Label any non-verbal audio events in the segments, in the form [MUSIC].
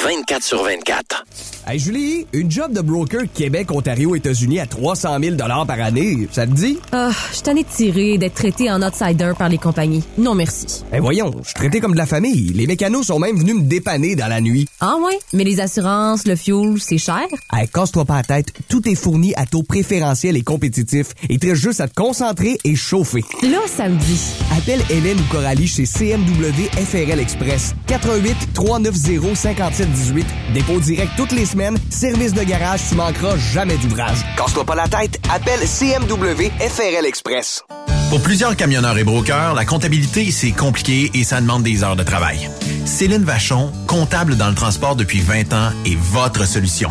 24 sur 24. Hey Julie, une job de broker Québec, Ontario, États-Unis à 300 000 par année, ça te dit? Ah, je t'en ai tiré d'être traité en outsider par les compagnies. Non merci. Eh voyons, je suis traité comme de la famille. Les mécanos sont même venus me dépanner dans la nuit. Ah ouais? Mais les assurances, le fuel, c'est cher? Hey, casse-toi pas la tête, tout est fourni à taux préférentiel et compétitif. Il te reste juste à te concentrer et chauffer. Là, ça me dit. Appelle Hélène ou Coralie chez CMW FRL Express. 88 390 5718. Dépôt direct toutes les semaines. Service de garage, tu manqueras jamais d'ouvrage. Casse-toi pas la tête. Appelle CMW FRL Express. Pour plusieurs camionneurs et brokers, la comptabilité, c'est compliqué et ça demande des heures de travail. Céline Vachon, comptable dans le transport depuis 20 ans, est votre solution.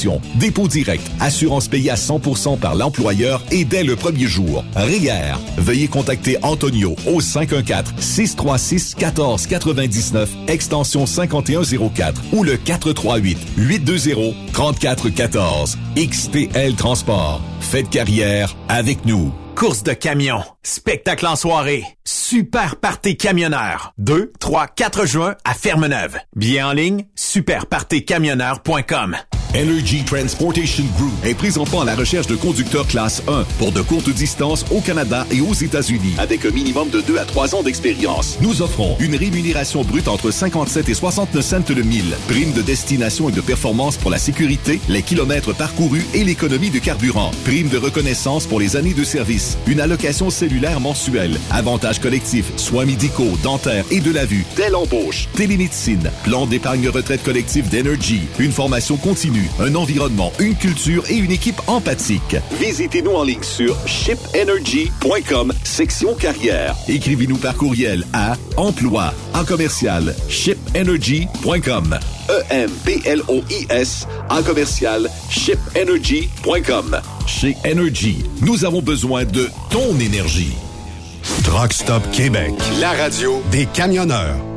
dépôt direct, assurance payée à 100% par l'employeur et dès le premier jour. RIER. Veuillez contacter Antonio au 514-636-1499, extension 5104 ou le 438-820-3414. XTL Transport. Faites carrière avec nous. Course de camion, spectacle en soirée, super party camionneur. 2, 3, 4 juin à Fermeneuve. Bien en ligne, superpartycamionneur.com. Energy Transportation Group est présentement à la recherche de conducteurs classe 1 pour de courtes distances au Canada et aux États-Unis. Avec un minimum de 2 à 3 ans d'expérience. Nous offrons une rémunération brute entre 57 et 69 cents le mille, prime de destination et de performance pour la sécurité, les kilomètres parcourus et l'économie de carburant, prime de reconnaissance pour les années de service, une allocation cellulaire mensuelle, avantages collectifs, soins médicaux, dentaires et de la vue, dès l'embauche, télémédecine, plan d'épargne retraite collective d'Energy, une formation continue, un environnement, une culture et une équipe empathique. Visitez-nous en ligne sur shipenergy.com, section carrière. Écrivez-nous par courriel à emploi en commercial shipenergy.com. E-M-P-L-O-I-S en commercial shipenergy.com. Chez Energy, nous avons besoin de ton énergie. Truck Stop Québec, la radio des camionneurs.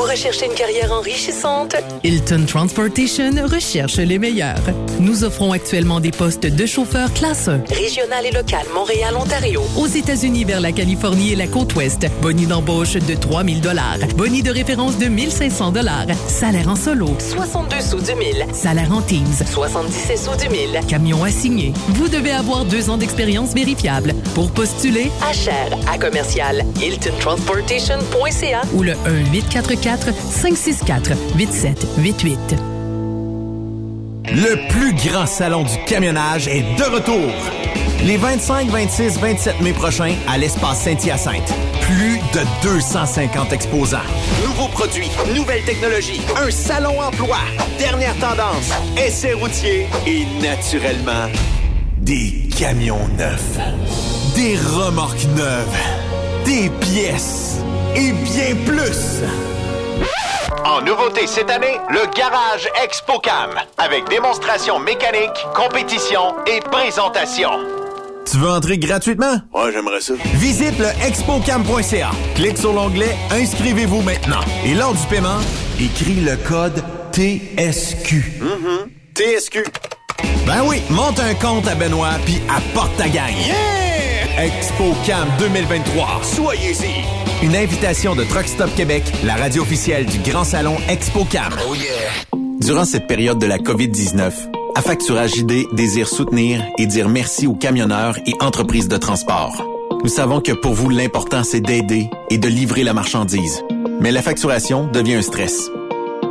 Vous recherchez une carrière enrichissante? Hilton Transportation recherche les meilleurs. Nous offrons actuellement des postes de chauffeur classe 1. Régional et local, Montréal, Ontario. Aux États-Unis vers la Californie et la côte ouest. Boni d'embauche de 3000 dollars. Boni de référence de 1500 dollars. Salaire en solo. 62 sous du mille. Salaire en teams. 77 sous du mille. Camion assigné. Vous devez avoir deux ans d'expérience vérifiable. Pour postuler, À cher, à commercial, hiltontransportation.ca ou le 1-844-564-8788. Le plus grand salon du camionnage est de retour. Les 25, 26, 27 mai prochains à l'espace Saint-Hyacinthe. Plus de 250 exposants. Nouveaux produits, nouvelles technologies, un salon emploi, dernière tendance, essais routiers et naturellement des camions neufs, des remorques neuves, des pièces et bien plus. En nouveauté cette année, le Garage ExpoCam, avec démonstration mécanique, compétition et présentation. Tu veux entrer gratuitement? Ouais, j'aimerais ça. Visite le expocam.ca. Clique sur l'onglet Inscrivez-vous maintenant. Et lors du paiement, écris le code TSQ. TSQ. Ben oui, monte un compte à Benoît puis apporte ta gang. Yeah! ExpoCam 2023. Soyez-y. Une invitation de Truck Stop Québec, la radio officielle du Grand Salon ExpoCam. Oh yeah. Durant cette période de la COVID-19, Affacturage ID désire soutenir et dire merci aux camionneurs et entreprises de transport. Nous savons que pour vous, l'important, c'est d'aider et de livrer la marchandise. Mais la facturation devient un stress.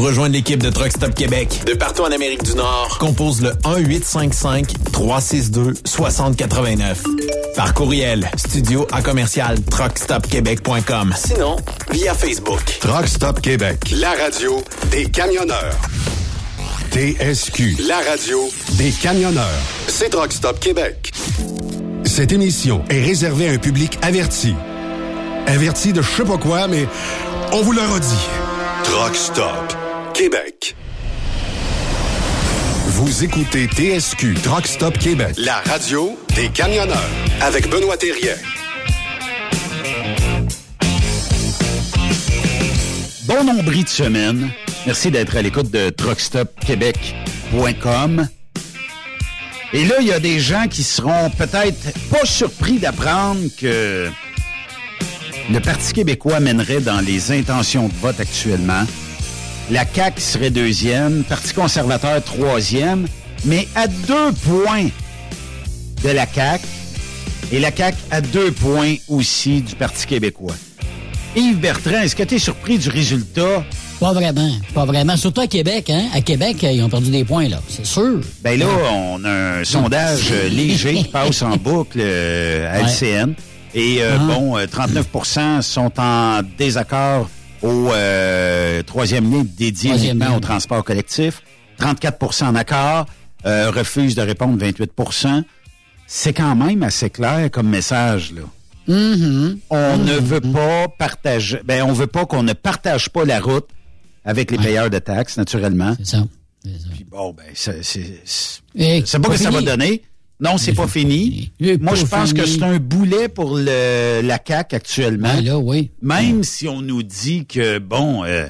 Pour rejoindre l'équipe de Truck Stop Québec, de partout en Amérique du Nord, compose le 1-855-362-6089. Par courriel, studio à commercial truckstopquebec.com. Sinon, via Facebook. Truck Stop Québec, la radio des camionneurs. TSQ, la radio des camionneurs. C'est Truck Stop Québec. Cette émission est réservée à un public averti. Averti de je sais pas quoi, mais on vous le redit. Truck Stop Québec. Vous écoutez TSQ Truck Stop Québec, la radio des camionneurs avec Benoît Thérien. Bon nombril de semaine. Merci d'être à l'écoute de truckstopquebec.com. Et là, il y a des gens qui seront peut-être pas surpris d'apprendre que le Parti québécois mènerait dans les intentions de vote actuellement. La CAQ serait deuxième, Parti conservateur troisième, mais à deux points de la CAQ et la CAQ à deux points aussi du Parti québécois. Yves Bertrand, est-ce que tu es surpris du résultat? Pas vraiment, pas vraiment. Surtout à Québec, hein? À Québec, ils ont perdu des points, là. C'est sûr. Ben là, on a un sondage euh, [LAUGHS] léger qui passe en boucle euh, à LCN. Et euh, Ah. bon, euh, 39% sont en désaccord au euh, troisième lien dédié Troisième uniquement lien. au transport collectif. 34 en accord, euh, refuse de répondre 28% C'est quand même assez clair comme message, là. Mhm. On ne veut pas partager, ben on veut pas qu'on ne partage pas la route avec les payeurs de taxes, naturellement. C'est ça. Puis bon, ben, c'est, pas que ça va donner. Non, c'est pas fini. Moi, je pense que c'est un boulet pour le, la CAQ actuellement. Ben là, oui. Même si on nous dit que, bon, euh,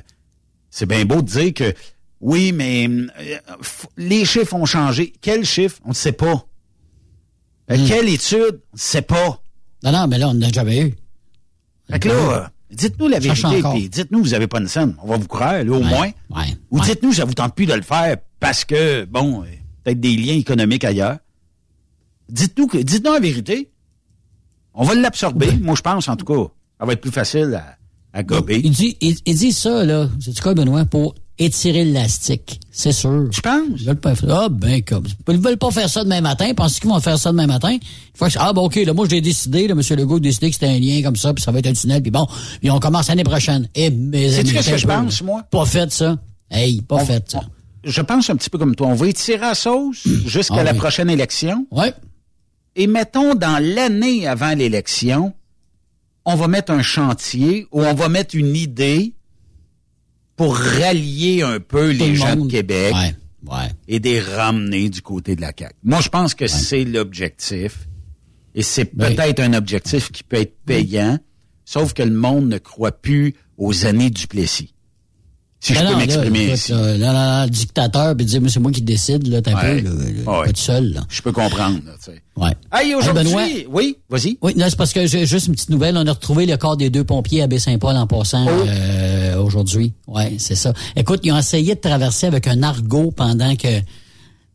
c'est bien beau de dire que, oui, mais euh, les chiffres ont changé. Quels chiffres? On ne sait pas. Euh, Hmm. Quelle étude? On ne sait pas. Non, non, mais là, on n'a jamais eu. Fait que là, dites-nous la vérité, puis dites-nous vous avez pas une scène. On va vous croire, là, au Ouais, moins. ouais, Ou dites-nous ça vous tente plus de le faire parce que, bon, peut-être des liens économiques ailleurs. Dites-nous que, dites-nous la vérité. On va l'absorber. Moi, je pense, en tout cas, ça va être plus facile à, à gober. Il dit, il, il dit ça, là, c'est quoi, Benoît, pour étirer l'élastique. C'est sûr. Je pense. Ils veulent pas faire Ah, ben, comme. Ils veulent pas faire ça demain matin. Pensent qu'ils vont faire ça demain matin? Faut que- ah, bon, OK, là, moi, j'ai décidé, là, M. Legault a décidé que c'était un lien comme ça, puis ça va être un tunnel, puis bon, puis on commence l'année prochaine. Eh, mes amis, qu'est-ce que je pense, moi? Pas fait ça. Hey, pas On- fait ça. Je pense un petit peu comme toi. On va étirer la sauce [CLEARS THROAT] jusqu'à Ah la oui. prochaine élection. Ouais. Et mettons, dans l'année avant l'élection, on va mettre un chantier ou on va mettre une idée pour rallier un peu les le gens monde. de Québec Ouais, ouais. et des ramener du côté de la CAQ. Moi, je pense que c'est l'objectif. Et c'est peut-être un objectif qui peut être payant, sauf que le monde ne croit plus aux années du Plessis. Si je Ben peux non, m'exprimer ainsi. là, là, dictateur, puis dire, mais c'est moi qui décide, là, t'as un Ouais. peu, là, là, Ouais. pas tout seul, là. Je peux comprendre. là, tu sais. Ouais. Hey, aujourd'hui, Benoît. oui, vas-y. Oui, non, c'est parce que j'ai juste une petite nouvelle. On a retrouvé le corps des deux pompiers à Baie-Saint-Paul en passant Oh. euh, aujourd'hui. Ouais, c'est ça. Écoute, ils ont essayé de traverser avec un argot pendant que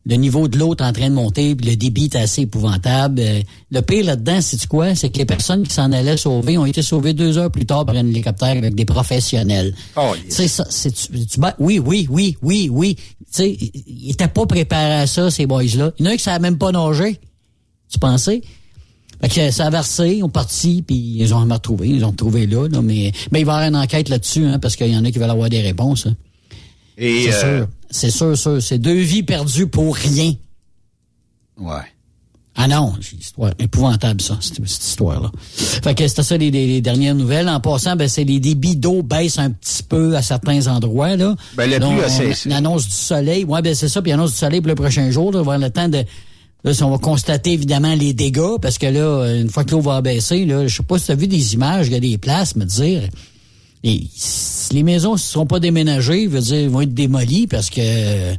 le niveau de l'eau est en train de monter, puis le débit est assez épouvantable. Euh, le pire là-dedans, c'est quoi? C'est que les personnes qui s'en allaient sauver ont été sauvées deux heures plus tard par un hélicoptère avec des professionnels. Oh, sais, ça, c'est tu, tu bats- oui, oui, oui, oui, oui. Tu sais, ils ils étaient pas préparés à ça, ces boys-là. Il y en a qui savait même pas nager. Tu pensais? Fait que ça a versé, ils ont parti, puis ils ont jamais retrouvé. Ils ont retrouvé là, là mais, mais il va y avoir une enquête là-dessus, hein, parce qu'il y en a qui veulent avoir des réponses. hein. Et, C'est euh, sûr. C'est sûr, sûr. C'est deux vies perdues pour rien. ouais. Ah non, c'est histoire épouvantable, ça, cette, cette histoire-là. Fait que c'était ça les, les- les dernières nouvelles. En passant, ben, c'est les débits d'eau baissent un petit peu à certains endroits, là. Ben, la pluie a on- cessé. Une annonce du soleil. Ouais, ben, c'est ça, puis annonce du soleil pour le prochain jour, là, on va avoir le temps de, là, si on va constater évidemment les dégâts, parce que là, une fois que l'eau va baisser, là, je sais pas si tu as vu des images, il y a des places, me dire, et si les maisons ne seront pas déménagées, veut dire, vont être démolies parce que euh,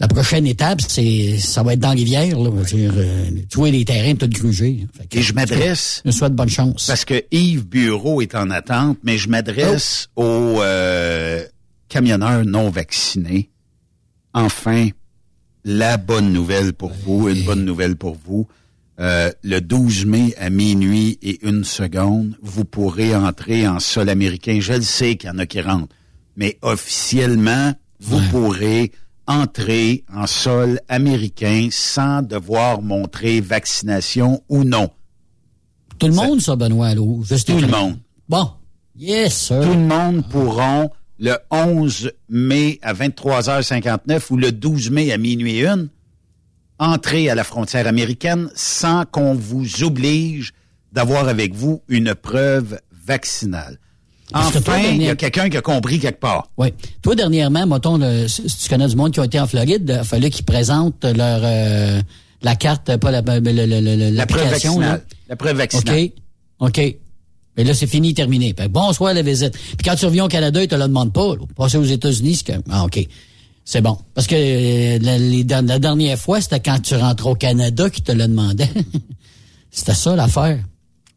la prochaine étape, c'est ça va être dans les rivières, là, veut dire, euh, tu vois les terrains tout grugés. Et je m'adresse, Je me souhaite bonne chance. parce que Yves Bureau est en attente, mais je m'adresse aux euh, camionneurs non vaccinés. Enfin, la bonne nouvelle pour vous, une bonne nouvelle pour vous. Euh, le 12 mai à minuit et une seconde, vous pourrez entrer en sol américain. Je le sais qu'il y en a qui rentrent, mais officiellement, vous Ouais. pourrez entrer en sol américain sans devoir montrer vaccination ou non. Tout le monde, ça, Benoît, juste Tout le monde. Bon. Yes, sir. Tout le monde pourront le 11 mai à 23h59 ou le 12 mai à minuit et une entrer à la frontière américaine sans qu'on vous oblige d'avoir avec vous une preuve vaccinale. Parce Enfin, il y a quelqu'un qui a compris quelque part. Oui. Toi, dernièrement, mettons, le, si tu connais du monde qui a été en Floride, il fallait qu'ils présentent leur euh, la carte, pas la, le- La vaccinale. La preuve vaccinale. OK. OK. Mais là, c'est fini, terminé. Fait que bonsoir la visite. Puis quand tu reviens au Canada, ils te le demandent pas. là. Passer aux États-Unis, c'est que. Ah, OK. C'est bon. Parce que euh, la, les- la dernière fois, c'était quand tu rentres au Canada qu'ils te le demandaient. [LAUGHS] c'était ça l'affaire.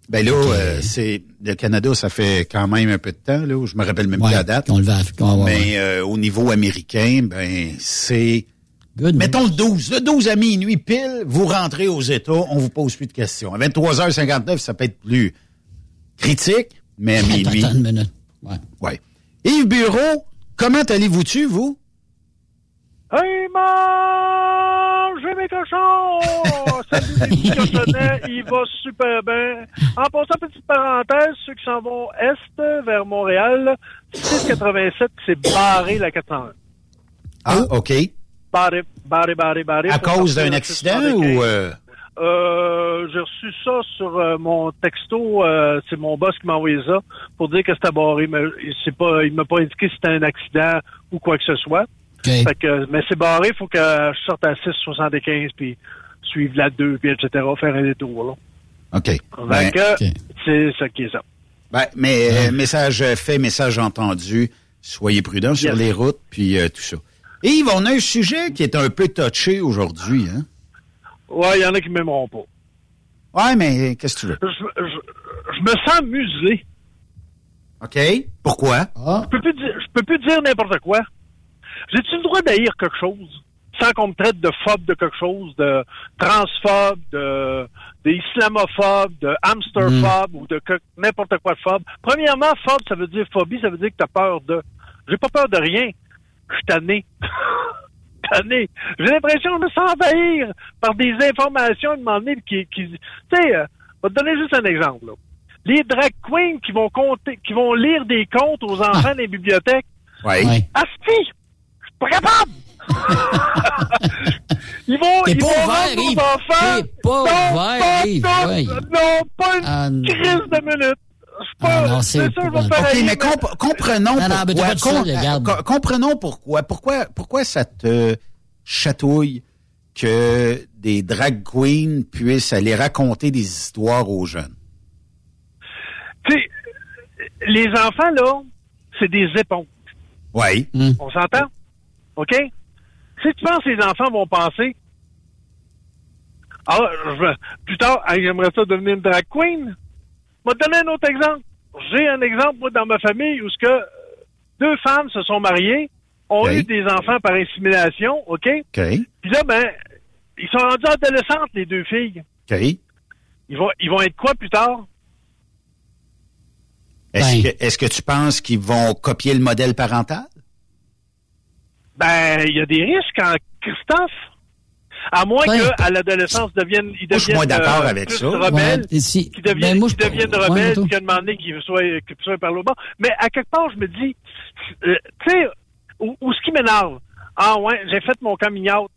Ben là, euh, c'est le Canada, ça fait quand même un peu de temps. Là, je me rappelle même Ouais, plus la date. qu'on le va- qu'on va- Mais euh, au niveau américain, ben c'est Good. Mettons le 12. Le 12 à minuit pile, vous rentrez aux États, on vous pose plus de questions. À 23h59, ça peut être plus critique, mais à [LAUGHS] Attends, minuit. attends une minute. Ouais. Ouais. Yves Bureau, comment allez-vous-tu, vous? Hey, mangez mes cochons! Salut les petits [LAUGHS] cochonnets, il va super bien. En passant, petite parenthèse, ceux qui s'en vont est vers Montréal, 687 c'est barré la 401. Ah, OK. Barré, barré, barré, barré. À cause d'un accident 675. ou... euh, Euh, j'ai reçu ça sur euh, mon texto. euh, c'est mon boss qui m'a envoyé ça pour dire que c'était barré. Mais il c'est pas, il m'a pas indiqué si c'était un accident ou quoi que ce soit. Fait que, mais c'est barré. Il faut que je sorte à 6,75 puis suivre la 2 puis etc. Faire un détour. Là. OK. Ben, que c'est ça qui est ça. ben, mais euh, message fait, message entendu. Soyez prudents sur les routes, puis euh, tout ça. Yves, on a un sujet qui est un peu touché aujourd'hui. Hein? Ouais, il y en a qui m'aimeront pas. Ouais, mais qu'est-ce que tu veux? Je, je- je me sens muselé. OK. Pourquoi? Je peux plus dire, je peux plus dire n'importe quoi. J'ai-tu le droit d'haïr quelque chose? sans qu'on me traite de phobe de quelque chose, de transphobe, de, de islamophobe, de hamsterphobe ou de n'importe quoi de phobe. Premièrement, phobe, ça veut dire phobie, ça veut dire que t'as peur de. J'ai pas peur de rien. Je suis tanné. [LAUGHS] tanné. J'ai l'impression de me sens envahir par des informations à un moment donné qui, qui tu sais, euh, je vais te donner juste un exemple, là. Les drag queens qui vont compter, qui vont lire des contes aux enfants dans les bibliothèques. Oui. Asti! Pas capable! [LAUGHS] ils vont, T'es ils pas vont ouvert, rendre Yves. nos enfants. T'es pas non, ouvert, pas Yves. toutes. Ouais. Non, pas une Ah, crise de minutes. Je suis pas, Ah, non, c'est OK, mais comp- comprenons Non, mais pourquoi. com- com- comprenons pourquoi. Pourquoi, pourquoi ça te chatouille que des drag queens puissent aller raconter des histoires aux jeunes? Tu sais, les enfants, là, c'est des éponges. Oui. On s'entend? OK? Si tu penses que les enfants vont penser, ah, je veux- plus tard, j'aimerais ça devenir une drag queen. Je vais te donner un autre exemple. J'ai un exemple, moi, dans ma famille, où ce que euh, deux femmes se sont mariées, ont eu des enfants par insémination, OK? OK. Puis là, ben, ils sont rendus adolescentes, les deux filles. OK. Ils vont, ils vont être quoi plus tard? Est-ce Ben. que, est-ce que tu penses qu'ils vont copier le modèle parental? Ben, il y a des risques en Christophe. À moins Ben. qu'à l'adolescence, deviennent, ils Moi, je suis deviennent moins d'accord euh, avec plus ça. rebelles. Ouais, si- qui deviennent, ben, moi, qui je- deviennent ouais, rebelles, qu'à moment donné, qu'ils soient, qu'ils soient par le bas. Mais à quelque part, je me dis, euh, tu sais, où, où ce qui m'énerve, ah ouais, j'ai fait mon coming out.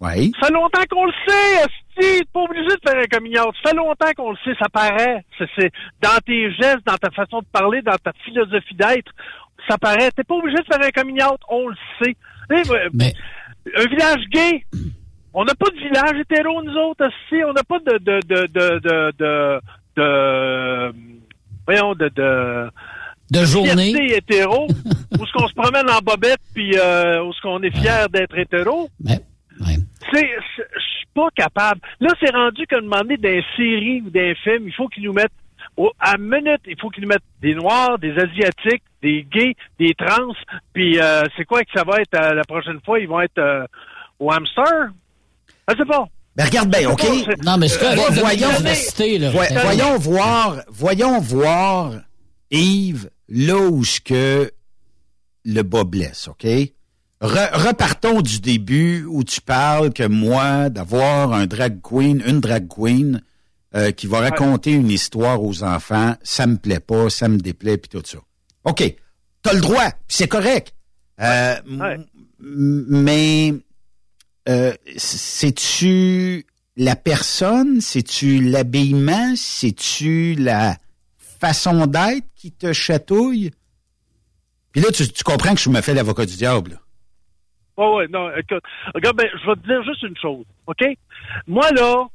Oui. Ça fait longtemps qu'on le sait, Asti, t'es pas obligé de faire un coming out. Ça fait longtemps qu'on le sait, ça paraît. C'est, c'est dans tes gestes, dans ta façon de parler, dans ta philosophie d'être, ça paraît. T'es pas obligé de faire un coming out, on le sait. Mais un village gay. On n'a pas de village hétéro, nous autres, aussi. On n'a pas de, de, de, de, de, voyons, de, de, de journée. hétéro, [LAUGHS] où est-ce qu'on se promène en bobette, puis euh, où est-ce qu'on est fier d'être hétéro. Mais, ouais. C'est, je suis pas capable. Là, c'est rendu qu'à un moment donné, des séries ou des films, il faut qu'ils nous mettent au- à minute, il faut qu'ils mettent des noirs, des asiatiques, des gays, des trans, puis euh, c'est quoi que ça va être euh, la prochaine fois? Ils vont être euh, au hamster? Je sais pas. Ben, regarde bien, OK? Pas, Non, mais c'est correct. Vo- voyons- là. Voy- voyons voir, voyons voir, Yves, là où ce que le bas blesse, OK? Re- repartons du début où tu parles que moi, d'avoir un drag queen, une drag queen, euh, qui va raconter une histoire aux enfants, ça me plaît pas, ça me déplaît, puis tout ça. OK, t'as le droit, puis c'est correct. Euh, Ouais. mais euh, c'est-tu la personne, c'est-tu l'habillement, c'est-tu la façon d'être qui te chatouille? Puis là, tu, tu comprends que je me fais l'avocat du diable. là. Ouais, ouais, non, écoute. Regarde, ben, je vais te dire juste une chose, OK? Moi, là,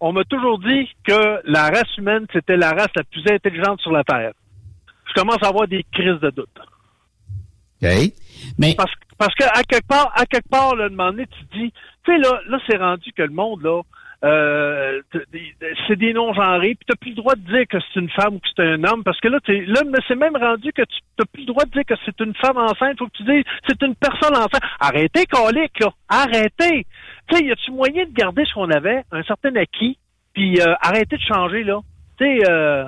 on m'a toujours dit que la race humaine, c'était la race la plus intelligente sur la Terre. Je commence à avoir des crises de doute. OK? Mais, Parce, parce que à quelque part, à quelque part, là, à un moment donné, tu te dis, tu sais, là, là, c'est rendu que le monde, là, euh, c'est des non-genrés, puis t'as plus le droit de dire que c'est une femme ou que c'est un homme, parce que là, t'es, là, mais c'est même rendu que tu t'as plus le droit de dire que c'est une femme enceinte, faut que tu dises c'est une personne enceinte. Arrêtez, colique, là, arrêtez. Tu sais, y a-tu moyen de garder ce qu'on avait, un certain acquis, puis euh, arrêter de changer, là? Tu sais, euh,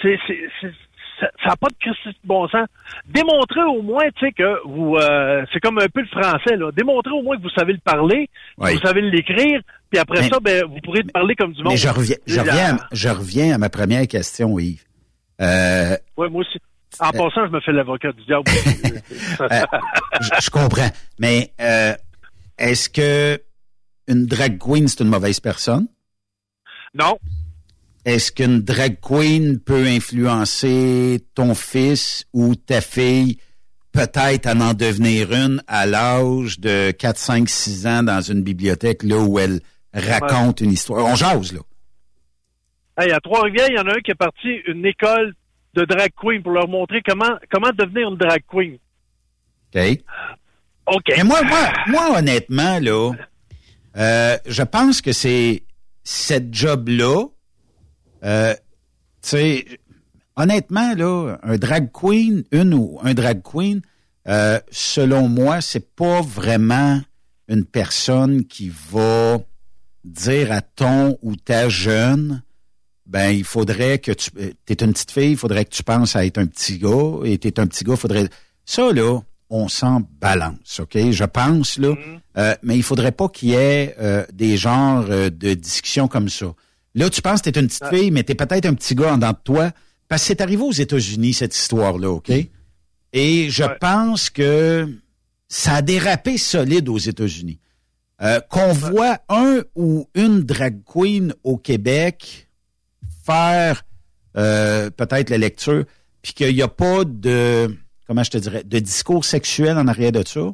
c'est, c'est, c'est- ça n'a pas de Christi de bon sens. Démontrez au moins, tu sais, que vous, euh, c'est comme un peu le français, là. Démontrez au moins que vous savez le parler, que Oui. vous savez l'écrire, puis après Mais- ça, ben, vous pourrez parler comme du monde. Mais je reviens, je reviens, à, je reviens à ma première question, Yves. Euh, Ouais, moi aussi. En passant, je me fais l'avocat du diable. [LAUGHS] euh, je, je comprends. Mais euh, est-ce que une drag queen, c'est une mauvaise personne? non. Est-ce qu'une drag queen peut influencer ton fils ou ta fille, peut-être à en devenir une à l'âge de 4, 5, 6 ans dans une bibliothèque, là où elle raconte une histoire? On jase, là. Hey, à Trois-Rivières, il y en a un qui est parti une école de drag queen pour leur montrer comment, comment devenir une drag queen. OK? OK. Mais moi, moi, moi, honnêtement, là, euh, je pense que c'est cette job-là, euh, tu sais, honnêtement, là, un drag queen, une ou un drag queen, euh, selon moi, c'est pas vraiment une personne qui va dire à ton ou ta jeune, ben il faudrait que tu euh, es une petite fille, il faudrait que tu penses à être un petit gars, et tu es un petit gars, faudrait ça là, on s'en balance, ok? Je pense là, mm-hmm. euh, mais il faudrait pas qu'il y ait euh, des genres de discussions comme ça. Là, tu penses que tu es une petite fille, mais tu es peut-être un petit gars en dedans de toi, parce que c'est arrivé aux États-Unis cette histoire là, ok Et je pense que ça a dérapé solide aux États-Unis. Qu'on voit un ou une drag queen au Québec faire euh, peut-être la lecture, puis qu'il n'y a pas de, comment je te dirais, de discours sexuel en arrière de ça,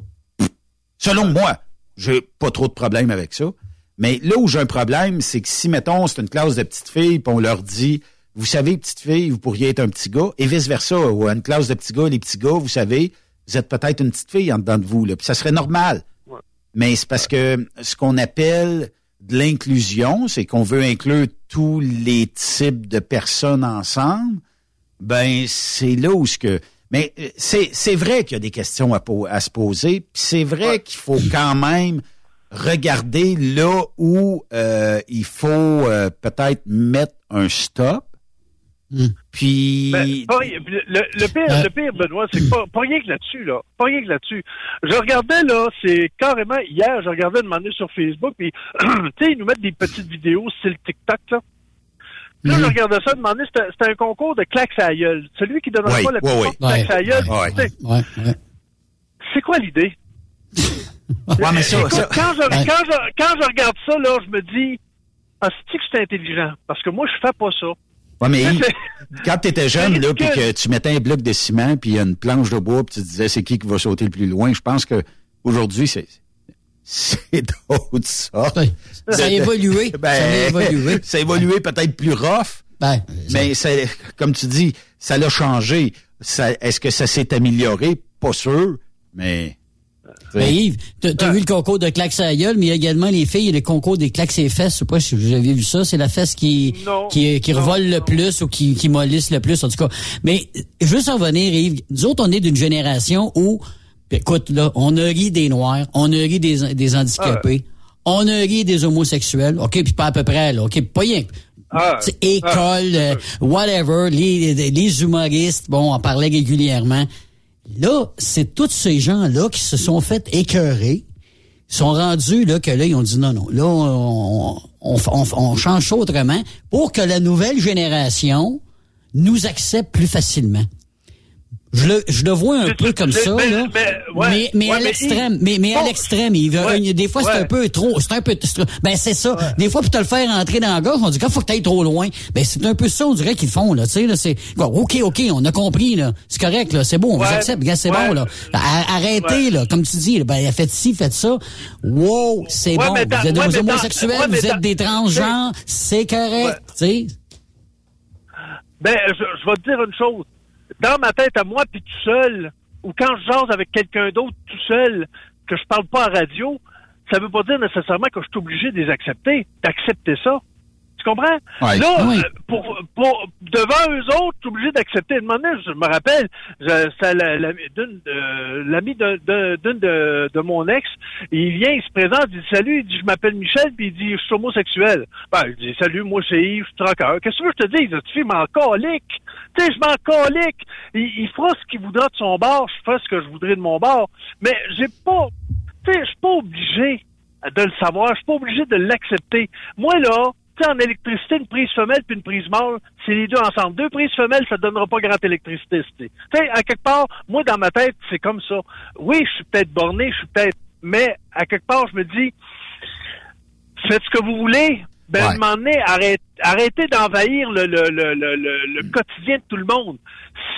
selon moi, j'ai pas trop de problème avec ça. Mais là où j'ai un problème, c'est que si, mettons, c'est une classe de petites filles, puis on leur dit, vous savez, petites filles, vous pourriez être un petit gars, et vice-versa, ou une classe de petits gars, les petits gars, vous savez, vous êtes peut-être une petite fille en dedans de vous, là, puis ça serait normal. Mais c'est parce que ce qu'on appelle de l'inclusion, c'est qu'on veut inclure tous les types de personnes ensemble, ben c'est là où ce que mais euh, c'est c'est vrai qu'il y a des questions à, à se poser, puis c'est vrai qu'il faut quand même regarder là où euh, il faut euh, peut-être mettre un stop Hmm. Puis. Ben, le, pire, le pire, Benoît, c'est pas, pas rien que là-dessus, là. Pas rien que là-dessus. Je regardais, là, c'est carrément, hier, je regardais demander sur Facebook, puis, [CLEARS THROAT] tu sais, ils nous mettent des petites vidéos style TikTok, là. Là, je hmm. regardais ça, demander, c'était un concours de claques à gueule. Celui qui donnera pas la plus ouais, claques à gueule, c'est quoi l'idée? [LAUGHS] ouais, mais ça, Écoute, Quand, je, quand, je, quand je regarde ça, là, je me dis, ah, c'est que c'est intelligent. Parce que moi, je fais pas ça. Ouais, mais [LAUGHS] quand tu étais jeune, là, puis que tu mettais un bloc de ciment, puis une planche de bois, puis tu te disais c'est qui qui va sauter le plus loin, je pense que aujourd'hui c'est c'est d'autres sortes. Ça a évolué. [LAUGHS] Ben, ça a évolué. [LAUGHS] ça a évolué peut-être plus rough. Ben, mais c'est comme tu dis, ça l'a changé. Est-ce que ça s'est amélioré? Pas sûr, mais mais Yves, t'as as vu le concours de claques à gueule, mais il y a également les filles, le concours des claques et fesses. Je sais pas si vous avez vu ça. C'est la fesse qui, qui, qui revole le plus ou qui, qui mollisse le plus, en tout cas. Mais, juste en revenir, Yves, nous autres, on est d'une génération où, écoute, là, on a ri des Noirs, on a ri des, des handicapés, on a ri des homosexuels, OK, puis pas à peu près, là, OK, pas rien. Ah, école, euh, whatever, les, les humoristes, bon, on parlait régulièrement. Là, c'est tous ces gens-là qui se sont fait écœurer, sont rendus là que là ils ont dit non non, là on, on, on change ça autrement pour que la nouvelle génération nous accepte plus facilement. Je le, je le vois un peu comme ça, là. Mais, mais, à l'extrême, mais, mais à l'extrême, il veut, des fois, c'est un peu trop, c'est un peu, ben, c'est ça. Des fois, pour te le faire entrer dans la gorge, on dit qu'il faut que tu ailles trop loin. Ben, c'est un peu ça, on dirait qu'ils font, là, tu sais, là, c'est, OK, OK, on a compris, là. C'est correct, là, c'est bon, on vous accepte, c'est bon, là. Arrêtez, là, comme tu dis, ben, faites ci, faites ça. Wow, c'est bon. Vous êtes des homosexuels, vous êtes des transgenres, c'est correct, tu sais. Ben, je, je vais te dire une chose dans ma tête à moi, puis tout seul, ou quand je jase avec quelqu'un d'autre tout seul, que je parle pas à radio, ça veut pas dire nécessairement que je suis obligé de les accepter, d'accepter ça. Tu comprends? Là, euh, pour, pour, devant eux autres, tu es obligé d'accepter. De je me rappelle, c'est l'ami de, d'une de, de, mon ex, il vient, il se présente, il dit salut, il dit je m'appelle Michel, puis il dit je suis homosexuel. Ben, il dit salut, moi c'est Yves, je suis. Qu'est-ce que je te dis? Tu fais m'en colique. Tu sais, je m'en colique. Il, il fera ce qu'il voudra de son bar, je ferai ce que je voudrais de mon bar. Mais j'ai pas, tu sais, je suis pas obligé de le savoir, je suis pas obligé de l'accepter. Moi, là, en électricité, une prise femelle puis une prise mâle, c'est les deux ensemble. Deux prises femelles, ça ne donnera pas grande électricité. Tu sais, à quelque part, moi, dans ma tête, c'est comme ça. Oui, je suis peut-être borné, je suis peut-être... Mais, à quelque part, je me dis, faites ce que vous voulez. Ben, ouais. un moment arrêtez, d'envahir le, le, le, le, quotidien de tout le monde.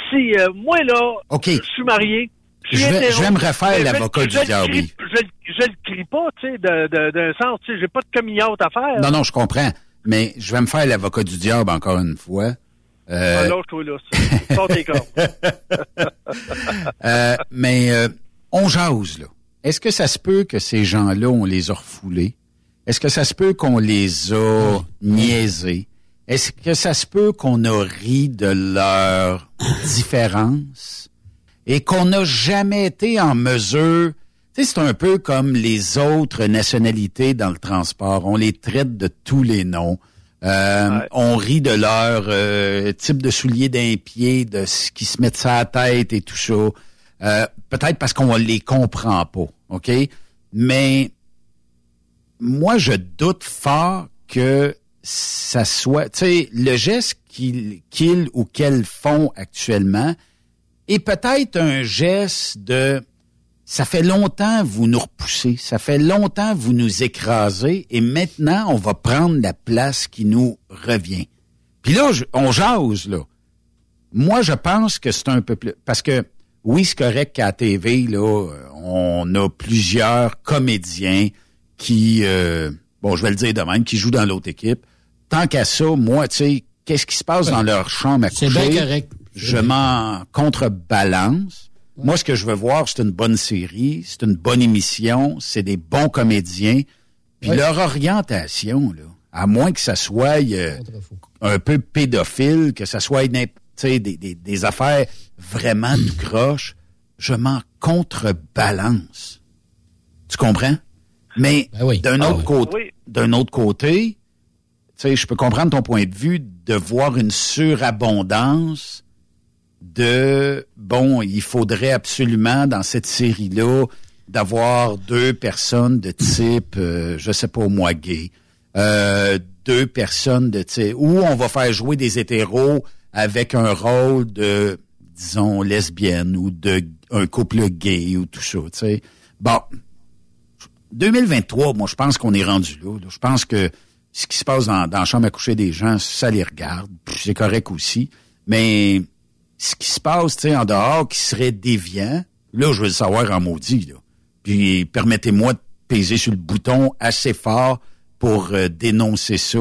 Si, euh, moi, là, je suis marié, je vais, je vais, me refaire l'avocat du diable. Je, je, le crie pas, tu sais, d'un sens, tu sais, j'ai pas de coming à faire. Non, non, je comprends mais je vais me faire l'avocat du diable encore une fois. Euh... Ah, toi, là. tes [LAUGHS] euh, mais euh, on jase, là. Est-ce que ça se peut que ces gens-là, on les a refoulés? Est-ce que ça se peut qu'on les a niaisés? Est-ce que ça se peut qu'on a ri de leur différence? Et qu'on n'a jamais été en mesure c'est un peu comme les autres nationalités dans le transport. On les traite de tous les noms. Euh, On rit de leur euh, type de souliers d'un pied, de ce qui se met sur la tête et tout ça. Euh, Peut-être parce qu'on les comprend pas, OK? Mais moi, je doute fort que ça soit... Tu sais, le geste qu'ils ou qu'elles font actuellement est peut-être un geste de ça fait longtemps vous nous repoussez, ça fait longtemps vous nous écrasez et maintenant on va prendre la place qui nous revient. Puis là, on jase, là. Moi, je pense que c'est un peu plus... Parce que, oui, c'est correct qu'à la TV, là, on a plusieurs comédiens qui, euh, bon, je vais le dire de même, qui jouent dans l'autre équipe. Tant qu'à ça, moi, tu sais, qu'est-ce qui se passe dans leur chambre à coucher? C'est bien correct. Je m'en contrebalance moi, ce que je veux voir, c'est une bonne série, c'est une bonne émission, c'est des bons comédiens. Puis leur orientation, là, à moins que ça soit euh, un peu pédophile, que ça soit des, des, des affaires vraiment tout croche, je m'en contrebalance. Tu comprends? Mais ben d'un ah autre, côté, d'un autre côté, je peux comprendre ton point de vue de voir une surabondance de bon, il faudrait absolument dans cette série-là d'avoir deux personnes de type, euh, je sais pas moi, gay, euh, deux personnes de type, où on va faire jouer des hétéros avec un rôle de, disons, lesbienne ou de un couple gay ou tout ça, tu sais. Bon, 2023, moi, je pense qu'on est rendu là, Je pense que ce qui se passe dans, dans la chambre à coucher des gens, ça les regarde. C'est correct aussi. Mais ce qui se passe, en dehors, qui serait déviant, là, je veux le savoir en maudit, là. Puis permettez-moi de peser sur le bouton assez fort pour euh, dénoncer ça,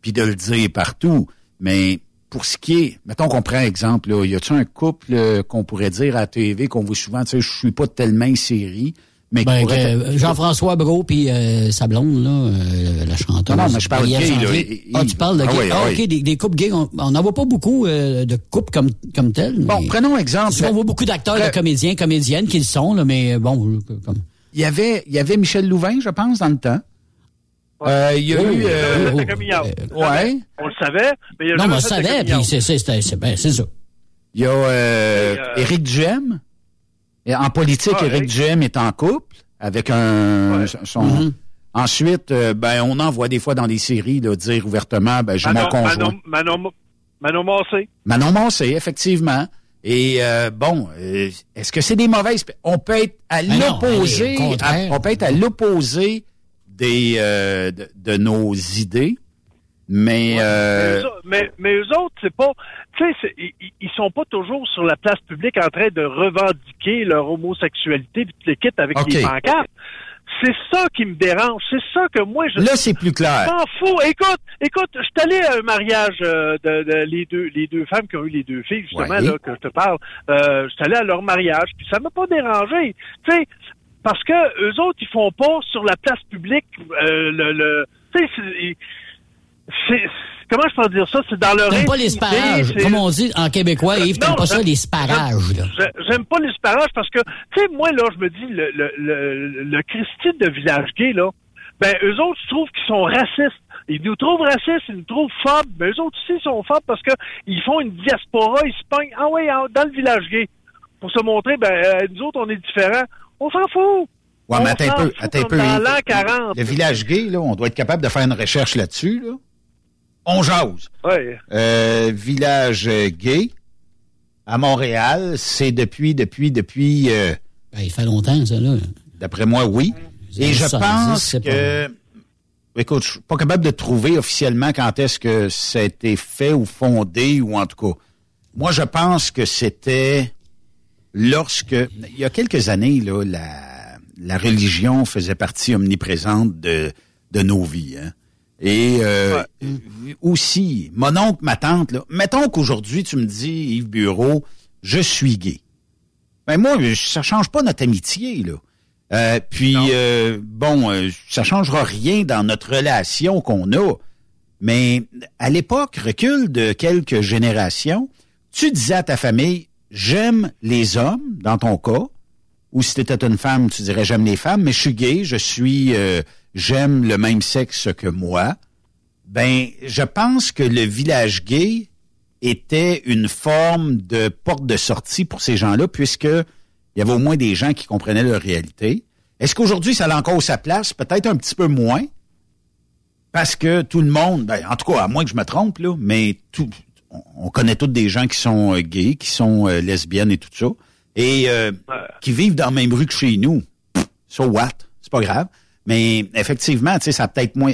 puis de le dire partout. Mais pour ce qui est, mettons qu'on prend exemple, là, y a-t-il un couple euh, qu'on pourrait dire à TV qu'on voit souvent, tu sais, je suis pas tellement série, mais ben, Jean-François Brault puis euh, sa blonde, là, euh, la chanteuse. Non, non, mais je parle de gay, Ah, tu parles de ah gay? Ah, OK, des, des, couples gays. On n'en voit pas beaucoup euh, de couples comme, comme tels. Bon, prenons exemple. On voit beaucoup d'acteurs, de comédiens, comédiennes qui le sont, là, mais bon, comme... Il y avait, il y avait Michel Louvain, je pense, dans le temps. Euh, il y a eu... Euh, ouais. On le savait, mais il y a Non, mais on le savait, puis c'est ben, ça. Il y a euh, Éric Duhem. Et en politique, ah, Éric Duhem est en couple avec un son. Mm-hmm. Ensuite, euh, ben on en voit des fois dans les séries là, dire ouvertement, ben j'ai mon conjoint. Manon, Manon, Massé. Manon Massé, effectivement. Et euh, bon, euh, est-ce que c'est des mauvaises On peut être à l'opposé, on peut être à l'opposé des de, de, nos idées. Mais, euh... mais, mais, eux autres, c'est pas, tu sais, ils, ils sont pas toujours sur la place publique en train de revendiquer leur homosexualité puis les quittes avec les pancartes. C'est ça qui me dérange. C'est ça que moi je. Là, c'est plus clair. M'en fous. Écoute, écoute, je suis allé à un mariage euh, de, de, les deux les deux femmes qui ont eu les deux filles justement là que je te parle. Euh, je suis allé à leur mariage puis ça m'a pas dérangé. Tu sais, parce que eux autres ils font pas sur la place publique euh, le, le tu sais c'est comment je peux dire ça? C'est dans leur J'aime pas les sparages, comme on dit en québécois, Yves, t'aimes pas ça les sparages J'aime pas les sparages parce que tu sais moi là, je me dis le le le, le Christine de village gay là, ben eux autres je trouve qu'ils sont racistes. Ils nous trouvent racistes, ils nous trouvent phobes, mais eux autres aussi sont phobes parce que ils font une diaspora, ils se pognent ah ouais dans le village gay pour se montrer ben euh, nous autres on est différents. On s'en fout. Ouais, mais attends un peu, attends un peu. Le village gay, là, on doit être capable de faire une recherche là-dessus, là on jase. Euh, village gay à Montréal, c'est depuis, depuis, depuis. Euh, ben, il fait longtemps, ça, là. D'après moi, oui. Et je pense que. Écoute, je suis pas capable de trouver officiellement quand est-ce que ça a été fait ou fondé, ou en tout cas. Moi, je pense que c'était lorsque. Il y a quelques années, là, la, la religion faisait partie omniprésente de, de nos vies. Hein. Et euh, aussi, mon oncle, ma tante, là, mettons qu'aujourd'hui, tu me dis, Yves Bureau, je suis gay. Ben moi, ça change pas notre amitié, là. Euh, puis, euh, bon, euh, ça changera rien dans notre relation qu'on a. Mais à l'époque, recul de quelques générations, tu disais à ta famille, j'aime les hommes, dans ton cas, Ou si t'étais une femme, tu dirais j'aime les femmes, mais je suis gay, je suis euh, j'aime le même sexe que moi. Ben, je pense que le village gay était une forme de porte de sortie pour ces gens-là, puisque il y avait au moins des gens qui comprenaient leur réalité. Est-ce qu'aujourd'hui, ça a encore sa place? Peut-être un petit peu moins. Parce que tout le monde, ben, en tout cas, à moins que je me trompe, là, mais tout, on connaît tous des gens qui sont euh, gays, qui sont euh, lesbiennes et tout ça, et euh, qui vivent dans la même rue que chez nous. So what? C'est pas grave. Mais effectivement, tu sais, ça peut-être moins.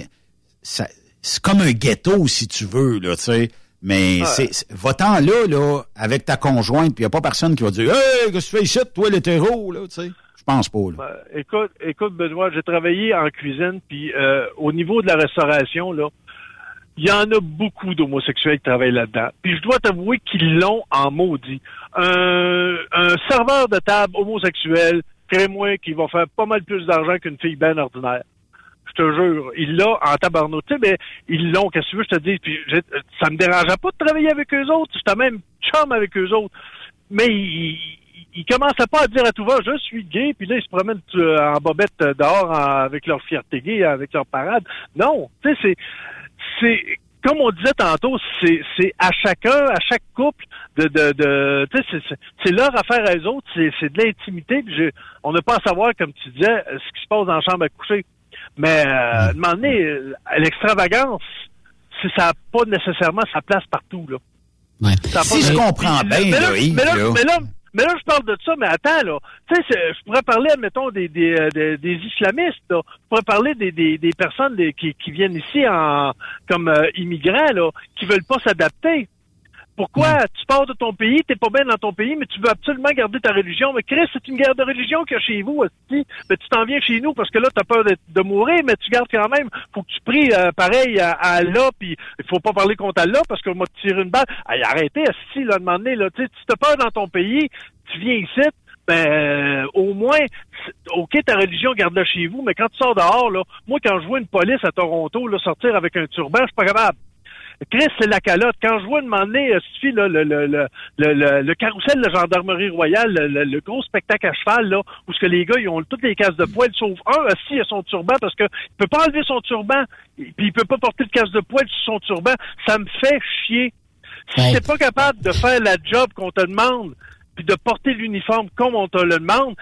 c'est comme un ghetto, si tu veux, là, tu sais. Mais c'est, va-t'en là, là, avec ta conjointe, puis il a pas personne qui va dire Hey, qu'est-ce que tu fais ici, toi, l'hétéro, là, tu sais? Je pense pas, là. Écoute, écoute, Benoît, j'ai travaillé en cuisine, puis euh, au niveau de la restauration, là, il y en a beaucoup d'homosexuels qui travaillent là-dedans. Puis je dois t'avouer qu'ils l'ont en maudit. Un, un serveur de table homosexuel, crée-moi, qui va faire pas mal plus d'argent qu'une fille bien ordinaire je te jure. Il l'a en tabarnou. Tu sais, mais ils l'ont, qu'est-ce que tu veux, je te dis. Puis, ça me dérangeait pas de travailler avec eux autres. J'étais même chum avec eux autres. Mais ils il commençaient pas à dire à tout va, je suis gay, puis là, ils se promènent euh, en bobette dehors avec leur fierté gay, avec leur parade. Non, tu sais, c'est... comme on disait tantôt, c'est, à chacun, à chaque couple, de, de, de tu sais, c'est, leur affaire à eux autres, c'est, de l'intimité. On n'a pas à savoir, comme tu disais, ce qui se passe dans la chambre à coucher. Mais euh, demander euh, l'extravagance, ça n'a pas nécessairement sa place partout. Là. Ouais. Si je comprends bien, mais là, mais là, mais là, mais là, je parle de ça, mais attends, là. Tu sais, je pourrais parler, admettons, des, des, euh, des, islamistes, là. Je pourrais parler des, des, des personnes qui, qui viennent ici en comme euh, immigrants, là, qui veulent pas s'adapter. Pourquoi mm. tu pars de ton pays, t'es pas bien dans ton pays, mais tu veux absolument garder ta religion? Mais Chris, c'est une guerre de religion qu'il y a chez vous. Mais tu t'en viens chez nous parce que là, t'as peur de, de, mourir, mais tu gardes quand même. Faut que tu pries euh, pareil à, à, Allah, puis il faut pas parler contre Allah parce qu'on m'a tiré une balle. Hey, arrêtez, si là, demander, là, tu t'as peur dans ton pays, tu viens ici, ben euh, au moins, ok, ta religion garde-la chez vous, mais quand tu sors dehors, là, moi quand je vois une police à Toronto là, sortir avec un turban, je suis pas capable. Chris, c'est la calotte. Quand je vois demander, euh, suffit là, le, le, le, le, le carrousel de gendarmerie royale, le, gros spectacle à cheval, là, où ce que les gars, ils ont toutes les cases de poêle, sauf un assis à son turban, parce que il peut pas enlever son turban, puis il peut pas porter de casse de poêle sur son turban. Ça me fait chier. Si t'es pas capable de faire la job qu'on te demande, puis de porter l'uniforme comme on te le demande,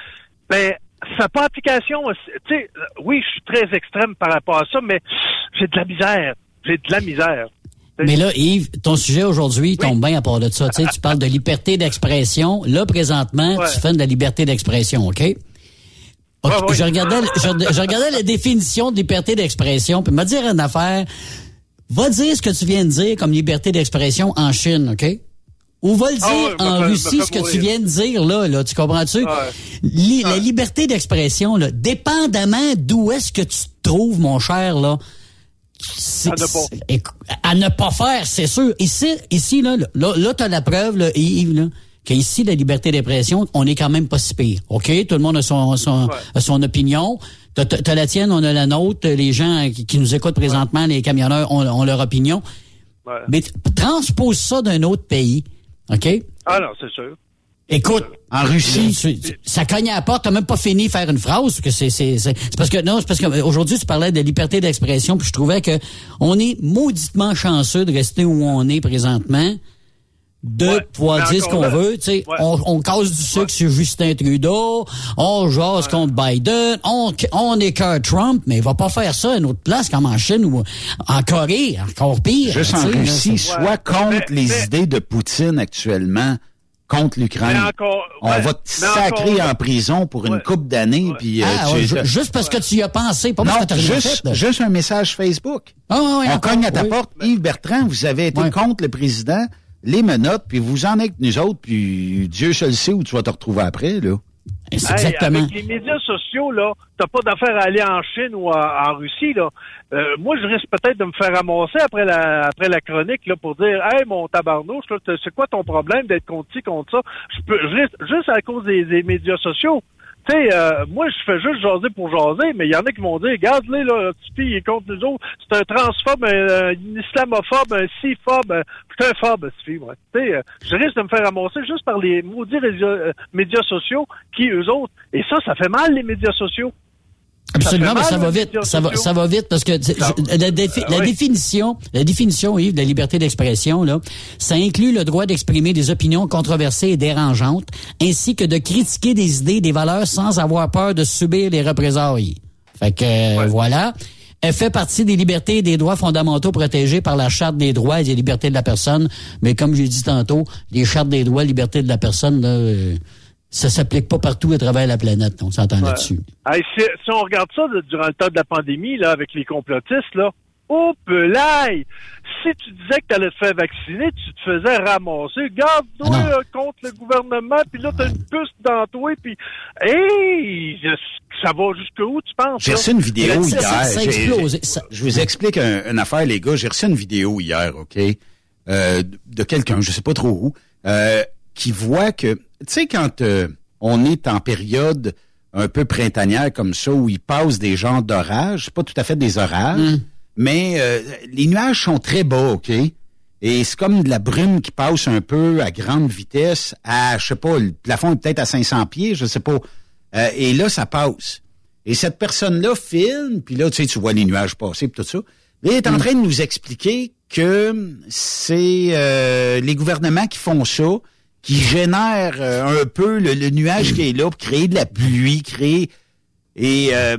ben ça n'a pas application. Tu sais, oui, je suis très extrême par rapport à ça, mais j'ai de la misère. J'ai de la misère. Mais là, Yves, ton sujet aujourd'hui tombe bien à part de ça. Tu, sais, tu parles de liberté d'expression. Là, présentement, tu fais de la liberté d'expression, OK? Je, regardais, je, regardais la définition de liberté d'expression, puis me dire une affaire. Va dire ce que tu viens de dire comme liberté d'expression en Chine, OK? Ou va le ah dire en Russie ce que tu viens de dire là, là, tu comprends-tu? La liberté d'expression, là, dépendamment d'où est-ce que tu te trouves, mon cher, là, à ne pas. faire, c'est sûr. Ici, ici là, là, là tu as la preuve, là, Yves, là, qu'ici, la liberté d'expression, on est quand même pas si pire. OK? Tout le monde a son, son, son opinion. T'as la tienne, on a la nôtre. Les gens qui, nous écoutent présentement, les camionneurs, ont, leur opinion. Mais transpose ça d'un autre pays. OK? Ah non, c'est sûr. Écoute, en Russie, ça cogne à la porte, t'as même pas fini de faire une phrase, que c'est c'est c'est parce que non, c'est parce que aujourd'hui tu parlais de liberté d'expression, puis je trouvais que on est mauditement chanceux de rester où on est présentement, de pouvoir dire ce qu'on veut, tu sais, on, on casse du sucre sur Justin Trudeau, on jase contre Biden, on on écœure Trump, mais il va pas faire ça à une autre place comme en Chine ou en Corée, encore pire. Juste en Russie, soit contre les idées de Poutine actuellement contre l'Ukraine. On va te sacrer en prison pour une coupe d'années. puis euh, ah, juste parce que tu y as pensé, pas parce que tu juste, fait, juste un message Facebook. Ah, on cogne à ta porte. Yves Bertrand, vous avez été contre le président, les menottes, puis vous en êtes nous autres, puis Dieu seul sait où tu vas te retrouver après, là. Exactement. Avec les médias sociaux, là, t'as pas d'affaire à aller en Chine ou en, Russie, là. Euh, moi, je risque peut-être de me faire ramasser après la après la chronique, là, pour dire Hey, mon tabarnouche, c'est quoi ton problème d'être contre ci, contre ça? Je peux juste à cause des, médias sociaux. Tu euh, moi, je fais juste jaser pour jaser, mais il y en a qui vont dire, regarde-les, là, Tipeee, il est contre nous autres. C'est un transphobe, un, islamophobe, un ciphobe, un putain phobe, Tipeee, moi. Tu sais, euh, je risque de me faire ramasser juste par les maudits euh, médias sociaux qui, eux autres, et ça, ça fait mal, les médias sociaux. Absolument, mais ça va vite. Ça va, ça va vite parce que la, la, définition, la définition, Yves, de la liberté d'expression, là, ça inclut le droit d'exprimer des opinions controversées et dérangeantes, ainsi que de critiquer des idées, des valeurs sans avoir peur de subir les représailles. Fait que voilà. Elle fait partie des libertés et des droits fondamentaux protégés par la Charte des droits et des libertés de la personne. Mais comme j'ai dit tantôt, les chartes des droits et libertés de la personne, là, euh, ça s'applique pas partout à travers la planète. On s'entend là-dessus. si, on regarde ça durant le temps de la pandémie, là, avec les complotistes, là, oh pelaille! Si tu disais que tu allais te faire vacciner, tu te faisais ramasser. Garde-toi Ah contre le gouvernement, puis là, t'as une puce dans toi, puis hey, ça va jusqu'où, tu penses? J'ai reçu une vidéo hier. ça- explose. Je vous explique un- une affaire, les gars. J'ai reçu une vidéo hier, OK, euh, de quelqu'un, je sais pas trop où, euh, qui voit que, tu sais, quand euh, on est en période un peu printanière comme ça, où il passe des genres d'orages, c'est pas tout à fait des orages, mais euh, les nuages sont très bas, OK? Et c'est comme de la brume qui passe un peu à grande vitesse, à, je sais pas, le plafond est peut-être à 500 pieds, je sais pas. Euh, et là, ça passe. Et cette personne-là filme, puis là, tu sais, tu vois les nuages passer, puis tout ça. Il est en train de nous expliquer que c'est euh, les gouvernements qui font ça, qui génèrent euh, un peu le, le nuage qui est là pour créer de la pluie, créer... Et euh,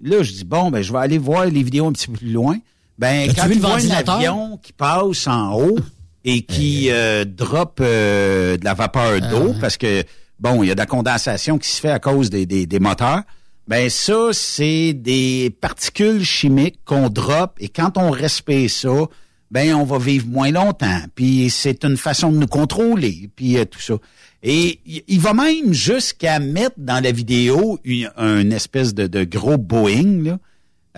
là, je dis, bon, ben je vais aller voir les vidéos un petit peu plus loin. Ben, quand tu le vois un avion qui passe en haut et qui euh, drop euh, de la vapeur d'eau, parce que, bon, il y a de la condensation qui se fait à cause des, des, des moteurs, ben ça, c'est des particules chimiques qu'on drop et quand on respire ça, ben on va vivre moins longtemps. Puis c'est une façon de nous contrôler, puis euh, tout ça. Et il- va même jusqu'à mettre dans la vidéo une, un espèce de, de gros Boeing, là,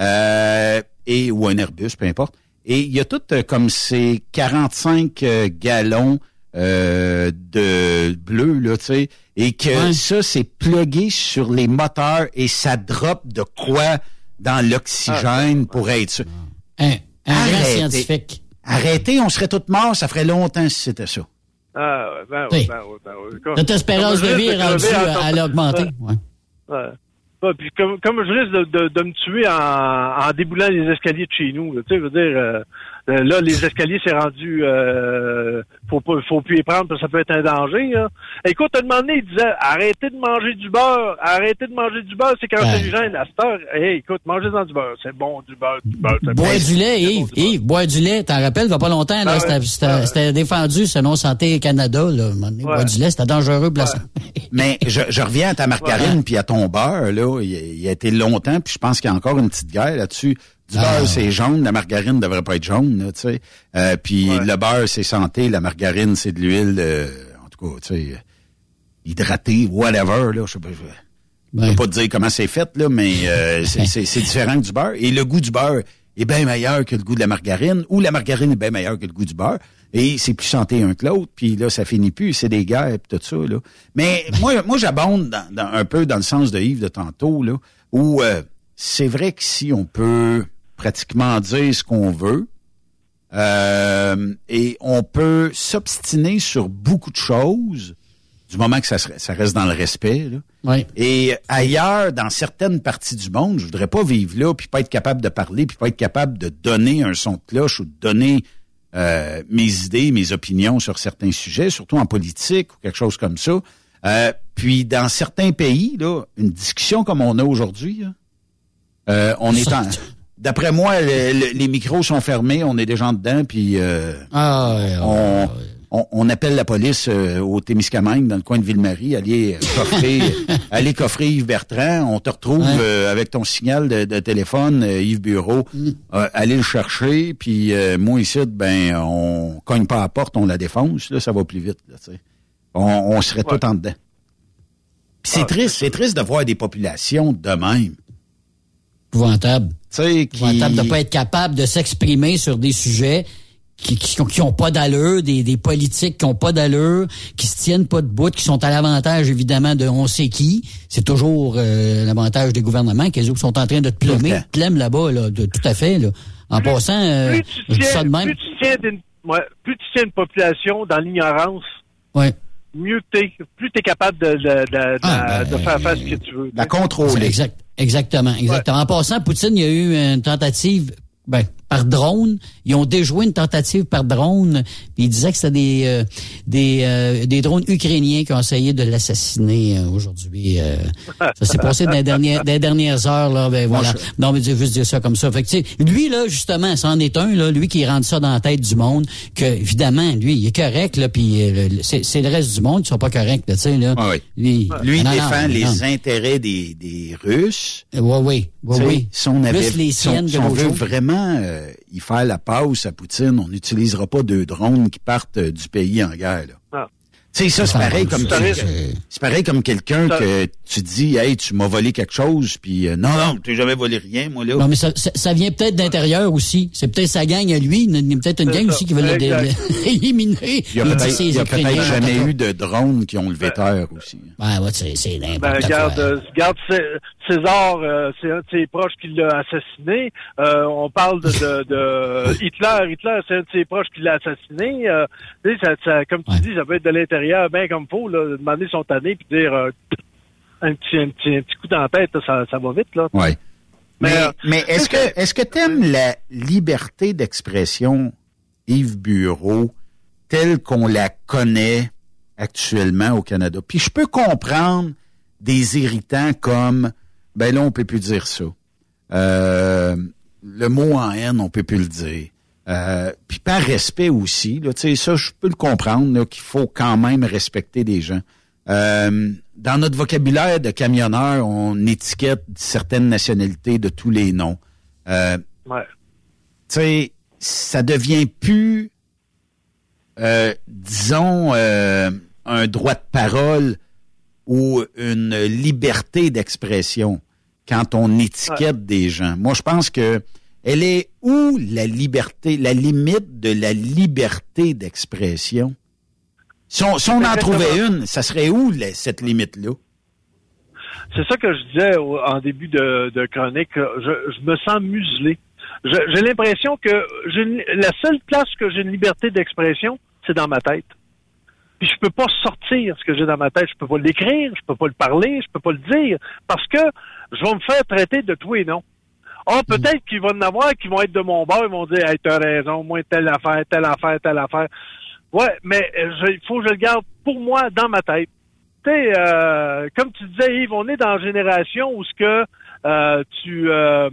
euh, et ou un Airbus, peu importe. Et il y a tout euh, comme ces 45 euh, gallons euh, de bleu, là, tu sais, et que ça, c'est plugué sur les moteurs et ça drop de quoi dans l'oxygène pour être sûr. Un, un grand Arrêtez. scientifique. Arrêtez, on serait tous morts, ça ferait longtemps si c'était ça. Ah, ben Oui. ben oui, ben oui. Comme- Notre espérance de vie est rendue, à-. Ouais. Ouais. Ouais, puis comme, comme je risque de, de, de me tuer en, en déboulant les escaliers de chez nous. Tu sais, je veux dire, euh, euh, là, les escaliers, c'est rendu... Euh, faut, pas, faut plus les prendre parce que ça peut être un danger. Là. Écoute, à un moment donné, il disait, arrêtez de manger du beurre. Arrêtez de manger du beurre, c'est cancérigène. À cette heure, hey, écoute, mangez-en du beurre. C'est bon, du beurre, du beurre. c'est Boire bon. du lait, Yves, Yves, boire du lait, t'en rappelles, il va pas longtemps, là, Ah c'était- ouais. c'était c'était défendu selon Santé Canada, là, boire du lait, c'était dangereux pour la. Mais je, je reviens à ta margarine puis à ton beurre, là. Il, il a été longtemps, puis je pense qu'il y a encore une petite guerre là-dessus. Du Ah. beurre, c'est jaune, la margarine devrait pas être jaune, tu sais. Euh, puis le beurre, c'est santé, la margarine, c'est de l'huile, euh, en tout cas, tu sais, hydratée, whatever, là. Je sais pas, je, peux pas te dire comment c'est fait, là, mais euh, [LAUGHS] c'est- différent du beurre. Et le goût du beurre est bien meilleur que le goût de la margarine, ou la margarine est bien meilleure que le goût du beurre. Et c'est plus santé un que l'autre, puis là, ça finit plus, c'est des guerres, puis tout ça, là. Mais moi, moi j'abonde dans, dans- un peu dans le sens de Yves de tantôt, là, où euh, c'est vrai que si on peut pratiquement dire ce qu'on veut, euh, et on peut s'obstiner sur beaucoup de choses, du moment que ça, se- ça reste dans le respect, là. Oui. Et ailleurs, dans certaines parties du monde, je voudrais pas vivre là, puis pas être capable de parler, puis pas être capable de donner un son de cloche ou de donner euh, mes idées, mes opinions sur certains sujets, surtout en politique ou quelque chose comme ça. Euh, puis dans certains pays, là, une discussion comme on a aujourd'hui, euh, on est en... [LAUGHS] D'après moi, le- le- les micros sont fermés, on est déjà dedans, puis euh, Ah, ouais, ouais, on, on, on appelle la police euh, au Témiscamingue, dans le coin de Ville-Marie, allez euh, coffrer, [LAUGHS] allez coffrer Yves Bertrand, on te retrouve Ouais. euh, avec ton signal de, de téléphone, euh, Yves Bureau, Euh, allez le chercher, puis euh, moi ici, ben, on cogne pas à la porte, on la défonce, là, ça va plus vite, là, tu sais. On, on serait tout en dedans. C'est triste, c'est triste de voir des populations de même. Épouvantable. Tu sais, qui... Épouvantable de pas être capable de s'exprimer sur des sujets qui, qui, ont pas d'allure, des, des politiques qui ont pas d'allure, qui se tiennent pas de bout, qui sont à l'avantage évidemment de on sait qui. C'est toujours euh, l'avantage des gouvernements qui sont en train de te plumer, te là-bas, là, de, tout à fait. Là. En passant, euh, je dis ça de même. Plus tu, tiens une, ouais, plus tu tiens une population dans l'ignorance, ouais. mieux t'es, plus t'es capable de, de, de, ah, de, ben, faire faire ce que tu veux. La contrôler. Exact, exactement, exactement. En passant, Poutine, il y a eu une tentative ben, par drone. Ils ont déjoué une tentative par drone. Puis ils disaient que c'était des euh, des, euh, des drones ukrainiens qui ont essayé de l'assassiner euh, aujourd'hui. ça s'est passé dans les dernières, dans les dernières heures. Là, ben, voilà. Non, mais je veux juste dire ça comme ça. Fait que, lui, là, justement, c'en est un, là, lui qui rentre ça dans la tête du monde, que évidemment, lui, il est correct, là, puis c'est le reste du monde qui sont pas corrects, tu sais, là. oui. Lui, lui il défend les intérêts des, des Russes. Oui, oui. oui, oui. Si on avait, les si on, veut vraiment euh, y faire la pause à Poutine, on n'utilisera pas de drones qui partent euh, du pays en guerre. Ah. Tu sais, ça, c'est pareil comme c'est pareil comme quelqu'un que tu dis, hey, tu m'as volé quelque chose, puis euh, non, non, tu n'as jamais volé rien, moi là. Non, mais ça, ça, vient peut-être d'intérieur aussi. C'est peut-être sa gang à lui, [LAUGHS] il y a peut-être une gang aussi qui veut l'éliminer. Il y a peut-être jamais eu de drones qui ont levé terre aussi. Ben, ouais, c'est n'importe ben, Regarde, regarde César, euh, c'est un de ses proches qui l'a assassiné. Euh, on parle de, de, de [LAUGHS] Hitler. Hitler, c'est un de ses proches qui l'a assassiné. Euh, ça, ça, comme tu dis, ça peut être de l'intérieur, bien comme faut, là, demander son année puis dire euh, un, petit, un, petit, un, petit, coup dans la tête, ça, ça va vite. Là. Ouais. Mais, mais, euh, est-ce que est-ce que tu aimes la liberté d'expression, Yves Bureau, telle qu'on la connaît actuellement au Canada? Puis je peux comprendre des irritants comme ben là, on peut plus dire ça. Euh, le mot en haine, on peut plus le dire. Euh, puis par respect aussi, là, ça, je peux le comprendre, qu'il faut quand même respecter des gens. Euh, dans notre vocabulaire de camionneur, on étiquette certaines nationalités de tous les noms. Euh, ouais. Tu sais, ça devient plus, euh, disons, un droit de parole ou une liberté d'expression quand on étiquette des gens. Moi, je pense que elle est où la liberté, la limite de la liberté d'expression? Si on, en trouvait une, ça serait où cette limite-là? C'est ça que je disais en début de, chronique. Je, me sens muselé. J'ai l'impression que la seule place que j'ai une liberté d'expression, c'est dans ma tête. Puis je peux pas sortir ce que j'ai dans ma tête. Je peux pas l'écrire, je peux pas le parler, je peux pas le dire, parce que je vais me faire traiter de tout et non. Ah, peut-être qu'il va y en avoir qui vont être de mon bord, ils vont dire Hey, t'as raison, moi, telle affaire, telle affaire, telle affaire. Ouais, mais il faut que je le garde pour moi dans ma tête. Tu sais, euh, comme tu disais, Yves, on est dans une génération où ce que euh, tu euh,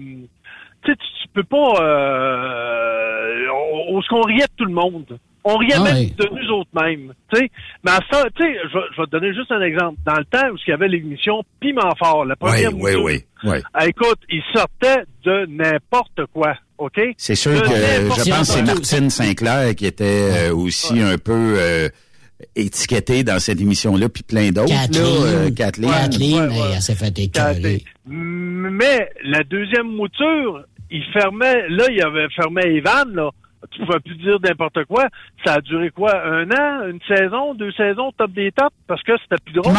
tu, tu peux pas euh, où ce qu'on riait de tout le monde. On riait même de nous autres mêmes. sais. Mais à ça, tu sais, je, vais te donner juste un exemple. Dans le temps où il y avait l'émission Piment Fort, la première oui, oui, oui, ah, écoute, il sortait de n'importe quoi. OK? C'est sûr que je pense que c'est Martine Sinclair qui était euh, aussi un peu euh, étiquetée dans cette émission-là, puis plein d'autres. Kathleen. Kathleen. Kathleen, elle s'est fait écœurer. Mais la deuxième mouture, il fermait, là, il avait fermé Evan, là tu pouvais plus dire n'importe quoi. Ça a duré quoi? Un an, une saison, deux saisons, top des tops, parce que c'était plus drôle.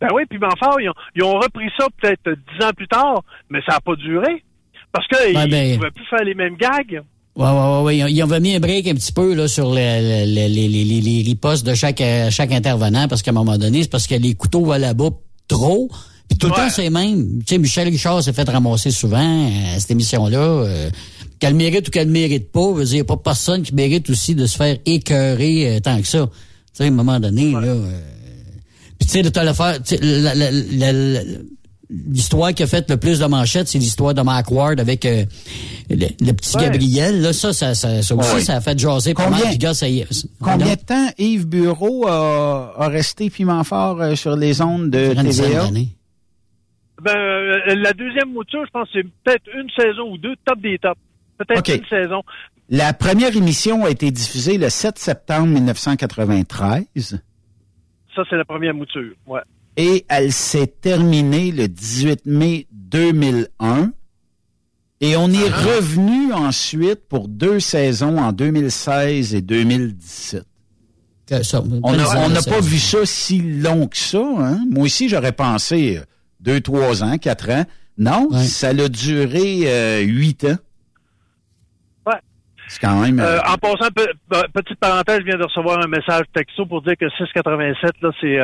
Ben oui, puis Manfort, ils ont, ils ont repris ça peut-être dix ans plus tard, mais ça n'a pas duré. Parce qu'ils ne ben, pouvaient plus faire les mêmes gags. Oui, oui, oui. Ils ont mis un break un petit peu là, sur les, les, les, les, ripostes de chaque, chaque intervenant, parce qu'à un moment donné, c'est parce que les couteaux vont là-bas trop. Puis tout le temps, c'est même. Tu sais, Michel Richard s'est fait ramasser souvent à cette émission-là. Euh, qu'elle mérite ou qu'elle mérite pas, il n'y a pas personne qui mérite aussi de se faire écœurer euh, tant que ça. Tu sais, à un moment donné, là. Euh, puis tu sais, de te le faire. L'histoire qui a fait le plus de manchettes, c'est l'histoire de Mark Ward avec euh, le, petit Gabriel. Là, ça, ça, ça, aussi, ça a fait jaser combien, pas mal. Gars, ça y combien de temps Yves Bureau a, a resté piment fort sur les ondes de TVA? Ben, la deuxième mouture, je pense, c'est peut-être une saison ou deux, top des tops. Peut-être une saison. La première émission a été diffusée le 7 septembre 1993. Ça, c'est la première mouture, ouais. Et elle s'est terminée le 18 mai 2001. Et on est revenu ensuite pour deux saisons en 2016 et 2017. on n'a pas vu ça si long que ça. Hein? Moi aussi, j'aurais pensé euh, deux, trois ans, quatre ans. Non, ça a duré euh, huit ans. C'est quand même... Euh, en passant, petite parenthèse, je viens de recevoir un message texto pour dire que 687, là, c'est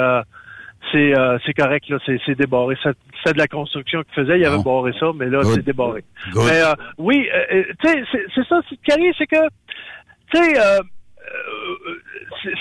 c'est euh, c'est correct là, c'est c'est débarré. C'est de la construction qu'il faisait, il avait barré ça, mais là c'est débarré. Mais euh, oui, euh, tu sais, c'est ça. Ce qui arrive, c'est que tu sais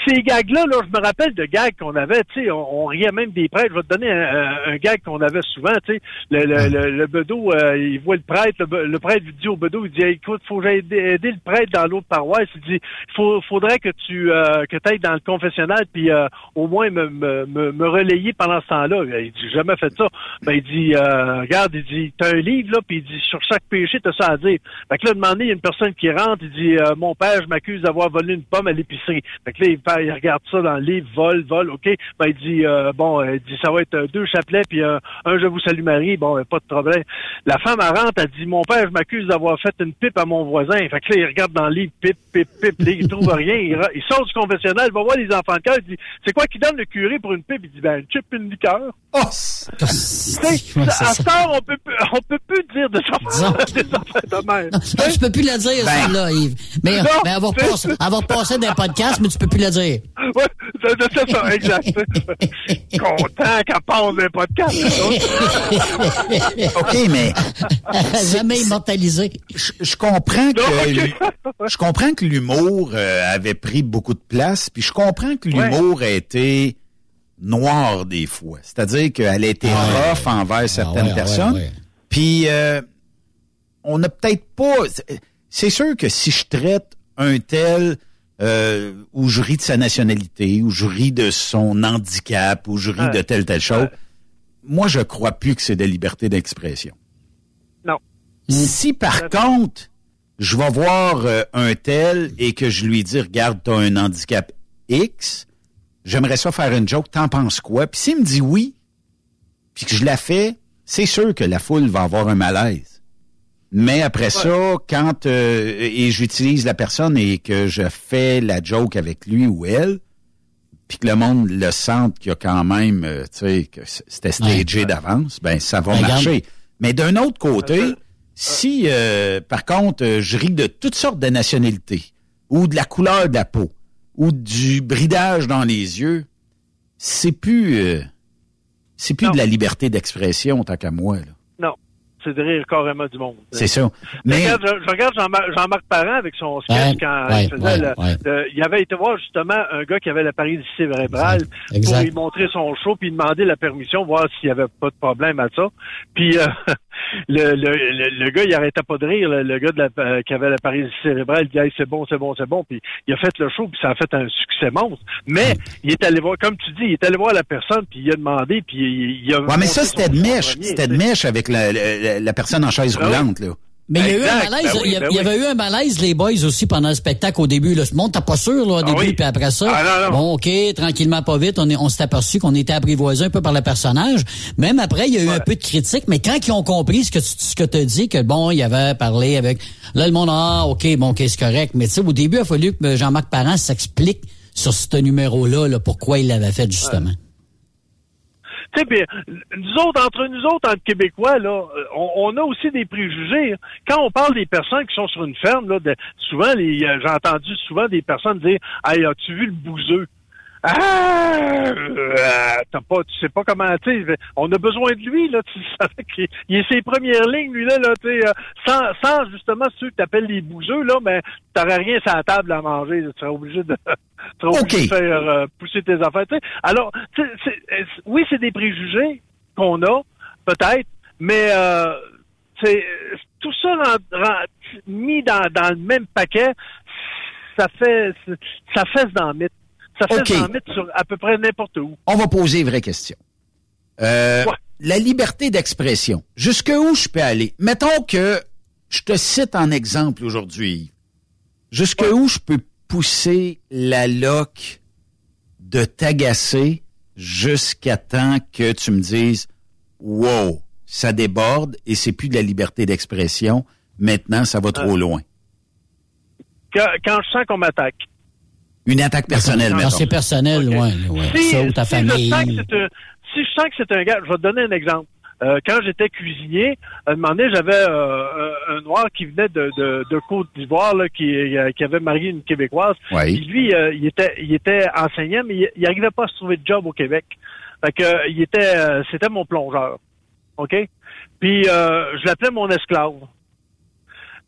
ces gags-là, là, je me rappelle de gags qu'on avait, tu sais, on, riait même des prêtres. Je vais te donner un, gag qu'on avait souvent, tu sais. Le, le, bedeau, euh, il voit le prêtre, le, prêtre lui dit au bedeau, il dit, écoute, faut que aider, le prêtre dans l'autre paroisse. Il dit, faut, faudrait que tu euh, que ailles dans le confessionnal, puis euh, au moins me, relayer pendant ce temps-là. Il dit, jamais fait ça. Ben, il dit, regarde, il dit, t'as un livre, là, puis il dit, sur chaque péché, t'as ça à dire. Fait que là, demandé, il y a une personne qui rentre, il dit, mon père, je m'accuse d'avoir volé une pomme à l'épicerie. Fait que là, il, regarde ça dans le livre, vol, vol, OK? Ben, il dit, euh, bon, il dit, ça va être deux chapelets, puis un Je vous salue Marie. Bon, ben, pas de problème. La femme, elle rentre, elle dit, mon père, je m'accuse d'avoir fait une pipe à mon voisin. Fait que là, il regarde dans le livre, pipe, pipe, pipe. Là, il trouve rien. Il, sort du confessionnal, il va voir les enfants de cœur, il dit, c'est quoi qui donne le curé pour une pipe? Il dit, ben, une chip, une liqueur. Oh! à ce temps, on peut, on peut plus dire de ça. des de mère. Non, tu peux plus la dire, ben, là, Yves. Mais, non, mais elle va repasser, elle d'un podcast, mais tu peux plus la dire. Oui, c'est ça, exact. [LAUGHS] Content qu'elle passe d'un podcast. OK, mais. [LAUGHS] Jamais immortalisé. Je, comprends que. je comprends que l'humour euh, avait pris beaucoup de place, puis je comprends que l'humour a été noir des fois. C'est-à-dire qu'elle a été ah rough envers ah certaines personnes. Puis, euh, on n'a peut-être pas... C'est sûr que si je traite un tel euh, où je ris de sa nationalité, où je ris de son handicap, où je ris de telle, telle chose, moi, je crois plus que c'est de la liberté d'expression. Non. Si, par contre, je vais voir euh, un tel et que je lui dis, regarde, tu as un handicap X, j'aimerais ça faire une joke, t'en penses quoi? Puis s'il me dit oui, puis que je la fais, c'est sûr que la foule va avoir un malaise. Mais après ça, quand euh, et j'utilise la personne et que je fais la joke avec lui ou elle, puis que le monde le sente qu'il y a quand même, euh, tu sais, que c'était stagé d'avance, ben ça va marcher. Mais d'un autre côté, si euh, par contre je ris de toutes sortes de nationalités ou de la couleur de la peau, ou du bridage dans les yeux, c'est plus euh, c'est plus de la liberté d'expression tant qu'à moi. Là. C'est de rire carrément du monde. C'est ça. Mais je, regarde Jean-Marc Parent avec son sketch quand il faisait le, il avait été voir justement un gars qui avait la paralysie cérébrale pour lui montrer son show puis demander la permission voir s'il y avait pas de problème à ça. Puis euh, le, le, le, gars, il arrêtait pas de rire, le, gars de la, euh, qui avait la paralysie cérébrale, il dit c'est bon, c'est bon, c'est bon, puis il a fait le show, puis ça a fait un succès monstre. Mais il est allé voir, comme tu dis, il est allé voir la personne, puis il a demandé, puis il, a... Ouais, mais ça, c'était de mèche, c'était de mèche avec la, la, personne en chaise ah roulante, là. Mais il y a eu un malaise, ben il, y, ben avait eu un malaise, les boys aussi, pendant le spectacle au début. Là. Ce monde, t'as pas sûr, là, au ah début, puis après ça. Ah, bon, OK, tranquillement, pas vite, on, est, on s'est aperçu qu'on était apprivoisé un peu par le personnage. Même après, il y a eu un peu de critique, mais quand ils ont compris ce que tu ce que as dit, que bon, il avait parlé avec... Là, le monde, ah, OK, bon, OK, c'est correct. Mais tu sais, au début, il a fallu que Jean-Marc Parent s'explique sur ce numéro-là, là, pourquoi il l'avait fait, justement. Tu sais, nous autres, entre nous autres, entre Québécois, là, on, a aussi des préjugés. Quand on parle des personnes qui sont sur une ferme, là, souvent, j'ai entendu souvent des personnes dire Hey, as-tu vu le bouseux? Ah, t'as pas, tu sais pas comment, tu on a besoin de lui, là, tu [LAUGHS] sais, qu'il il est ses premières lignes, lui, là, là, tu euh, sans, sans, justement, ceux que t'appelles les bouseux, là, mais t'aurais rien sur la table à manger, tu serais obligé de, obligé de faire euh, pousser tes affaires. Alors, oui, c'est des préjugés qu'on a, peut-être, mais, euh, tout ça mis dans, dans le même paquet, ça fait, ça fesse dans le mythe. Ça fait sur à peu près n'importe où. On va poser une vraie question. Euh, la liberté d'expression, jusque où je peux aller? Mettons que je te cite en exemple aujourd'hui. Jusque où je peux pousser la loque de t'agacer jusqu'à temps que tu me dises Wow, ça déborde et c'est plus de la liberté d'expression. maintenant, ça va trop loin? Quand, quand je sens qu'on m'attaque. Une attaque personnelle, mais C'est personnel, okay. ouais, ouais. Si, ça ou ta si famille. Je sens que c'est un, si je sens que c'est un gars, je vais te donner un exemple. Euh, quand j'étais cuisinier, à un moment donné, j'avais euh, un, noir qui venait de, de, de Côte d'Ivoire, qui, euh, qui avait marié une québécoise. Oui. Puis lui, euh, il était, il était enseignant, mais il, il arrivait pas à se trouver de job au Québec. Fait que il était, euh, c'était mon plongeur, ok? Puis je l'appelais mon esclave.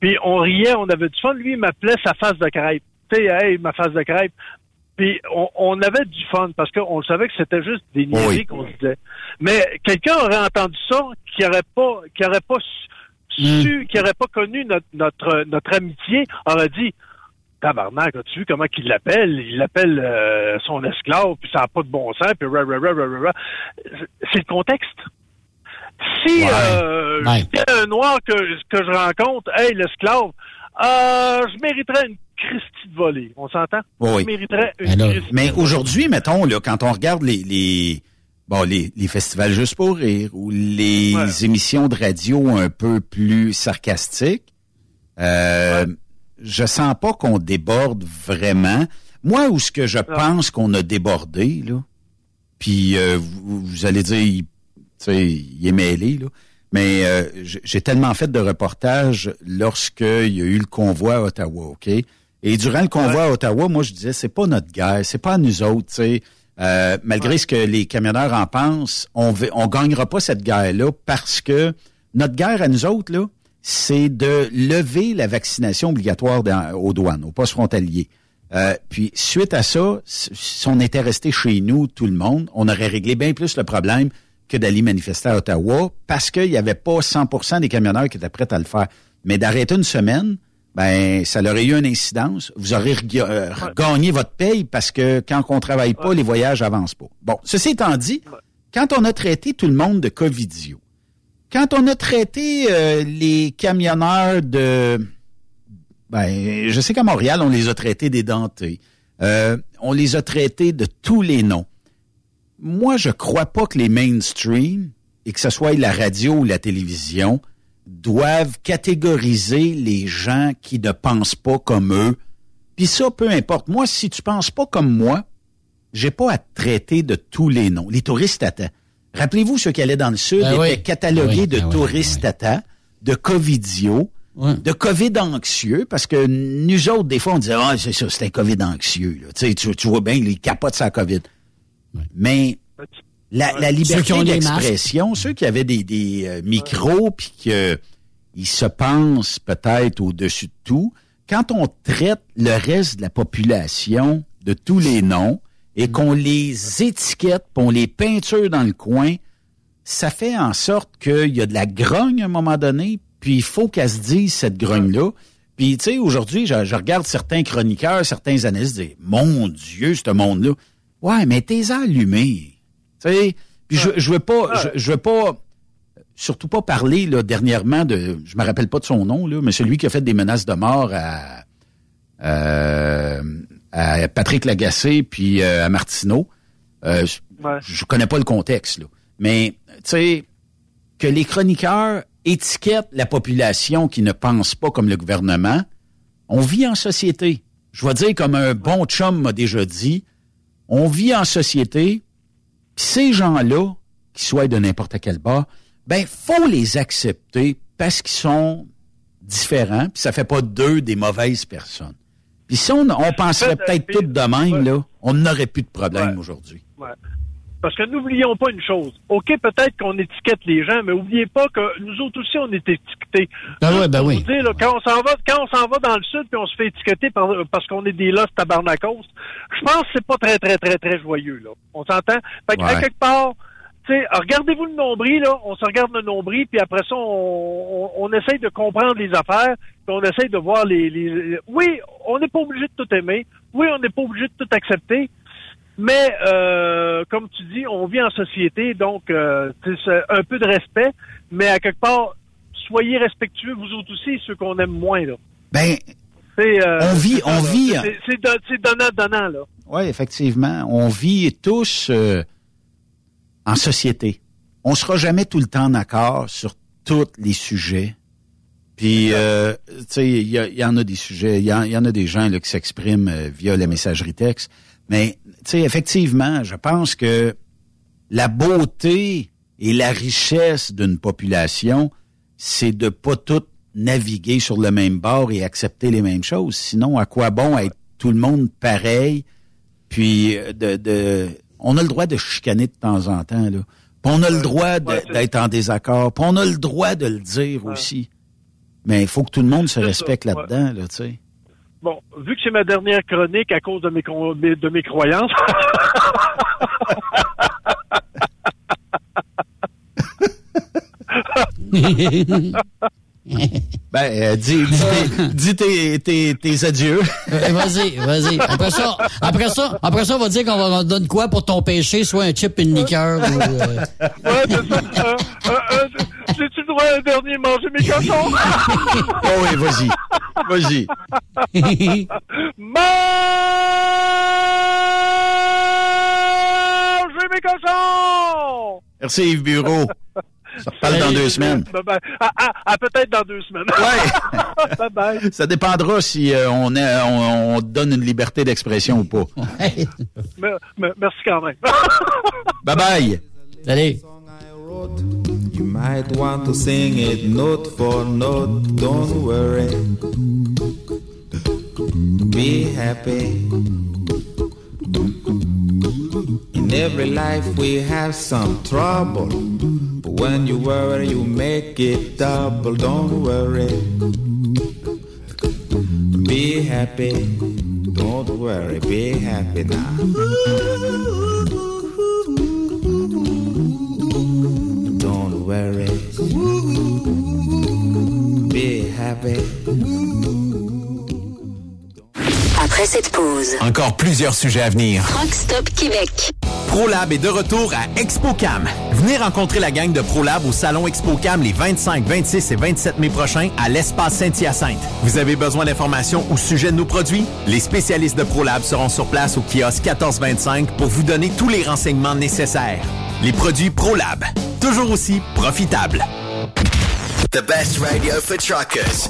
Puis on riait, on avait du fun. Lui, il m'appelait sa face de crêpe. Tu sais, hey, ma face de crêpe. Puis on, on, avait du fun parce qu'on savait que c'était juste des niaiseries Oui. qu'on disait. Mais quelqu'un aurait entendu ça qui aurait pas qui aurait pas su, qui aurait pas connu notre notre notre amitié, aurait dit Tabarnak, as-tu vu comment qu'il l'appelle? Il l'appelle euh, son esclave, puis ça n'a pas de bon sens, puis. C'est le contexte. Si Ouais. euh, Ouais. un noir que, que je rencontre, hey, l'esclave, euh, je mériterais une Christie de volée. On s'entend? Oui. Une Mais, aujourd'hui, mettons, là, quand on regarde les, les, bon, les, les festivals juste pour rire ou les émissions de radio un peu plus sarcastiques, euh, je sens pas qu'on déborde vraiment. Moi, où ce que je pense qu'on a débordé, là, puis euh, vous, vous allez dire, il, tu sais, il est mêlé, là. Mais euh, j'ai j'ai tellement fait de reportages lorsqu'il y a eu le convoi à Ottawa, OK? Et durant le convoi à Ottawa, moi, je disais, c'est pas notre guerre, c'est pas à nous autres, tu sais. Euh, malgré ce que les camionneurs en pensent, on ne gagnera pas cette guerre-là parce que notre guerre à nous autres, là, c'est de lever la vaccination obligatoire dans- aux douanes, aux postes frontaliers. Euh, puis, suite à ça, si si on était resté chez nous, tout le monde, on aurait réglé bien plus le problème que d'aller manifester à Ottawa parce qu'il n'y avait pas 100% des camionneurs qui étaient prêts à le faire. Mais d'arrêter une semaine, ben ça aurait eu une incidence. Vous aurez euh, gagné votre paye parce que quand on travaille pas, les voyages avancent pas. Bon, ceci étant dit, quand on a traité tout le monde de Covidio, quand on a traité euh, les camionneurs de... Ben, je sais qu'à Montréal, on les a traités d'édentés. Euh, on les a traités de tous les noms. Moi, je crois pas que les mainstream, et que ce soit la radio ou la télévision, doivent catégoriser les gens qui ne pensent pas comme eux. Puis ça, peu importe. Moi, si tu penses pas comme moi, j'ai pas à te traiter de tous les noms. Les touristes tata. Rappelez-vous ceux qui allaient dans le sud Ben étaient oui. catalogués Ben de ben touristes tata, de covidio, de COVID anxieux, parce que nous autres, des fois, on disait, ah, c'est ça, c'est un COVID anxieux. Là. Tu, sais, tu, tu vois bien, les capotes sa COVID. Mais la, liberté d'expression, ceux qui avaient des, des euh, micros, puis que ils se pensent peut-être au-dessus de tout, quand on traite le reste de la population de tous les noms et qu'on les étiquette, puis on les peinture dans le coin, ça fait en sorte qu'il y a de la grogne à un moment donné, puis il faut qu'elle se dise cette grogne-là. Puis, tu sais, aujourd'hui, je, je regarde certains chroniqueurs, certains analystes dire Mon Dieu, ce monde-là. Ouais, mais t'es allumé. Tu sais, puis je, je veux pas, je, je veux pas, surtout pas parler, là, dernièrement de, je me rappelle pas de son nom, là, mais celui qui a fait des menaces de mort à, euh, à Patrick Lagacé puis euh, à Martineau. Euh, Je connais pas le contexte, là. Mais, tu sais, que les chroniqueurs étiquettent la population qui ne pense pas comme le gouvernement, on vit en société. Je vais dire, comme un bon chum m'a déjà dit, on vit en société, puis ces gens-là, qui soient de n'importe quel bord, ben, faut les accepter parce qu'ils sont différents, puis ça fait pas d'eux des mauvaises personnes. Puis si on, on penserait peut-être tout de même, là, on n'aurait plus de problème aujourd'hui. Ouais. Parce que n'oublions pas une chose. OK, peut-être qu'on étiquette les gens, mais oubliez pas que nous autres aussi, on est étiquetés. Ben oui, ben oui. vous dire, là, quand on s'en va, quand on s'en va dans le sud puis on se fait étiqueter par- parce qu'on est des losses tabarnakos, je pense que c'est pas très, très, très, très joyeux, là. On s'entend? Fait qu'à Ouais. quelque part, regardez-vous le nombril, là, on se regarde le nombril, puis après ça, on, on, on essaye de comprendre les affaires, puis on essaye de voir les... les- Oui, on n'est pas obligé de tout aimer. Oui, on n'est pas obligé de tout accepter. Mais, euh, comme tu dis, on vit en société, donc euh, un peu de respect, mais à quelque part, soyez respectueux, vous autres aussi, ceux qu'on aime moins. Là. Ben, euh, On vit- on vit- c'est donnant-donnant, là. Oui, effectivement. On vit tous euh, en société. On sera jamais tout le temps d'accord sur tous les sujets. Puis, euh, tu sais, il y, en a des sujets, il y, en a des gens là, qui s'expriment euh, via la messagerie texte. Mais, tu sais, effectivement, je pense que la beauté et la richesse d'une population, c'est de pas tout naviguer sur le même bord et accepter les mêmes choses. Sinon, à quoi bon être tout le monde pareil? Puis, euh, de, de on a le droit de chicaner de temps en temps, là. Puis on a le droit d'être en désaccord. Puis on a le droit de le dire aussi. Mais il faut que tout le monde se respecte là-dedans, là, tu sais. Bon, vu que c'est ma dernière chronique à cause de mes, de mes croyances. [LAUGHS] [LAUGHS] [LAUGHS] ben, euh, dis, dis, tes, tes, tes, adieux. Euh, vas-y, vas-y. Après ça, après ça, après ça, on va dire qu'on va donner quoi pour ton péché, soit un chip et une liqueur. Ou, euh... Ouais, c'est ça. Euh, J'ai-tu le droit à un dernier manger mes cochons? [LAUGHS] oh oui, vas-y. Vas-y. Manger mes cochons! Merci Yves Bureau. Ça reparle dans deux semaines. Bye bye. Ah, ah, ah, peut-être dans deux semaines. Ouais. [LAUGHS] bye bye. Ça dépendra si euh, on, est, on, on, donne une liberté d'expression ou pas. [LAUGHS] merci quand même. [LAUGHS] bye bye. Salut. You might want to sing it note for note, don't worry. Be happy. In every life we have some trouble. But when you worry, you make it double. Don't worry. Be happy. Don't worry. Be happy now. Don't worry. Be happy. Après cette pause, Encore plusieurs sujets à venir. Rockstop Québec. ProLab est de retour à ExpoCam. Venez rencontrer la gang de ProLab au salon ExpoCam les 25, 26 et 27 mai prochains à l'espace Saint-Hyacinthe. Vous avez besoin d'informations au sujet de nos produits? Les spécialistes de ProLab seront sur place au kiosque 1425 pour vous donner tous les renseignements nécessaires. Les produits ProLab, toujours aussi profitables. The best radio for truckers.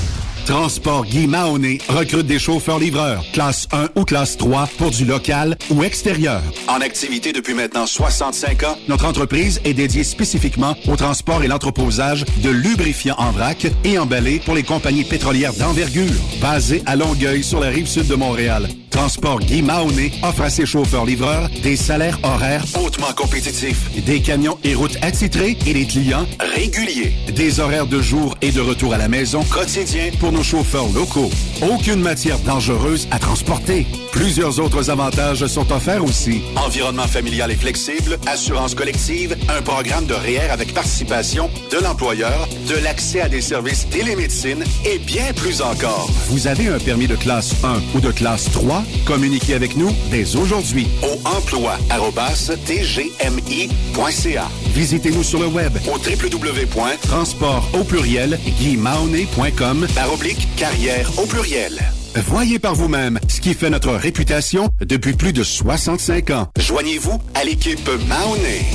Transport Guy Mahoney recrute des chauffeurs-livreurs, classe 1 ou classe 3 pour du local ou extérieur. En activité depuis maintenant 65 ans, Notre entreprise est dédiée spécifiquement au transport et l'entreposage de lubrifiants en vrac et emballés pour les compagnies pétrolières d'envergure, basées à Longueuil sur la rive sud de Montréal. Transport Guy Mahoney offre à ses chauffeurs-livreurs des salaires horaires hautement compétitifs, des camions et routes attitrés et des clients réguliers, des horaires de jour et de retour à la maison quotidiens pour nos chauffeurs locaux. Aucune matière dangereuse à transporter. Plusieurs autres avantages sont offerts aussi. Environnement familial et flexible, assurance collective, un programme de REER avec participation de l'employeur, de l'accès à des services télémédecine et bien plus encore. Vous avez un permis de classe 1 ou de classe 3? Communiquez avec nous dès aujourd'hui. Au emploi.tgmi.ca. Visitez-nous sur le web au www. transport au pluriel guimaoney.com par oblique carrière au pluriel. Voyez par vous-même ce qui fait notre réputation depuis plus de 65 ans. Joignez-vous à l'équipe Mahoney.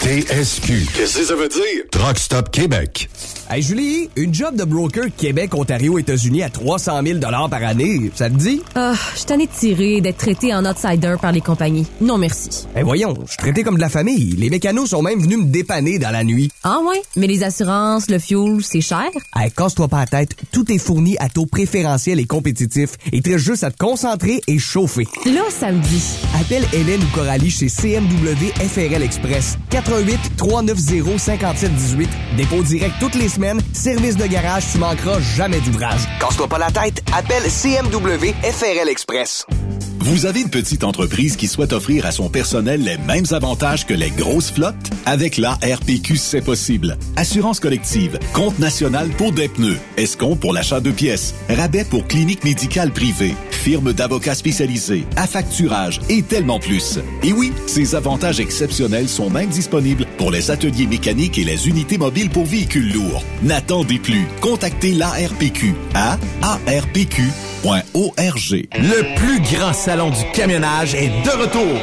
TSQ. Qu'est-ce que ça veut dire? Truck Stop Québec. Hey Julie, une job de broker Québec, Ontario, États-Unis à 300 000 par année, ça te dit? Ah, je tanné de tirer, d'être traité en outsider par les compagnies. Non merci. Ben voyons, je suis traité comme de la famille. Les mécanos sont même venus me dépanner dans la nuit. Ah ouais? Mais les assurances, le fuel, c'est cher? Hey, casse-toi pas la tête, tout est fourni à taux préférentiel et compétitif. Il te reste juste à te concentrer et chauffer. Là, ça me dit. Appelle Hélène ou Coralie chez CMW FRL Express. 88 390 5718. Dépôt direct toutes les semaines. Service de garage, tu manqueras jamais d'ouvrage. Casse-toi pas la tête, appelle CMW FRL Express. Vous avez une petite entreprise qui souhaite offrir à son personnel les mêmes avantages que les grosses flottes? Avec la RPQ, c'est possible. Assurance collective, compte national pour des pneus, escompte pour l'achat de pièces, rabais pour clinique médicale privée, firme d'avocats spécialisés, affacturage et tellement plus. Et oui, ces avantages exceptionnels sont même disponibles pour les ateliers mécaniques et les unités mobiles pour véhicules lourds. N'attendez plus. Contactez l'ARPQ à arpq.org. Le plus grand salon du camionnage est de retour.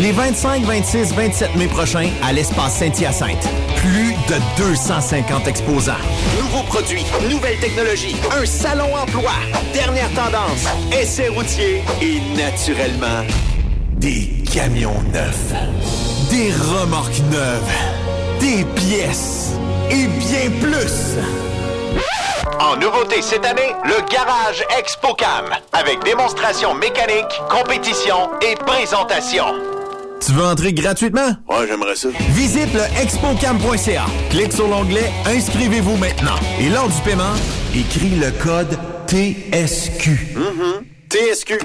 Les 25, 26, 27 mai prochains à l'espace Saint-Hyacinthe. Plus de 250 exposants. Nouveaux produits, nouvelles technologies, un salon emploi, dernière tendance, essais routiers et naturellement des camions neufs, des remorques neuves, des pièces et bien plus. En nouveauté cette année, le Garage ExpoCam, avec démonstration mécanique, compétition et présentation. Tu veux entrer gratuitement? Ouais, j'aimerais ça. Visite le expocam.ca. Clique sur l'onglet Inscrivez-vous maintenant. Et lors du paiement, écris le code TSQ. Mm-hmm. TSQ.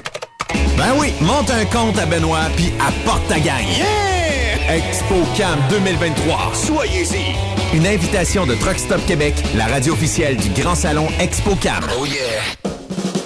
Ben oui, monte un compte à Benoît puis apporte ta gagne. Yeah! ExpoCam 2023. Soyez-y. Une invitation de Truck Stop Québec, la radio officielle du Grand Salon ExpoCam. Oh yeah!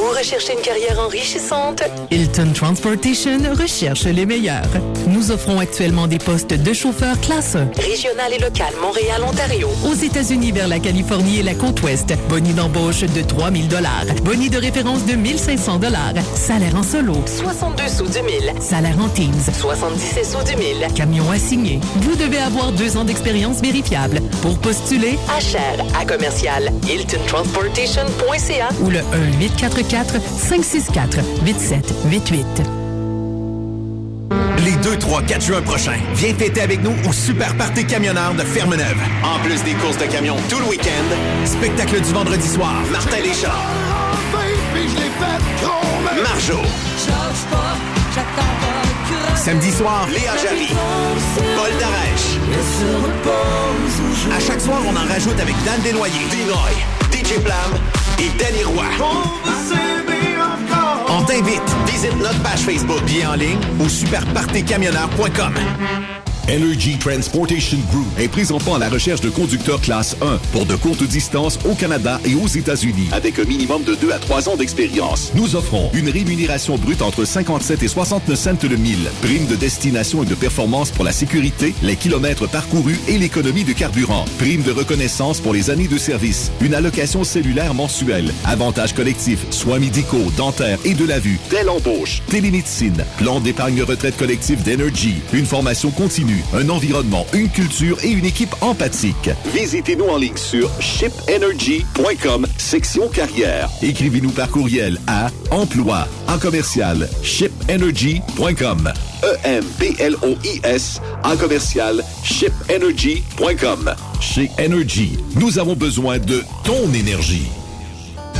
Vous recherchez une carrière enrichissante? Hilton Transportation recherche les meilleurs. Nous offrons actuellement des postes de chauffeur classe 1. Régional et local, Montréal, Ontario. Aux États-Unis vers la Californie et la côte ouest. Boni d'embauche de 3000 dollars. Boni de référence de 1500 dollars. Salaire en solo. 62 sous du mille. Salaire en teams. 77 sous du mille. Camion assigné. Vous devez avoir deux ans d'expérience vérifiable. Pour postuler, À cher, à commercial, hiltontransportation.ca ou le 1-844-564-8788. Les 2, 3, 4 juin prochains, viens fêter avec nous au Super Party Camionneur de Fermeneuve. En plus des courses de camions tout le week-end, Spectacle du vendredi soir. Martin Léchard, Marjo, Samedi soir, Léa Jarry, Paul Darèche. à chaque soir, on en rajoute avec Dan Desnoyers. Dinoy, DJ Plam et Danny Roy. On t'invite. Visite notre page Facebook. Billets en ligne au superpartycamionneur.com. Energy Transportation Group est présentement à la recherche de conducteurs classe 1 pour de courtes distances au Canada et aux États-Unis. Avec un minimum de 2 à 3 ans d'expérience. Nous offrons une rémunération brute entre 57 et 69 cents le mille, prime de destination et de performance pour la sécurité, les kilomètres parcourus et l'économie de carburant, prime de reconnaissance pour les années de service, une allocation cellulaire mensuelle, avantages collectifs, soins médicaux, dentaires et de la vue, telle embauche, télémédecine, plan d'épargne retraite collective d'Energy, une formation continue, un environnement, une culture et une équipe empathique. Visitez-nous en ligne sur shipenergy.com, section carrière. Écrivez-nous par courriel à emploi en commercial shipenergy.com. E-M-P-L-O-I-S en commercial shipenergy.com. Chez Energy, nous avons besoin de ton énergie.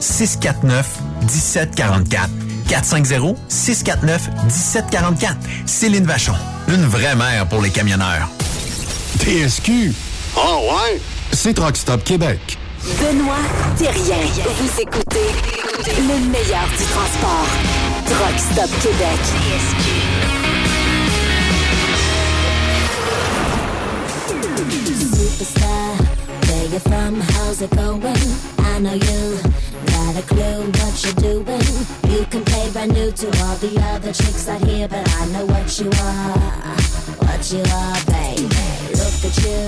649 1744. 450-649-1744. Céline Vachon, une vraie mère pour les camionneurs. TSQ. Oh ouais? C'est Truck Stop Québec. Benoît Thérien. Vous écoutez le meilleur du transport. Truck Stop Québec. Superstar, where you from? How's it going? I know you got a clue what you're doing. You can play brand new to all the other chicks out here, but I know what you are, what you are, baby. Look at you,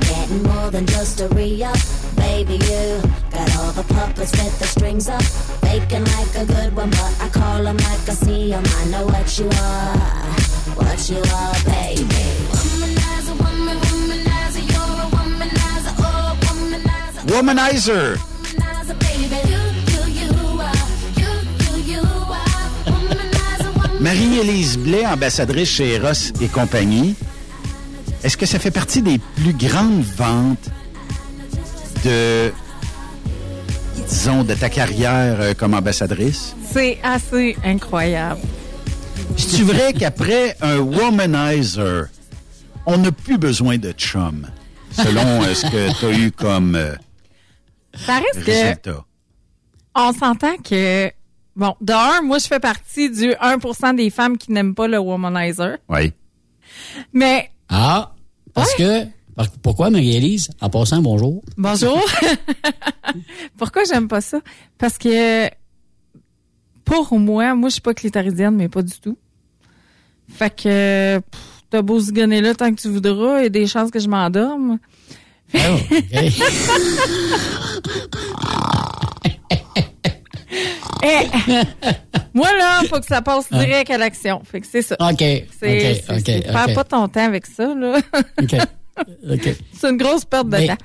getting more than just a re-up. Baby, you got all the puppets with the strings up. Faking like a good one, but I call them like I see 'em. I know what you are, what you are, baby. Womanizer, woman, womanizer, you're a womanizer, oh, womanizer. Womanizer. Womanizer, baby. Marie-Élise Blais, ambassadrice chez Eros et compagnie. Est-ce que ça fait partie des plus grandes ventes de, disons, de ta carrière euh, comme ambassadrice? C'est assez incroyable. C'est vrai qu'après un womanizer, on n'a plus besoin de chum, selon euh, ce que tu as eu comme euh, Ça reste que résultat? on s'entend que bon, de un, moi je fais partie du 1% des femmes qui n'aiment pas le womanizer. Oui. Mais Ah, parce que... Pourquoi, Marie-Élise? En passant, bonjour? bonjour. [LAUGHS] Pourquoi j'aime pas ça? Parce que pour moi, moi je suis pas clitoridienne mais pas du tout. Fait que t'as beau zigonner là tant que tu voudras, il y a des chances que je m'endorme. Eh, [LAUGHS] [LAUGHS] [LAUGHS] moi, là, faut que ça passe direct à l'action. Fait que c'est ça. OK. C'est, OK, c'est- OK, c'est- Perds OK. pas ton temps avec ça, là. [LAUGHS] OK. OK. c'est une grosse perte de Mais, temps.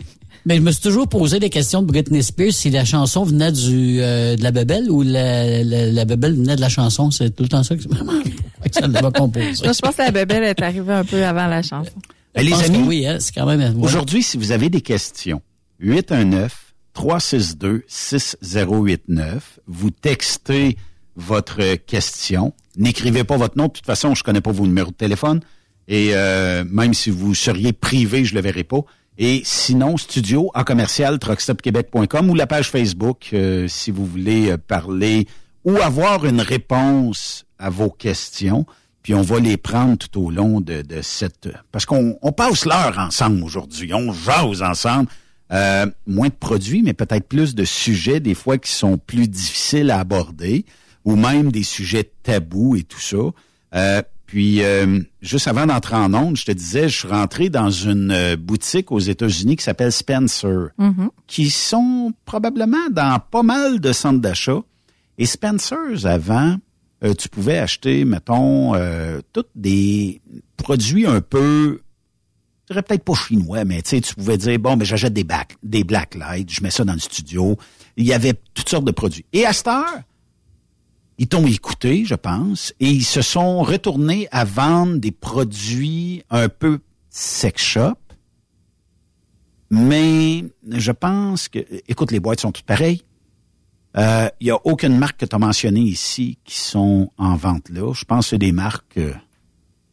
mais je me suis toujours posé des questions de Britney Spears si la chanson venait du euh, de la bebelle ou la, la, la bebelle venait de la chanson. C'est tout le temps ça que, ça l'avait composé. Moi, je pense que la bébelle est arrivée un peu avant la chanson. Ben, les amis, oui, hein, c'est quand même. ouais. Aujourd'hui, si vous avez des questions, 819-362-6089, vous textez votre question. N'écrivez pas votre nom. De toute façon, je connais pas vos numéros de téléphone. Et euh, même si vous seriez privé, je le verrai pas. Et sinon, studio en commercial truckstopquebec.com ou la page Facebook euh, si vous voulez euh, parler ou avoir une réponse à vos questions. Puis on va les prendre tout au long de, de cette... Parce qu'on on passe l'heure ensemble aujourd'hui. On jase ensemble. Euh, moins de produits, mais peut-être plus de sujets, des fois, qui sont plus difficiles à aborder, ou même des sujets tabous et tout ça. Euh, puis, euh, juste avant d'entrer en onde, je te disais, je suis rentré dans une euh, boutique aux États-Unis qui s'appelle Spencer, Mhm. qui sont probablement dans pas mal de centres d'achat. Et Spencer's, avant, euh, tu pouvais acheter, mettons, euh, tous des produits un peu, je dirais peut-être pas chinois, mais tu sais, tu pouvais dire, bon, mais j'achète des, back, des Blacklight, je mets ça dans le studio. Il y avait toutes sortes de produits. Et à cette heure, ils t'ont écouté, je pense, et ils se sont retournés à vendre des produits un peu sex shop. Mais je pense que, écoute, les boîtes sont toutes pareilles. Il n'y a aucune marque que tu as mentionnée ici qui sont en vente là. Je pense que c'est des marques euh,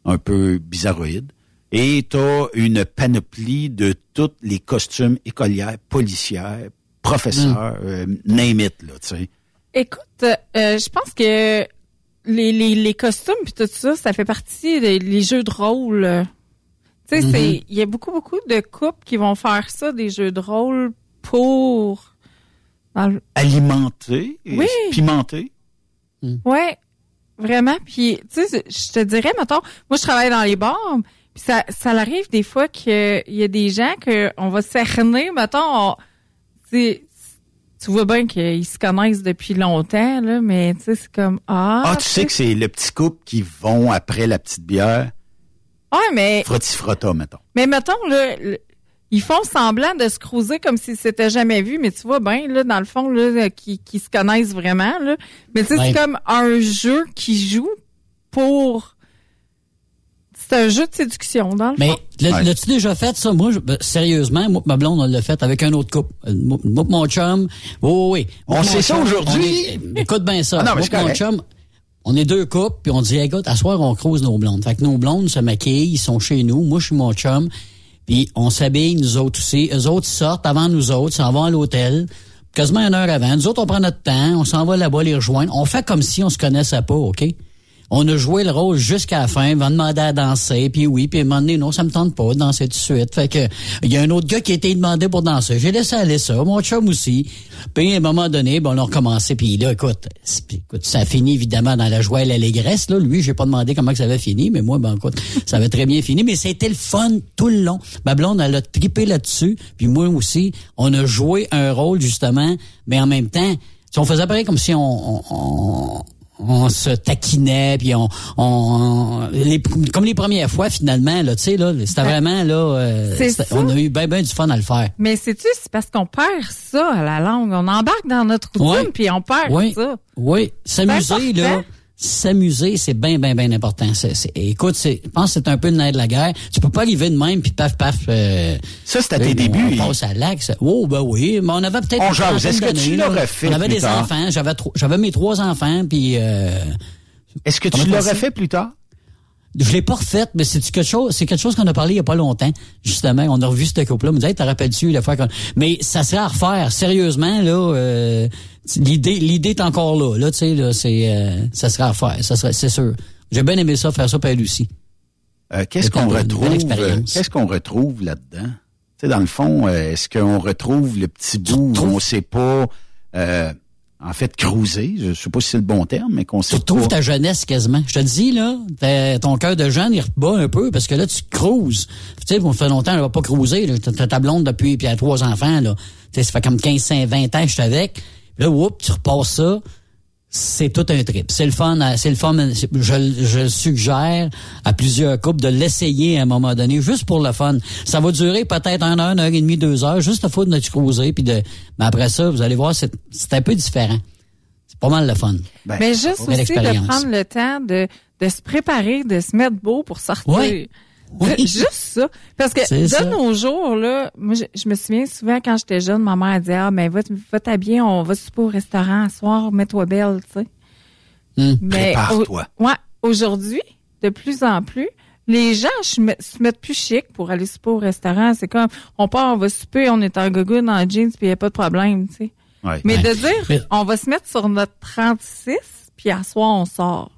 un peu bizarroïdes. Et tu as une panoplie de tous les costumes écolières, policières, professeurs, euh, name it, là, tu sais. Écoute, euh, je pense que les, les, les costumes puis tout ça, ça fait partie des les jeux de rôle. euh. Tu sais, c'est il y a beaucoup beaucoup de couples qui vont faire ça des jeux de rôle pour le- Alimenté, et Oui. pimenté. Ouais, vraiment. Puis, tu sais, je te dirais, mettons, moi, je travaille dans les bars, ça, ça arrive des fois qu'il y a des gens que on va cerner, mettons, on- tu sais, tu vois bien qu'ils se connaissent depuis longtemps, là, mais tu sais, c'est comme, ah. Ah, tu sais que c'est le petit couple qui vont après la petite bière? Ouais, mais, Frotti-frotta, mettons. mais mettons, là, le- ils font semblant de se cruiser comme s'ils s'étaient jamais vus, mais tu vois bien, là, dans le fond, là, qui, qui se connaissent vraiment, là. Mais tu sais, Ouais. c'est comme un jeu qui joue pour. C'est un jeu de séduction, dans le Mais fond. l'as- l'as-tu déjà fait ça? Moi, je- ben, sérieusement, moi, ma blonde, on l'a fait avec un autre couple. Euh, Moi, mon chum. Oh, oui. Moi On sait ça aujourd'hui? Écoute bien ça. Ah non, mais Moi mon chum, on est deux couples, puis on dit, écoute, à soir, on croise nos blondes. Fait que nos blondes se maquillent, ils sont chez nous. Moi, je suis mon chum. Puis on s'habille, nous autres aussi. Eux autres sortent avant nous autres, s'en vont à l'hôtel, quasiment une heure avant. Nous autres, on prend notre temps, on s'en va là-bas les rejoindre. On fait comme si on se connaissait pas, OK? On a joué le rôle jusqu'à la fin, va demander à danser, puis oui, puis un moment donné, non, ça me tente pas de danser tout de suite. Fait que il y a un autre gars qui a été demandé pour danser. J'ai laissé aller ça, mon chum aussi. Puis à un moment donné, bon, on a recommencé, puis là, écoute, écoute, ça a fini évidemment dans la joie et l'allégresse. Là. Lui, j'ai pas demandé comment que ça avait fini, mais moi, ben écoute, [LAUGHS] ça avait très bien fini. Mais c'était le fun tout le long. Ma blonde, elle a trippé là-dessus, puis moi aussi, on a joué un rôle justement, mais en même temps, on faisait pareil comme si on se taquinait puis on, on les, comme les premières fois finalement là tu sais là c'était vraiment là euh, on a eu bien ben du fun à le faire. Mais c'est tu c'est parce qu'on perd ça à la langue on embarque dans notre routine puis on perd ça. Oui s'amuser là s'amuser, c'est bien, bien, bien important. écoute, je pense que c'est un peu le nerf de la guerre. Tu peux pas arriver de même puis paf, paf. Euh, ça, c'était à tes débuts. On passe à l'axe. Oh, ben oui, mais on avait peut-être. On jase. Est-ce que tu l'aurais fait On avait des enfants. J'avais, j'avais mes trois enfants puis. Euh, Est-ce que tu l'aurais fait plus tard? Je l'ai pas refaite, mais c'est quelque chose, c'est quelque chose qu'on a parlé il y a pas longtemps. Justement, on a revu ce couple-là. On me disait, t'as rappelles-tu la fois qu'on... Mais ça serait à refaire. Sérieusement, là, euh, l'idée, l'idée est encore là. Là, tu sais, là, c'est, euh, ça serait à refaire. Ça serait, c'est sûr. J'ai bien aimé ça, faire ça par Lucie. Euh, qu'est-ce qu'on retrouve, euh, qu'est-ce qu'on retrouve là-dedans? Tu sais, dans le fond, est-ce qu'on retrouve le petit bout où on sait pas, en fait, cruiser, je sais pas si c'est le bon terme, mais qu'on Tu retrouves ta jeunesse quasiment. Je te dis, là, ton cœur de jeune, il rebat un peu parce que là, tu cruises. Tu sais, on fait longtemps, elle va pas cruiser. T'as ta blonde depuis, puis elle a trois enfants, là. Tu sais, ça fait comme 15, 5, 20 ans que je suis avec. Là, whoop, tu repasses ça c'est tout un trip. C'est le fun, c'est le fun. Je, je suggère à plusieurs couples de l'essayer à un moment donné, juste pour le fun. Ça va durer peut-être un heure, une heure et demie, deux heures, juste à foutre de cruiser, puis de. Mais après ça, vous allez voir, c'est, un peu différent. C'est pas mal le fun. Ben, mais juste aussi de prendre le temps de, de se préparer, de se mettre beau pour sortir. [LAUGHS] Juste ça. Parce que de nos jours, là, moi, je, me souviens souvent quand j'étais jeune, ma mère disait, ah, ben, va, va t'habiller, on va super au restaurant ce soir, mets-toi belle, tu sais. Hum, Prépare-toi. Ouais. Aujourd'hui, de plus en plus, les gens se mettent plus chic pour aller souper au restaurant. C'est comme, on part, on va souper, on est en gogo dans le jeans, puis il n'y a pas de problème, tu sais. Mais de dire, on va se mettre sur notre 36, puis à soir, on sort.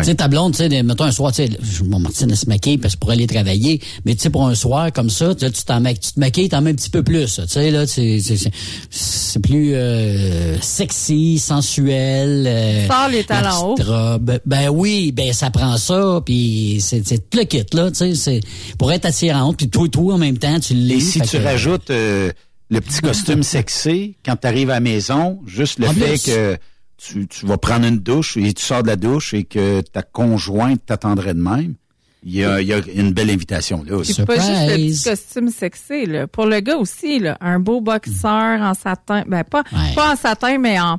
Tu sais, ta blonde, tu sais, mettons un soir, tu sais, mon Martine se maquille parce que pour aller travailler, mais tu sais, pour un soir comme ça, tu t'en tu te maquilles, t'en mets un petit peu plus, tu sais, là, c'est plus euh, sexy, sensuel. Euh, Sors les talents hauts. Ben oui, ben ça prend ça, puis c'est tout le kit, là, tu sais, c'est pour être attirant, puis tout et tout en même temps, tu l'es. Et si tu rajoutes euh, le petit costume [LAUGHS] sexy quand tu arrives à la maison, juste le fait que tu, tu, vas prendre une douche et tu sors de la douche et que ta conjointe t'attendrait de même, il y a, il y a une belle invitation là aussi. C'est pas juste le petit costume sexy. Là. Pour le gars aussi, là, un beau boxeur en satin, ben pas, pas en satin, mais en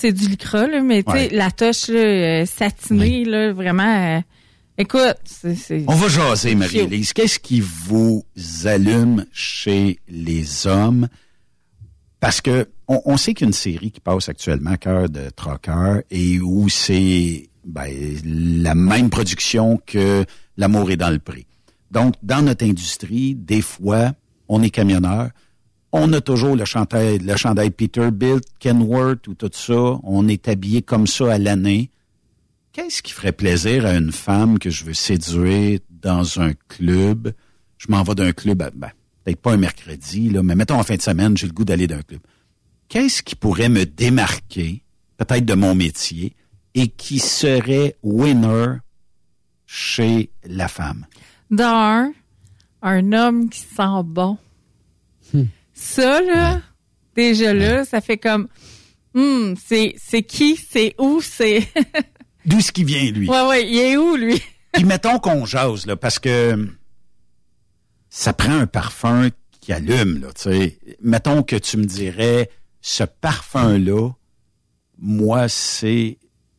c'est du lycra, là, mais tu sais, la touche là, euh, satinée, là, vraiment. Euh, écoute, c'est. On va jaser, Marie-Élise. Qu'est-ce qui vous allume chez les hommes? Parce que on, sait qu'une série qui passe actuellement, Cœur de Trocker, et où c'est ben, la même production que L'amour est dans le prix. Donc, dans notre industrie, des fois, on est camionneur, on a toujours le chandail, le chandail Peterbilt, Kenworth ou tout ça. On est habillé comme ça à l'année. Qu'est-ce qui ferait plaisir à une femme que je veux séduire dans un club? Je m'en vais d'un club, ben, peut-être pas un mercredi, là, mais mettons en fin de semaine, j'ai le goût d'aller d'un club qu'est-ce qui pourrait me démarquer, peut-être de mon métier, et qui serait winner chez la femme? D'un, un homme qui sent bon. Hmm. Ça, là, déjà là, ça fait comme, hmm, c'est, c'est qui, c'est où, c'est... [LAUGHS] D'où ce qui vient, lui? Ouais, ouais, il est où, lui? [LAUGHS] Puis mettons qu'on jase, là, parce que ça prend un parfum qui allume, là, tu sais. Mettons que tu me dirais, ce parfum-là, moi, c'est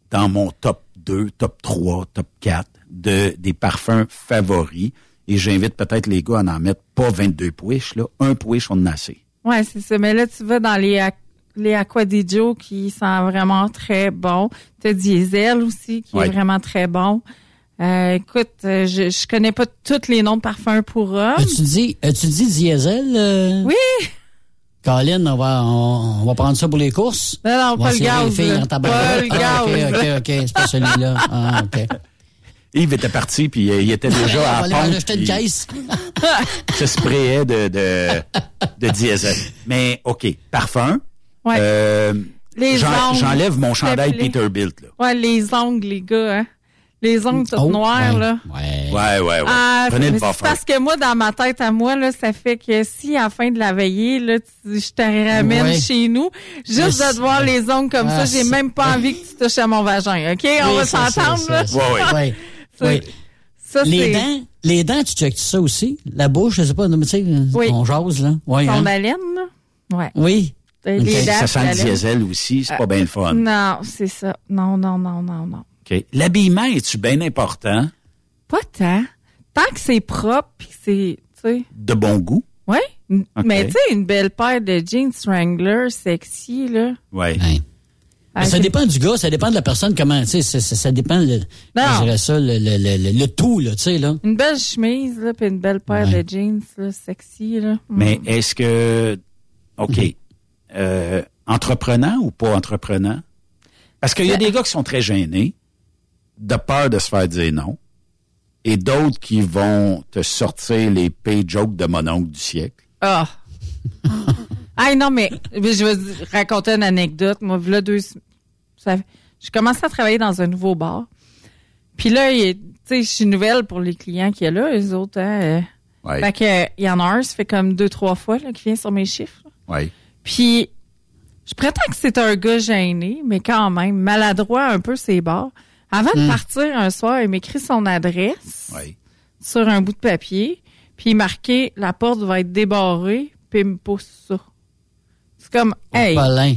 dans mon top 2, top 3, top 4 de, des parfums favoris. Et j'invite peut-être les gars à en mettre pas 22 pouiches, là. Un pouiche, on en a assez. Ouais, c'est ça. Mais là, tu vas dans les, les Aqua qui sont vraiment très bons. Tu as Diesel aussi, qui est vraiment très bon. Euh, écoute, euh, je, je connais pas tous les noms de parfums pour hommes. As-tu dit, as-tu dit diesel? euh? Oui. Colin, on va, on, on va prendre ça pour les courses? Non, non, On va pas le gaz, les filles ta Pas le Ah, OK, gaz. OK, OK, c'est pas celui-là. [LAUGHS] Ah, OK. Yves était parti, puis euh, il était déjà à on va la pompe, acheter une caisse. [LAUGHS] se sprayait de, de, de diesel. Mais, OK, parfum. Ouais. Euh, Les j'en- ongles. J'enlève mon chandail. Peterbilt. Là. Ouais, les ongles, les gars, hein. Les ongles tout Oh, noirs, ouais. là. Ouais, ouais, ouais. Ah, Prenez mais le c'est buffer. parce que moi, dans ma tête à moi, là, ça fait que si à la fin de la veillée, là, tu- je te ramène Ouais. chez nous, juste Mais de te voir les ongles comme Ah, ça, j'ai ça- même pas envie que tu touches à mon vagin, OK? On Oui, va s'entendre, là? [LAUGHS] Ouais. Ça, Oui. ça, les dents, les dents, tu checkes ça aussi? La bouche, je sais pas, mais tu sais, Oui. on jase, là. Ouais, ton hein? haleine, là? Ouais. Oui. Les Ok. dents, Ça sent le diesel aussi, c'est pas bien le fun. Non, c'est ça. Non, non, non, non, non. L'habillement, est-tu bien important? Pas tant. Tant que c'est propre, puis que c'est, tu sais. De bon goût? Ok. Mais tu sais, une belle paire de jeans Wrangler sexy, là. Ouais. Mais Ah, ça dépend du gars, ça dépend de la personne, comment, tu sais, ça, ça- ça dépend, le, Non. je dirais ça, le, le, le, le- le tout, là, tu sais, là. Une belle chemise, là, puis une belle paire Ouais. de jeans, là, sexy, là. Mm. Mais est-ce que, OK, euh, entreprenant ou pas entreprenant? Parce qu'il y a des gars qui sont très gênés, de peur de se faire dire non, et d'autres qui vont te sortir les pay jokes de mon oncle du siècle. Ah. [LAUGHS] ah non, mais je vais raconter une anecdote. Moi, là, deux... Ça, je commençais à travailler dans un nouveau bar. Puis là, est- tu sais, je suis nouvelle pour les clients qu'il y a là, les autres. Hein, euh. Ouais. Fait que, euh, il y en a un, ça fait comme deux, trois fois là, qu'il vient sur mes chiffres. Oui. Puis, je prétends que c'est un gars gêné, mais quand même, maladroit un peu ses bords. Avant de Hmm. partir un soir, il m'écrit son adresse Oui. sur un bout de papier, puis il marquait « La porte va être débarrée », puis il me pousse ça. C'est comme « Hey! Palin.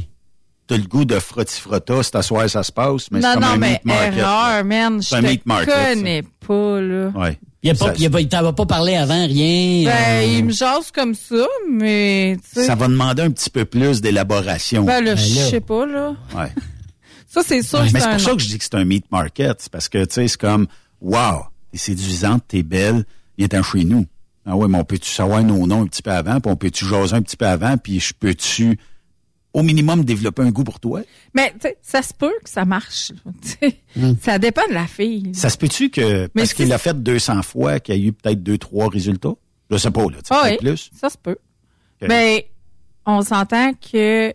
T'as le goût de frotti-frotta, c'est à soir ça se passe, mais c'est comme non, un mais meat market. erreur, man, C'est je un te meat market, ça. connais pas, là. Ouais. Il a pas, Ça- il a pas, il t'en va pas parlé avant, rien. Ben, euh, il me jase comme ça, mais, tu sais... Ça va demander un petit peu plus d'élaboration. Ben, là, Ben, je sais pas, là. Ouais. Ça, c'est sûr Mais que c'est pour ça que je dis que c'est un meat market. C'est parce que, tu sais, c'est comme, wow, t'es séduisante, t'es belle, viens-t'en chez nous. Ah ouais, mais on peut-tu savoir nos noms un petit peu avant, puis on peut-tu jaser un petit peu avant, puis je peux-tu, au minimum, développer un goût pour toi? Mais, tu sais, ça se peut que ça marche, sais. Ça dépend de la fille. Ça se peut-tu que, Mais parce si- qu'il l'a fait 200 fois, qu'il y a eu peut-être deux, trois résultats? Je sais pas, là, tu Ah oui, plus. ça se peut. Ok. Ben, on s'entend que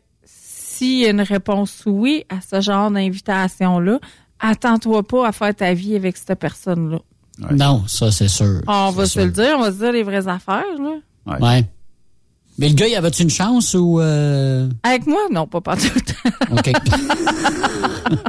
s'il y a une réponse oui à ce genre d'invitation-là, attends-toi pas à faire ta vie avec cette personne-là. Non, ça, c'est sûr. On va C'est se le dire, on va se dire les vraies affaires, là. Ouais. Mais le gars, y avait-tu une chance ou... Euh... Avec moi, non, pas partout. [LAUGHS] OK. [LAUGHS]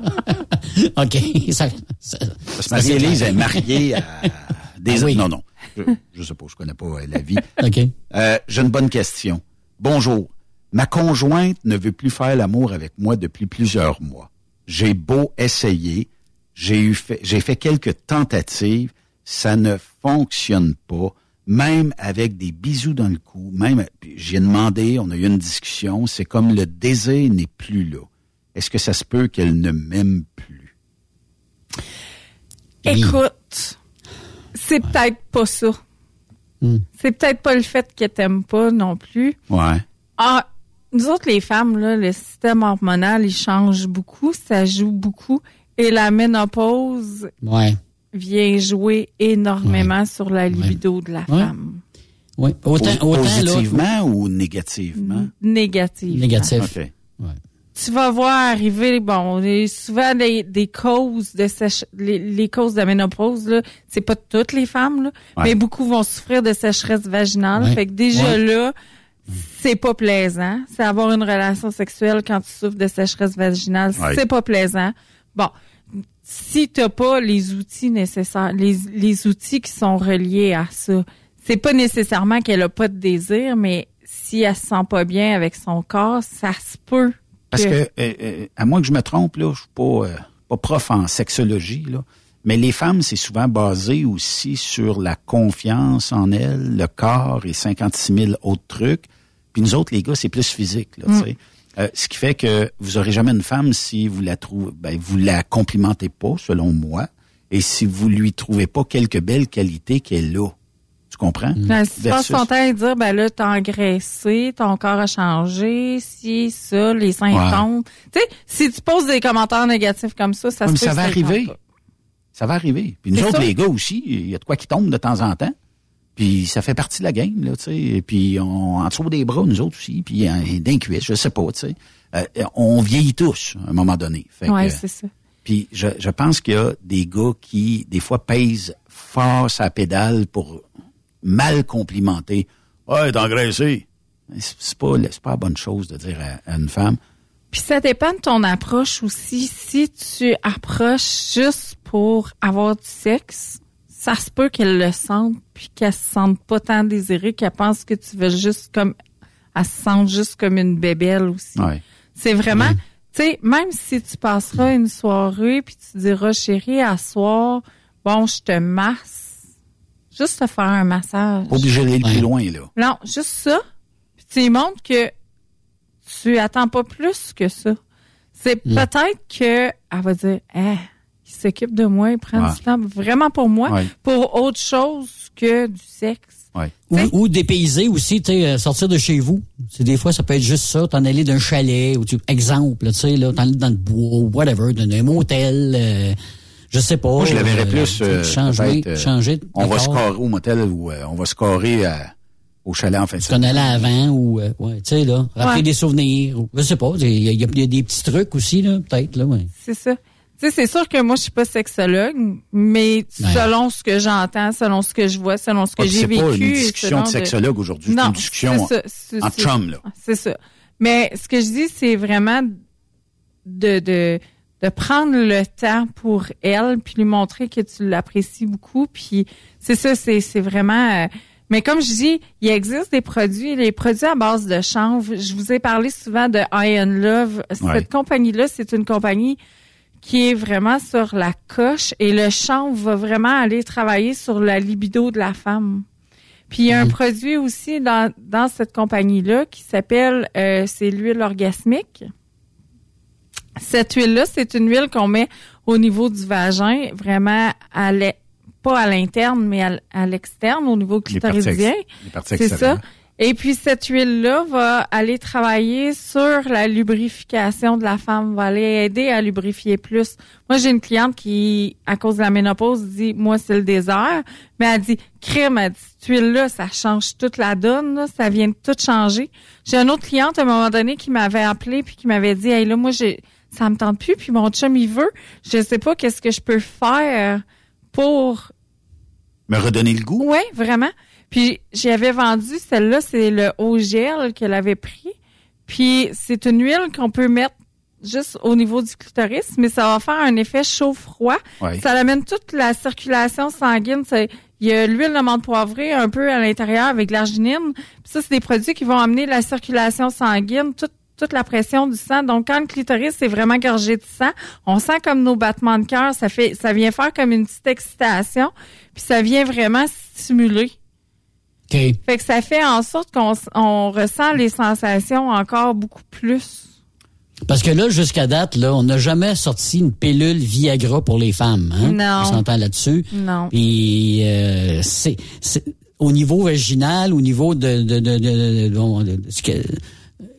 OK. Ça, ça- Parce que Marie-Élise est mariée à [LAUGHS] des... Ah oui. Non, non. Je, je sais pas, je connais pas euh, la vie. OK. Euh, J'ai une bonne question. Bonjour. Ma conjointe ne veut plus faire l'amour avec moi depuis plusieurs mois. J'ai beau essayer, j'ai eu fait, j'ai fait quelques tentatives, ça ne fonctionne pas. Même avec des bisous dans le cou, même j'ai demandé, on a eu une discussion, c'est comme le désir n'est plus là. Est-ce que ça se peut qu'elle ne m'aime plus? Écoute, c'est peut-être pas ça. C'est peut-être pas le fait qu'elle t'aime pas non plus. Ouais. Ah, nous autres, les femmes, là, le système hormonal, il change beaucoup, ça joue beaucoup. Et la ménopause Ouais. vient jouer énormément sur la libido de la Ouais. femme. Oui. Autant, autant, là. Positivement ou négativement? Négative. Négatif. OK. Tu vas voir arriver, bon, les- souvent des, des causes de sèche, les, les causes de la ménopause, là, c'est pas toutes les femmes, là, Ouais. mais beaucoup vont souffrir de sécheresse vaginale. Ouais. Fait que déjà Ouais. là, c'est pas plaisant. C'est avoir une relation sexuelle quand tu souffres de sécheresse vaginale, Ouais. c'est pas plaisant. Bon, si t'as pas les outils nécessaires, les, les outils qui sont reliés à ça, c'est pas nécessairement qu'elle a pas de désir, mais si elle se sent pas bien avec son corps, ça se peut. Parce que, euh, euh, à moins que je me trompe, là, je suis pas, euh, pas prof en sexologie, là, mais les femmes, c'est souvent basé aussi sur la confiance en elles, le corps et 56 000 autres trucs. Puis nous autres, les gars, c'est plus physique, là, Mm. tu sais. Euh, ce qui fait que vous aurez jamais une femme si vous la trouvez, ben, vous la complimentez pas, selon moi, et si vous lui trouvez pas quelques belles qualités qu'elle a. Tu comprends? Ben, si tu passes ton temps à dire, ben là, t'as engraissé, ton corps a changé, si, ça, les seins Ouais. tombent. Tu sais, si tu poses des commentaires négatifs comme ça, ça Ouais, mais se peut ça va arriver. Ça va arriver. Puis nous autres, ça. les gars aussi, il y a de quoi qui tombe de temps en temps. Puis ça fait partie de la game, là, tu sais. Et puis on en dessous des bras, nous autres aussi, puis euh, d'un cuisse, je sais pas, tu sais. Euh, on vieillit tous à un moment donné. Ouais, c'est ça. Puis je, je pense qu'il y a des gars qui, des fois, pèsent fort sa pédale pour mal complimenter. Ouais, t'es engraissé. C'est pas, pas la bonne chose de dire à, à une femme. Puis ça dépend de ton approche aussi. Si tu approches juste pour avoir du sexe, ça se peut qu'elle le sente, puis qu'elle se sente pas tant désirée, qu'elle pense que tu veux juste comme... Elle se sente juste comme une bébelle aussi. Ouais. C'est vraiment... Tu sais, même si tu passeras une soirée, puis tu diras, chérie, à soir, bon, je te masse. Juste te faire un massage. Pas obligé d'aller plus loin, là. Non, juste ça. Puis tu lui montres que tu attends pas plus que ça. C'est Mm. peut-être que elle va dire, eh, il s'occupe de moi, il prend Ouais. du temps vraiment pour moi, Ouais. pour autre chose que du sexe. Ou, ou dépayser aussi, tu sais, euh, sortir de chez vous. C'est des fois, ça peut être juste ça, t'en aller d'un chalet, ou tu, exemple, tu sais, là, t'en aller dans le bois, ou whatever, dans un motel, euh, je sais pas. Moi, je verrais euh, plus. euh, changer, euh, changer de On va se carrer au motel ou euh, on va se carrer à- au chalet en fin de Tu connais là avant, ou, euh, ouais, tu sais, là, rappeler Ouais. des souvenirs, ou, je sais pas, il y, y a des petits trucs aussi, là, peut-être, là, ouais. C'est ça. Tu sais, c'est sûr que moi, je suis pas sexologue, mais Ouais. selon ce que j'entends, selon ce que je vois, selon ce que Ah, j'ai c'est vécu. pas une discussion de sexologue aujourd'hui, c'est Non, une discussion c'est ça, c'est- c'est- chums, là. C'est ça. Mais ce que je dis, c'est vraiment de, de, de prendre le temps pour elle, puis lui montrer que tu l'apprécies beaucoup. Puis c'est ça, c'est c'est vraiment... euh, mais comme je dis, il existe des produits, les produits à base de chanvre. Je vous ai parlé souvent de Iron Love. Cette Ouais. compagnie-là, c'est une compagnie qui est vraiment sur la coche et le chanvre va vraiment aller travailler sur la libido de la femme. Puis il y a un produit aussi dans, dans cette compagnie-là qui s'appelle, euh, c'est l'huile orgasmique. Cette huile-là, c'est une huile qu'on met au niveau du vagin, vraiment à pas à l'interne, mais à, l'externe, au niveau clitoridien. C'est ça. Et puis cette huile-là va aller travailler sur la lubrification de la femme, va aller aider à lubrifier plus. Moi, j'ai une cliente qui, à cause de la ménopause, dit moi c'est le désert, mais elle dit crème, elle dit cette huile-là, ça change toute la donne, là, ça vient de tout changer. J'ai une autre cliente à un moment donné qui m'avait appelé puis qui m'avait dit hey là moi j'ai ça me tente plus puis mon chum il veut, je sais pas qu'est-ce que je peux faire pour Me redonner le goût? oui, vraiment. Puis j'avais vendu celle-là, c'est le eau gel qu'elle avait pris. Puis c'est une huile qu'on peut mettre juste au niveau du clitoris, mais ça va faire un effet chaud-froid. Ouais. Ça amène toute la circulation sanguine. Il y a l'huile de menthe poivrée un peu à l'intérieur avec l'arginine. Puis ça, c'est des produits qui vont amener la circulation sanguine, toute toute la pression du sang. Donc, quand le clitoris est vraiment gorgé de sang, on sent comme nos battements de cœur. Ça fait, ça vient faire comme une petite excitation. Puis ça vient vraiment stimuler. Fait que ça fait en sorte qu'on on ressent les sensations encore beaucoup plus. Parce que là, jusqu'à date, là, on n'a jamais sorti une pilule Viagra pour les femmes. Hein? Non. On s'entend là-dessus. Non. Puis euh, c'est c'est- au niveau vaginal, au niveau de de de, de, de- bon, de- de ce que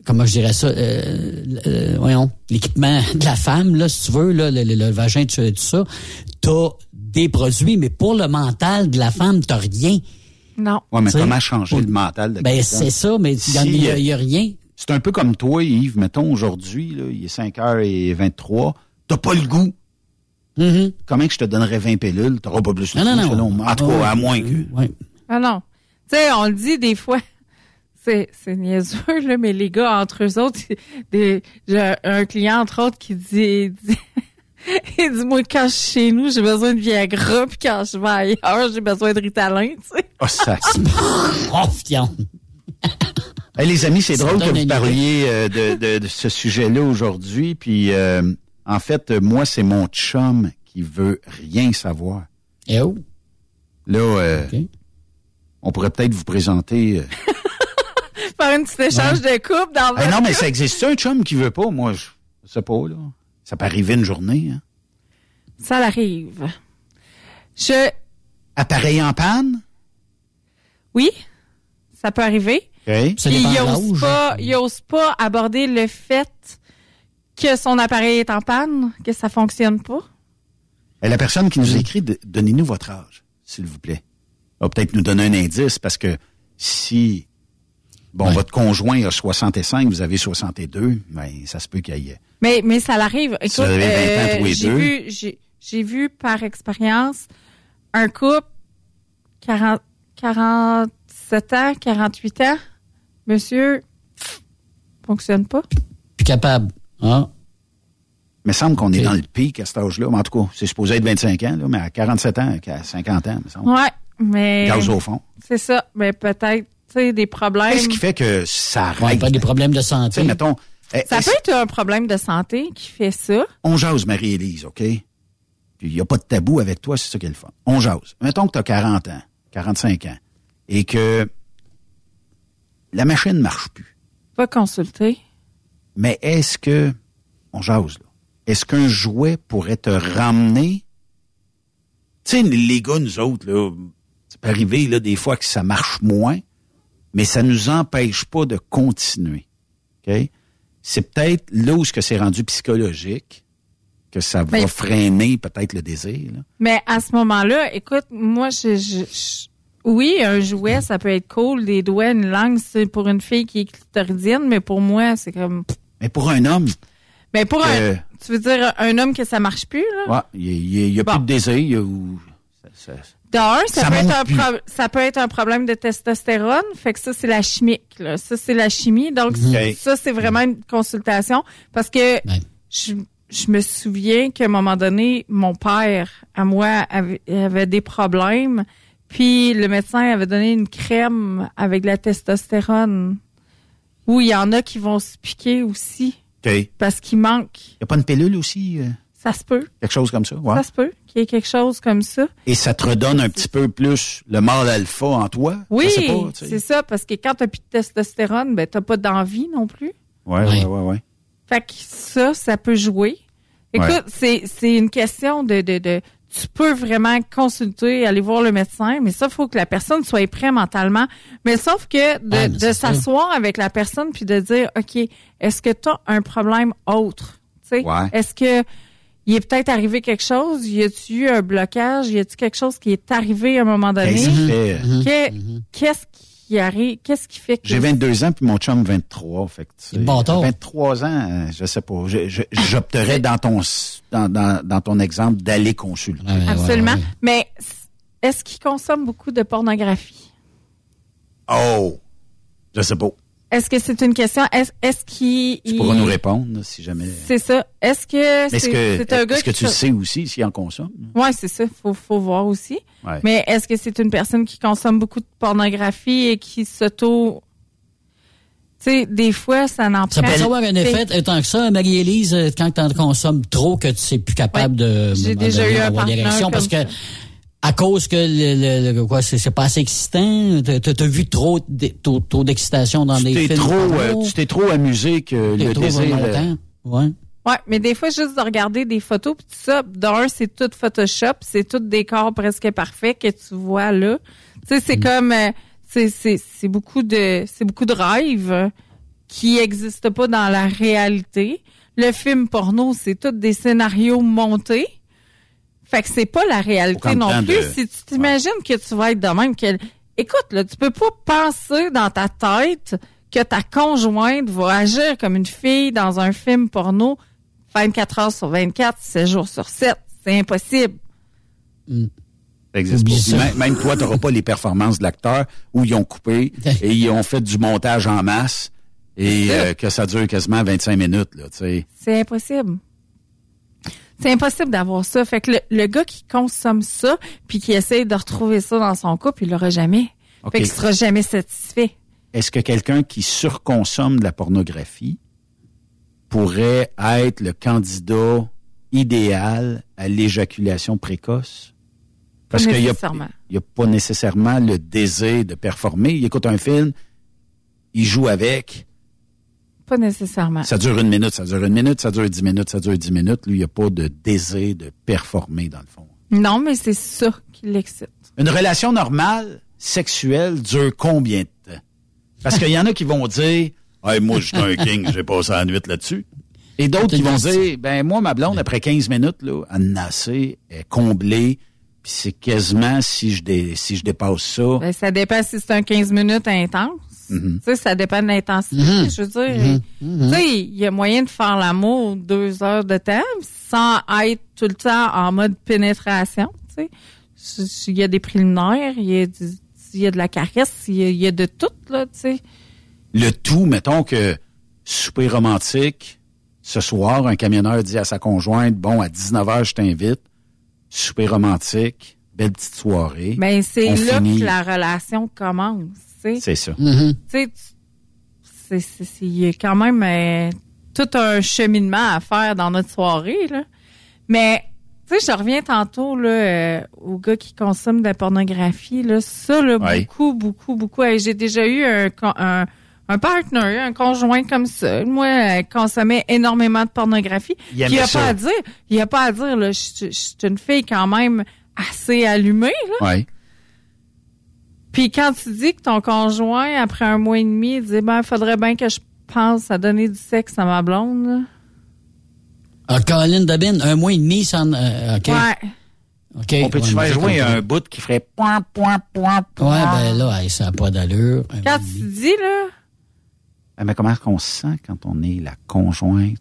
comment je dirais ça, euh, euh, voyons, l'équipement de la femme, là, si tu veux, là, le, le- le vagin, tout, tout ça, t'as des produits, mais pour le mental de la femme, t'as rien. Non. Ouais, mais comment changer le mental de Ben, quelqu'un? c'est ça, mais il y a- Si, il y a- euh, a rien. C'est un peu comme toi, Yves. Mettons, aujourd'hui, là, il est 5h23. T'as pas le goût. Comment que je te donnerais 20 pilules? T'auras pas plus de Mm-hmm. Non, non, goût, non. selon moi. En tout cas, Ah, à moins que... Ah non. Tu sais, on le dit des fois. [LAUGHS] C'est, c'est niaiseux, là, mais les gars, entre eux autres, [LAUGHS] des, j'ai un client, entre autres, qui dit, [LAUGHS] dit [LAUGHS] il dit, moi, quand je suis chez nous, j'ai besoin de Viagra, puis quand je vais ailleurs, j'ai besoin de Ritalin, tu sais. Oh, ça... oh, tiens. [LAUGHS] Hey, les amis, c'est drôle que vous parliez euh, de, de- de ce sujet-là aujourd'hui. Puis, euh, en fait, euh, moi, c'est mon chum qui veut rien savoir. Et où? Là, euh, on pourrait peut-être vous présenter... euh, [LAUGHS] Faire une petite échange de couple dans Hey, non, mais ça existe un chum qui veut pas? Moi, je je sais pas, là. Ça peut arriver une journée, hein? Ça l'arrive. Je. Appareil en panne? Oui, ça peut arriver. Puis il de ose l'âge. pas, ose pas aborder le fait que son appareil est en panne, que ça fonctionne pas. Et la personne qui nous écrit, donnez-nous votre âge, s'il vous plaît. Va peut-être nous donner un indice parce que si bon votre conjoint a 65, vous avez 62, ben ça se peut qu'il y ait. Mais, mais ça l'arrive. Écoute, vous avez 20 ans euh, j'ai vu, j'ai, j'ai vu par expérience un couple 40, 47 ans, 48 ans, monsieur, fonctionne pas. Plus capable. Hein? Il me semble qu'on est dans le pic à cet âge-là. Mais En tout cas, c'est supposé être 25 ans, là, mais à 47 ans, à 50 ans, il me semble. Ouais, mais. Gaz au fond. C'est ça. Mais peut-être, sais, des problèmes. Qu'est-ce qui fait que ça Ouais, arrête? pas des problèmes de Tu sais, santé. mettons, eh, Ça peut être un problème de santé qui fait ça. on jase Marie-Élise, OK? Puis il n'y a pas de tabou avec toi, c'est ça qu'elle fait. On jase. Mettons que tu as 40 ans, 45 ans, et que la machine ne marche plus. Pas consulter. Mais est-ce que, on jase là, est-ce qu'un jouet pourrait te ramener? Tu sais, les gars, nous autres, là, ça peut arriver là, des fois que ça marche moins, mais ça nous empêche pas de continuer. C'est peut-être là où ce que c'est rendu psychologique, que ça va Mais- freiner peut-être le désir. là. Mais à ce moment-là, écoute, moi, je, je- je- oui, un jouet, ça peut être cool, des doigts, une langue, c'est pour une fille qui est clitoridienne, mais pour moi, c'est comme. Mais pour un homme, Mais pour Euh. un, tu veux dire un homme que ça marche plus là? ouais, il n'y a, plus de désir. y a- ou- ça- ça- D'un, ça, Ça peut être un pro- ça peut être un problème de testostérone, fait que ça c'est la chimique là. Ça c'est la chimie, donc Mhm. ça c'est vraiment une consultation parce que je, je me souviens qu'à un moment donné, mon père à moi avait, avait des problèmes, puis le médecin avait donné une crème avec de la testostérone. Où il y en a qui vont se piquer aussi. Il parce qu'il manque. n'y a pas une pilule aussi? euh, Ça se peut, quelque chose comme ça? Ouais. ça se peut qu'il y ait quelque chose comme ça. Et ça te redonne un petit peu plus le mâle alpha en toi? Oui, c'est ça, parce que quand t'as plus de testostérone, ben t'as pas d'envie non plus. Ouais, ouais, ouais, ouais. Fait que ça, ça peut jouer. Écoute, Ouais. c'est c'est une question de, de de tu peux vraiment consulter, aller voir le médecin, mais ça faut que la personne soit prête mentalement. Mais sauf que de, Ah, de s'asseoir avec la personne puis de dire OK, est-ce que tu as un problème autre? Tu sais, Ouais. est-ce que il est peut-être arrivé quelque chose, y a-tu eu un blocage, y a-tu quelque chose qui est arrivé à un moment donné? Qu'est-ce qui fait, euh, qui arrive Qu'est-ce qui fait que J'ai 22 ans puis mon chum 23. Fait que, tu sais, bâtard. 23 ans, euh, je sais pas. J'opterais dans ton dans, dans, dans ton exemple d'aller consulter. Absolument. Mais est-ce qu'il consomme beaucoup de pornographie? Oh! Je sais pas. Est-ce que c'est une question? Est-ce est qu'il. Tu pourras nous répondre si jamais. C'est ça. Est-ce que c'est Est-ce que, c'est un gars est-ce que tu sais aussi s'il en consomme? Oui, c'est ça. Faut, faut voir aussi. Ouais. Mais est-ce que c'est une personne qui consomme beaucoup de pornographie et qui s'auto. Tu sais, des fois, ça n'en Ça peut avoir un effet autant que ça, Marie-Élise, euh, quand tu en consommes trop, que tu sais plus capable de, J'ai déjà eu un parce que à cause que le, le- le- quoi, c'est c'est pas assez excitant, t'as t'as vu trop d- trop, trop d'excitation dans Tu des t'es films. trop, euh, tu t'es trop amusé que le trop désir. longtemps? Ouais. Ouais, mais des fois, juste de regarder des photos, puis tout ça, d'un, c'est tout Photoshop, c'est tout décor presque parfait que tu vois là. Tu sais, c'est Mm. comme, euh, c'est, c'est, c'est beaucoup de, c'est beaucoup de rêves qui existent pas dans la réalité. Le film porno, c'est tout des scénarios montés. Fait que c'est pas la réalité non plus. de- Si tu t'imagines que tu vas être de même, que, écoute, là, tu peux pas penser dans ta tête que ta conjointe va agir comme une fille dans un film porno 24 heures sur 24, 7 jours sur 7. C'est impossible. Ça existe pas. Même, même toi, tu n'auras pas les performances de l'acteur où ils ont coupé [LAUGHS] et ils ont fait du montage en masse et euh, que ça dure quasiment 25 minutes. Là, tu sais. C'est impossible. C'est impossible d'avoir ça. Fait que le, le gars qui consomme ça, puis qui essaye de retrouver ça dans son couple, il l'aura jamais. Fait qu'il sera jamais satisfait. Est-ce que quelqu'un qui surconsomme de la pornographie pourrait être le candidat idéal à l'éjaculation précoce? Parce qu'il n'y y a pas nécessairement le désir de performer. Il écoute un film, il joue avec, Pas nécessairement. ça dure une minute, ça dure une minute, ça dure dix minutes, ça dure dix minutes. Lui, il n'y a pas de désir de performer dans le fond. Non, mais c'est ça qui l'excite. Une relation normale, sexuelle, dure combien de temps? Parce qu'il y en a qui vont dire, hey, moi, je suis un king, j'ai passé la nuit là-dessus. Et d'autres qui vont dire, ben, moi, ma blonde, après 15 minutes, là, elle assez, est comblée, puis c'est quasiment si je, dé- si je dépasse ça. Ben, ça dépend si c'est un 15 minutes intense. Tu sais, ça dépend de l'intensité. Mhm. Je veux dire, tu sais, il y a moyen de faire l'amour deux heures de temps sans être tout le temps en mode pénétration. Tu sais, il y a des préliminaires, il y a, du- il y a de la caresse, il y a, il y a de tout là. Tu sais, Le tout, mettons que souper romantique, ce soir, un camionneur dit à sa conjointe, bon, à 19h, je t'invite. Souper romantique, belle petite soirée. ben c'est là finit. que la relation commence. C'est ça. Tu sais, tu- c'est- c'est- c'est- il y a quand même euh, tout un cheminement à faire dans notre soirée, là. Mais, tu sais, je reviens tantôt, là, euh, aux gars qui consomment de la pornographie, là. Ça, là, Ouais. beaucoup, beaucoup, beaucoup. Hey, J'ai déjà eu un, un, un partner, un conjoint comme ça. Moi, euh, consommait énormément de pornographie. Il il a ça. pas à dire, il y a pas à dire, là, je je- je suis une fille quand même assez allumée, là. Ouais. Puis quand tu dis que ton conjoint, après un mois et demi, il dit ben, faudrait bien que je pense à donner du sexe à ma blonde. là. Ah, Colin Dabin, un mois et demi sans. euh, OK. Ouais. OK. On peut-tu Ouais, faire jouer un bout qui ferait point, point, point, Ouais, point? ben là, hey, ça n'a pas d'allure. Quand tu dis, là, Ah, Mais comment est-ce qu'on se sent quand on est la conjointe?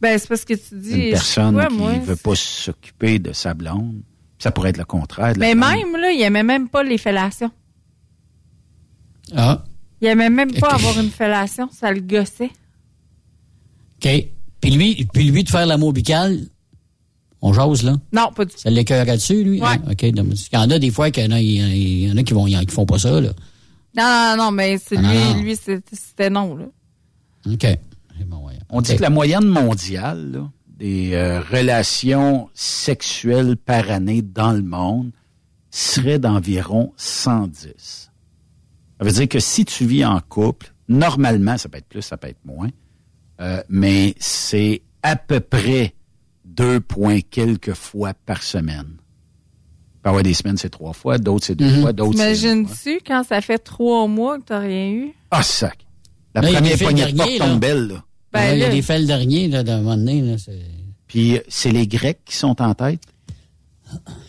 Ben c'est parce que tu dis. d'une je personne qui moi, veut pas s'occuper de sa blonde? Ça pourrait être le contraire. de la Mais même, là, il aimait même pas les fellations. Ah, Il aimait même pas avoir une fellation, ça le gossait. OK. Puis lui, puis lui, de faire l'amour bical, on jase, là. Non, pas du tout. Ça l'écœurait dessus, lui? Ouais. hein? OK. donc, Il y en a des fois qu'il y en a, il y en a qui vont, qui font pas ça, là. Non, non, non, mais c'est Ah, lui, non, lui, c'était non, là. OK. On dit que la moyenne mondiale là, des euh, relations sexuelles par année dans le monde serait d'environ 110. Ça veut dire que si tu vis en couple, normalement, ça peut être plus, ça peut être moins, euh, mais c'est à peu près deux points quelques fois par semaine. Il peut y avoir des semaines, c'est trois fois, d'autres, c'est deux Mhm. fois, d'autres, c'est... T'imagines-tu quand ça fait trois mois que t'as rien eu? Ah, sac! La Là, il y a première poignée de porte là. tombe belle, là. Ben, Ouais, il y a là- des faits le dernier, là, d'un moment donné, là. Puis c'est les Grecs qui sont en tête?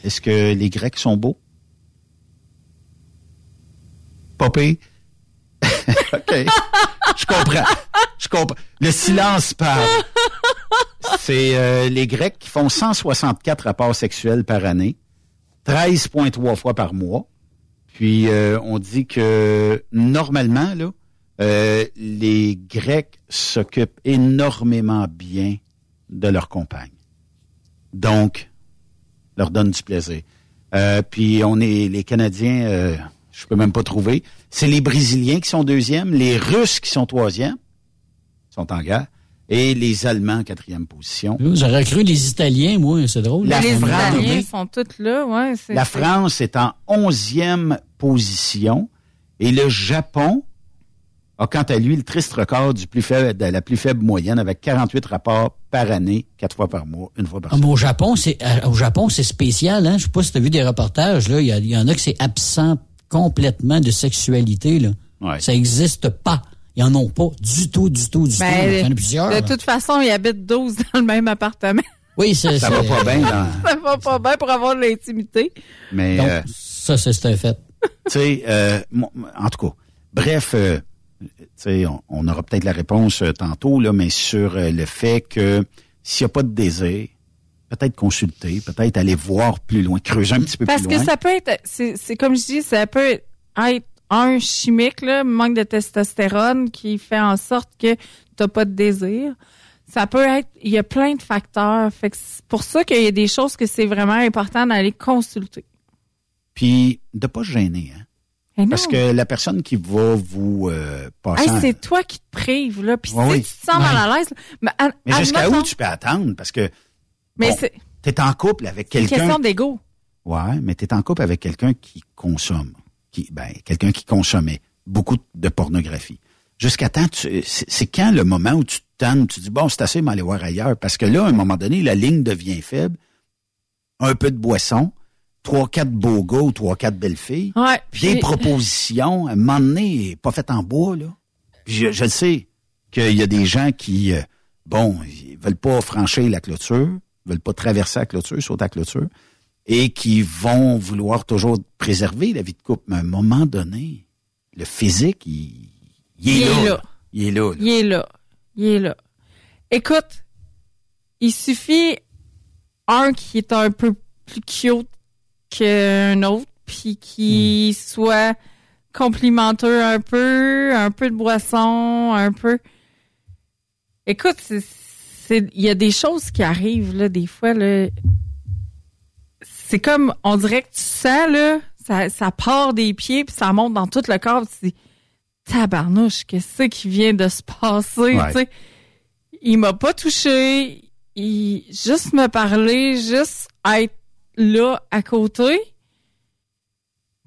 Est-ce que les Grecs sont beaux? Popé? [LAUGHS] OK. Je comprends. Je comprends. Le silence parle. C'est euh, les Grecs qui font 164 rapports sexuels par année, 13,3 fois par mois. Puis euh, on dit que normalement, là, euh, les Grecs s'occupent énormément bien de leur compagne. Donc, leur donne du plaisir. Euh, puis on est les Canadiens, je peux même pas trouver. C'est les Brésiliens qui sont deuxièmes, les Russes qui sont troisièmes, sont en guerre, et les Allemands en quatrième position. J'aurais cru les Italiens, moi, c'est drôle. La les France- Italiens sont tous là, ouais. c'est- La France est en onzième position et le Japon a quant à lui le triste record du plus faible, de la plus faible moyenne avec 48 rapports par année, quatre fois par mois, une fois par Ah, semaine. au Japon, c'est euh, au Japon, c'est spécial, hein. Je sais pas si tu as vu des reportages, là. Il y, a- il y en a que c'est absent complètement de sexualité, là. Ouais. Ça existe pas. Ils en ont pas du tout, du tout, du tout. Ben, plusieurs. de là. toute façon, ils habitent 12 dans le même appartement. Oui, c'est Ça va c'est- pas bien dans... [LAUGHS] ça va pas bien pour avoir de l'intimité. Mais, Donc, euh, ça, c'est un fait. [LAUGHS] tu sais, euh, en tout cas, bref, euh, on, on aura peut-être la réponse euh, tantôt, là, mais sur euh, le fait que s'il n'y a pas de désir, peut-être consulter, peut-être aller voir plus loin, creuser un petit peu Parce plus que loin. ça peut être, c'est comme je dis, ça peut être un chimique, là, manque de testostérone qui fait en sorte que t'as pas de désir. Ça peut être, il y a plein de facteurs. Fait que c'est pour ça qu'il y a des choses que c'est vraiment important d'aller consulter. Puis de pas gêner, hein. Eh non. Parce que la personne qui va vous euh, passer... Hey, c'est toi qui te prives, là. Puis Ouais, si oui. tu te sens mal à l'aise, mais, jusqu'à où tu peux attendre? Parce que Mais bon, c'est t'es en couple avec quelqu'un... question d'ego. Ouais, mais tu es en couple avec quelqu'un qui consomme, qui ben quelqu'un qui consommait beaucoup de pornographie. Jusqu'à temps, c'est quand le moment où tu te tannes, tu dis bon, c'est assez, mais aller voir ailleurs, parce que là, à un moment donné, la ligne devient faible. un peu de boisson, trois, quatre beaux gars ou trois, quatre belles filles, Ouais, des puis- propositions, un moment donné, pas fait en bois, là. Puis je, je le sais qu'il y a des gens qui, euh, bon, ils veulent pas franchir la clôture, veulent pas traverser la clôture, sauter la clôture, et qui vont vouloir toujours préserver la vie de couple. Mais à un moment donné, le physique, il, il est, Il est là, là. là. Il est là. là. Il est là. Il est là. Écoute, il suffit un qui est un peu plus cute qu'un autre, puis qui Hmm. soit complimenteux un peu, un peu de boisson, un peu. Écoute, c'est- c'est- il y a des choses qui arrivent là des fois là. C'est comme on dirait que tu sens là, ça, ça part des pieds puis ça monte dans tout le corps. Tu dis, tabarnouche, qu'est-ce qui vient de se passer, Ouais. tu sais? Il m'a pas touché, il juste me parler, juste être là à côté.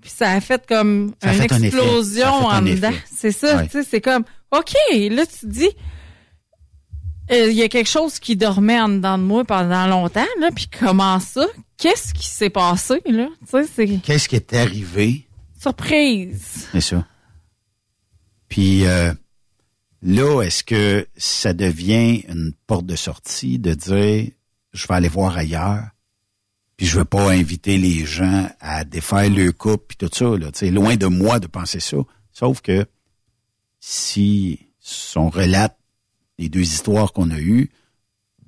Puis ça a fait comme Ça une fait un explosion fait en un dedans. C'est ça, Ouais. tu sais, c'est comme OK, là tu te dis euh, il y a quelque chose qui dormait en dedans de moi pendant longtemps là, puis comment ça? Qu'est-ce qui s'est passé là? Tu sais, c'est Qu'est-ce qui est arrivé? surprise. C'est ça. Puis euh, là, est-ce que ça devient une porte de sortie de dire je vais aller voir ailleurs, puis je veux pas inviter les gens à défaire le couple puis tout ça là, tu sais, loin de moi de penser ça. Sauf que si on relate les deux histoires qu'on a eues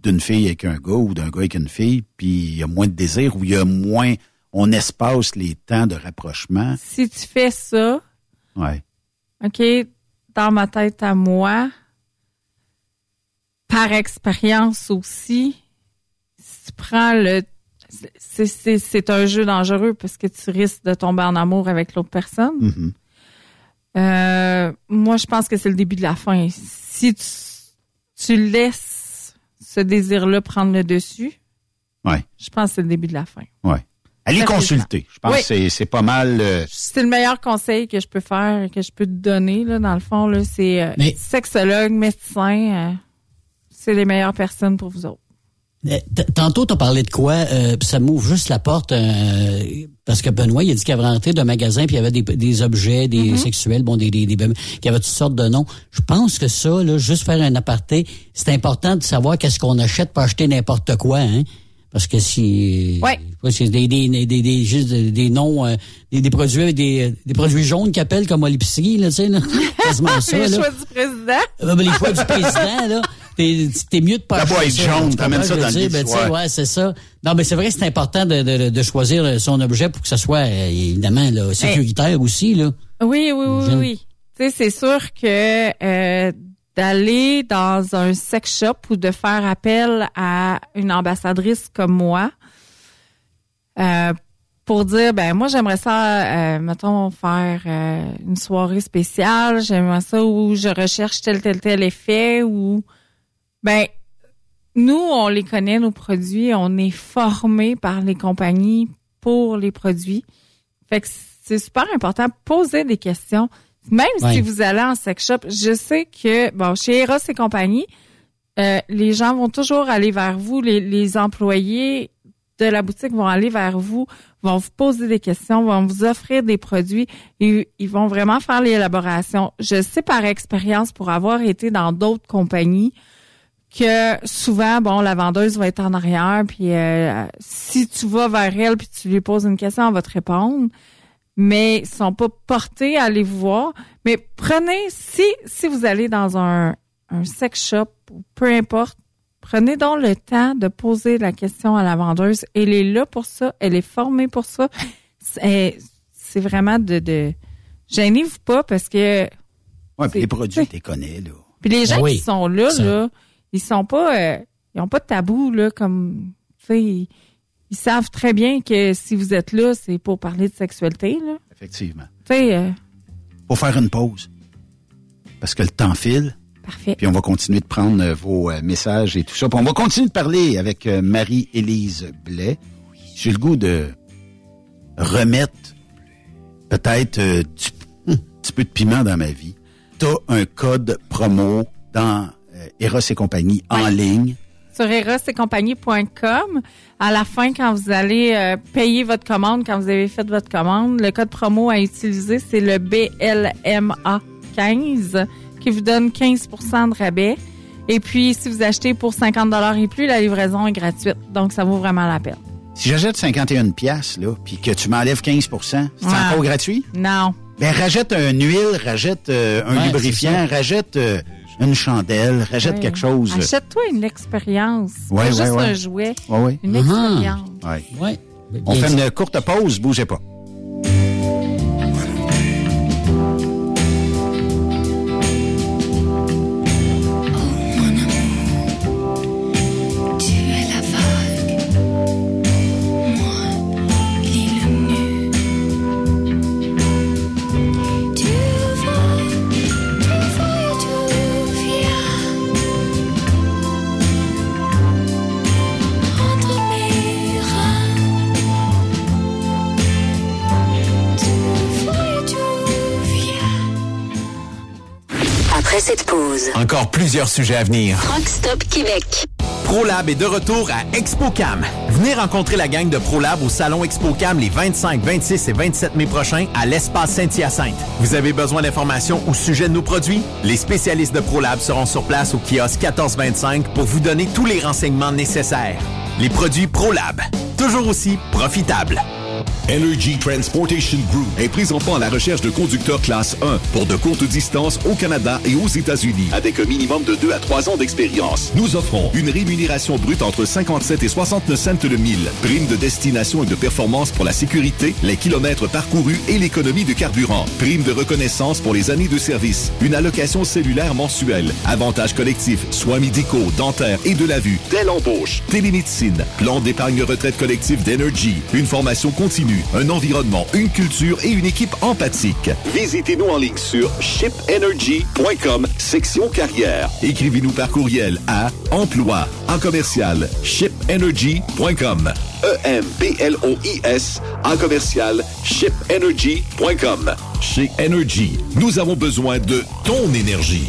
d'une fille avec un gars ou d'un gars avec une fille, puis il y a moins de désir ou il y a moins on espace les temps de rapprochement. Si tu fais ça, Ouais. OK, dans ma tête à moi, par expérience aussi, si tu prends le... c'est- C'est c'est un jeu dangereux parce que tu risques de tomber en amour avec l'autre personne. Mhm. Euh, moi, je pense que c'est le début de la fin. Si tu, tu laisses ce désir-là prendre le dessus, Ouais. je pense que c'est le début de la fin. Ouais. Allez consulter. Je pense Oui. que c'est- c'est pas mal. euh, C'est le meilleur conseil que je peux faire, que je peux te donner, là, dans le fond, là, c'est euh, Mais- sexologue, médecin, euh, c'est les meilleures personnes pour vous autres. Euh, Tantôt, tu as parlé de quoi? Euh, ça m'ouvre juste la porte euh, parce que Benoît, il a dit qu'il avait rentré d'un magasin puis il y avait des, des objets, des sexuels, bon, des, des, des y avait toutes sortes de noms. Je pense que ça, là, juste faire un aparté, c'est important de savoir qu'est-ce qu'on achète pour acheter n'importe quoi, hein? Parce que si Ouais. C'est des, des, des, des, des- juste des, des noms, euh, des, des produits avec des, des produits jaunes qu'ils appellent comme à l'épicerie, là, tu sais, là. [LAUGHS] Quasiment ça, les là. choix du président. Euh, ben, les choix du président, là, [LAUGHS] t'es, t'es mieux de pas La boîte jaune, t'amènes ça dans le ben, ouais, c'est ça. Non, mais c'est vrai que c'est important de, de, de choisir son objet pour que ça soit, euh, évidemment, là, sécuritaire aussi, là. Oui, oui, oui, oui. Tu sais, c'est sûr que euh, d'aller dans un sex shop ou de faire appel à une ambassadrice comme moi euh, pour dire, ben moi j'aimerais ça, euh, mettons, faire euh, une soirée spéciale, j'aimerais ça où je recherche tel, tel, tel effet ou ben nous, on les connaît, nos produits, on est formés par les compagnies pour les produits. Fait que c'est super important. Poser des questions. Même Ouais. si vous allez en sex shop, je sais que, bon, chez Eros et compagnie, euh, les gens vont toujours aller vers vous. Les, les employés de la boutique vont aller vers vous, vont vous poser des questions, vont vous offrir des produits. Et ils vont vraiment faire l'élaboration. Je sais par expérience, pour avoir été dans d'autres compagnies, que souvent, bon, la vendeuse va être en arrière, puis euh, si tu vas vers elle, puis tu lui poses une question, elle va te répondre, mais ils sont pas portés à aller vous voir. Mais prenez, si si vous allez dans un, un sex shop, ou peu importe, prenez donc le temps de poser la question à la vendeuse. Elle est là pour ça, elle est formée pour ça. C'est c'est vraiment de, de gênez-vous pas parce que Ouais, puis les produits, [LAUGHS] tu les connais, là. puis les gens oui, qui sont là, ça. là, ils sont pas, euh, ils ont pas de tabou là, comme, ils, ils savent très bien que si vous êtes là, c'est pour parler de sexualité là. Effectivement. Tu sais, euh, Pour faire une pause. Parce que le temps file. Parfait. Puis on va continuer de prendre euh, vos euh, messages et tout ça. Puis on va continuer de parler avec euh, Marie-Élise Blais. J'ai le goût de remettre peut-être euh, du un petit peu de piment dans ma vie. T'as un code promo dans Eros et compagnie en ligne. sur erosetcompagnie.com. À la fin, quand vous allez euh, payer votre commande, quand vous avez fait votre commande, le code promo à utiliser, c'est le BLMA15 qui vous donne 15 de rabais. Et puis, si vous achetez pour 50 et plus, la livraison est gratuite. Donc, ça vaut vraiment la peine. Si j'achète 51 pièces là, puis que tu m'enlèves 15 c'est encore gratuit? Non. Ben, rachète un huile, rachète euh, un Ouais, lubrifiant, euh, une chandelle, rachète Ouais. quelque chose. Achète-toi une expérience. Ouais, ouais, juste ouais. un jouet. Une Mhm. expérience. On fait une courte pause, bougez pas. Encore plusieurs sujets à venir. Rockstop Québec. ProLab est de retour à ExpoCam. Venez rencontrer la gang de ProLab au salon ExpoCam les 25, 26 et 27 mai prochains à l'espace Saint-Hyacinthe. Vous avez besoin d'informations au sujet de nos produits? Les spécialistes de ProLab seront sur place au kiosque 1425 pour vous donner tous les renseignements nécessaires. Les produits ProLab, toujours aussi profitables. Energy Transportation Group est présentement à la recherche de conducteurs classe 1 pour de courtes distances au Canada et aux États-Unis avec un minimum de 2 à 3 ans d'expérience. Nous offrons une rémunération brute entre 57 et 69 cents le mille, prime de destination et de performance pour la sécurité, les kilomètres parcourus et l'économie de carburant, prime de reconnaissance pour les années de service, une allocation cellulaire mensuelle, avantages collectifs, soins médicaux, dentaires et de la vue, dès l'embauche, télémédecine, plan d'épargne retraite collective d'Energy, une formation continue, un environnement, une culture et une équipe empathique. Visitez-nous en ligne sur shipenergy.com, section carrière. Écrivez-nous par courriel à emploi en commercial shipenergy.com. E-M-P-L-O-I-S en commercial shipenergy.com. Chez Energy, nous avons besoin de ton énergie.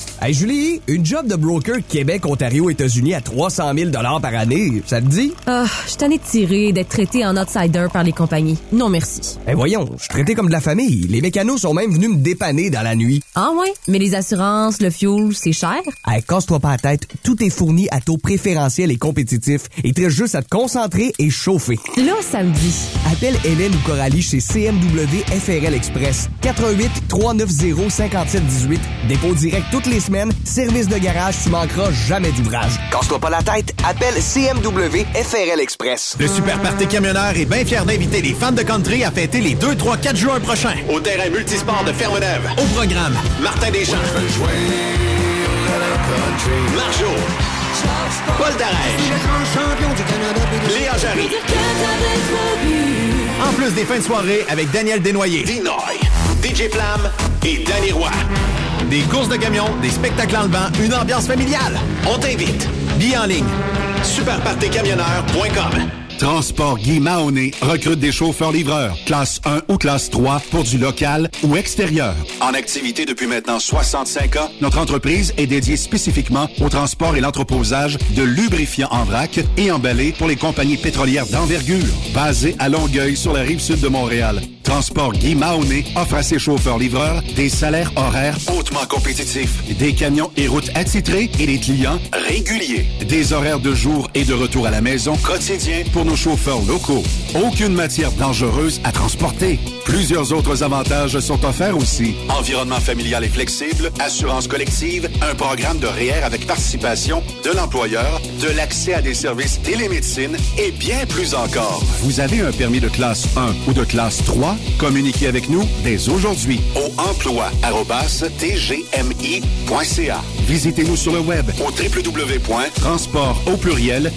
Hey Julie, une job de broker Québec, Ontario, États-Unis à 300 000 par année, ça te dit? Ah, je suis tanné de tirer et d'être traité en outsider par les compagnies. Non merci. Eh voyons, je suis traité comme de la famille. Les mécanos sont même venus me dépanner dans la nuit. Ah ouais? Mais les assurances, le fuel, c'est cher? Hey, casse-toi pas la tête, tout est fourni à taux préférentiel et compétitif. Te reste juste à te concentrer et chauffer. Là, ça me dit. Appelle Hélène ou Coralie chez CMW FRL Express. 88 390 5718. Dépôt direct toutes les semaines. Service de garage, tu manqueras jamais d'ouvrage. Casse-toi pas la tête, appelle CMW FRL Express. Le Super Party Camionneur est bien fier d'inviter les fans de country à fêter les 2, 3, 4 juin prochains. Au terrain multisport de Fermeneuve. Au programme, Martin Deschamps. Marjo. Paul Darèche. Léa Jarry. En plus des fins de soirée avec Daniel Desnoyers. Dinoy. DJ Flamme et Danny Roy. Des courses de camions, des spectacles en levant, une ambiance familiale. On t'invite. Billets en ligne. Superpartycamionneur.com Transport Guy Mahoney recrute des chauffeurs-livreurs, classe 1 ou classe 3 pour du local ou extérieur. En activité depuis maintenant 65 ans, notre entreprise est dédiée spécifiquement au transport et l'entreposage de lubrifiants en vrac et emballés pour les compagnies pétrolières d'envergure, basées à Longueuil sur la rive sud de Montréal. Transport Guy Mahoney offre à ses chauffeurs-livreurs des salaires horaires hautement compétitifs, des camions et routes attitrés et des clients réguliers, des horaires de jour et de retour à la maison quotidiens nos chauffeurs locaux. Aucune matière dangereuse à transporter. Plusieurs autres avantages sont offerts aussi. Environnement familial et flexible, assurance collective, un programme de REER avec participation de l'employeur, de l'accès à des services télémédecine et bien plus encore. Vous avez un permis de classe 1 ou de classe 3? Communiquez avec nous dès aujourd'hui au emploi.tgmi.ca. Visitez-nous sur le web au www.transport au pluriel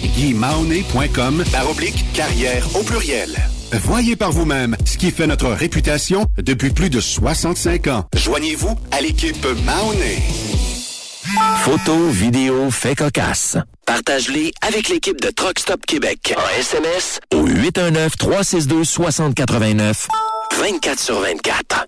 carrière au pluriel. Voyez par vous-même ce qui fait notre réputation depuis plus de 65 ans. Joignez-vous à l'équipe Mahoney. Photos, vidéos, faits cocasse. Partage-les avec l'équipe de Truck Stop Québec. En SMS au 819-362-6089. 24 sur 24.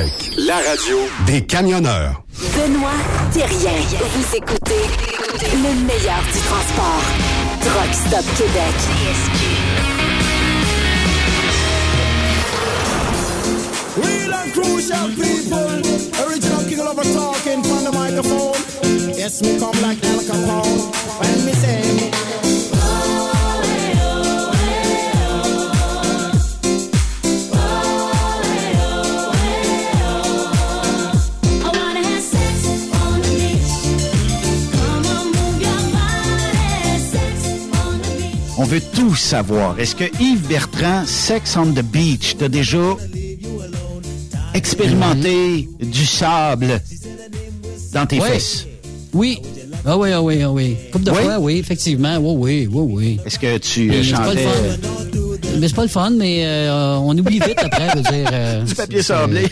Québec. La radio Des camionneurs. Benoît Thérien. Vous écoutez le meilleur du transport. Truck Stop Québec. Real and crucial people. Original king of talking from the microphone. Yes, me come like Al Capone. When me say, On veut tout savoir. Est-ce que Yves Bertrand, Sex on the Beach, t'as déjà expérimenté du sable dans tes Ouais. fesses? Oui. Ah oui, ah oui, ah oui. Coupe de Oui? fois, oui, effectivement. Oui, oui, oui, oui. Est-ce que tu Mais euh, c'est pas le chantais. Mais c'est pas le fun, mais euh, on oublie vite après, je veux dire. euh, [LAUGHS] du papier sablé? [LAUGHS]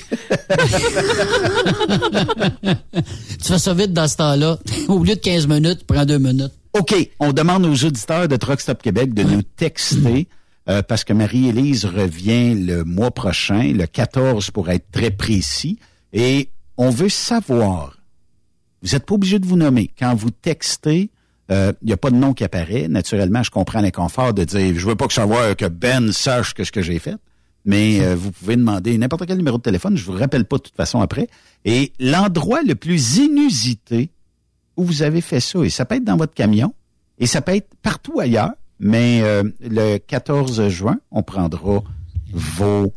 tu fais ça vite dans ce temps-là. Au lieu de 15 minutes, prends deux minutes. OK, on demande aux auditeurs de Truck Stop Québec de nous texter euh, parce que Marie-Élise revient le mois prochain, le 14 pour être très précis, et on veut savoir, vous n'êtes pas obligé de vous nommer, quand vous textez, il n'y a pas de nom qui apparaît. Naturellement, je comprends l'inconfort de dire, je veux pas que savoir que Ben sache que ce que j'ai fait, mais euh, vous pouvez demander n'importe quel numéro de téléphone, je vous rappelle pas de toute façon après. Et l'endroit le plus inusité où vous avez fait ça. Et ça peut être dans votre camion et ça peut être partout ailleurs. Mais euh, le 14 juin, on prendra vos,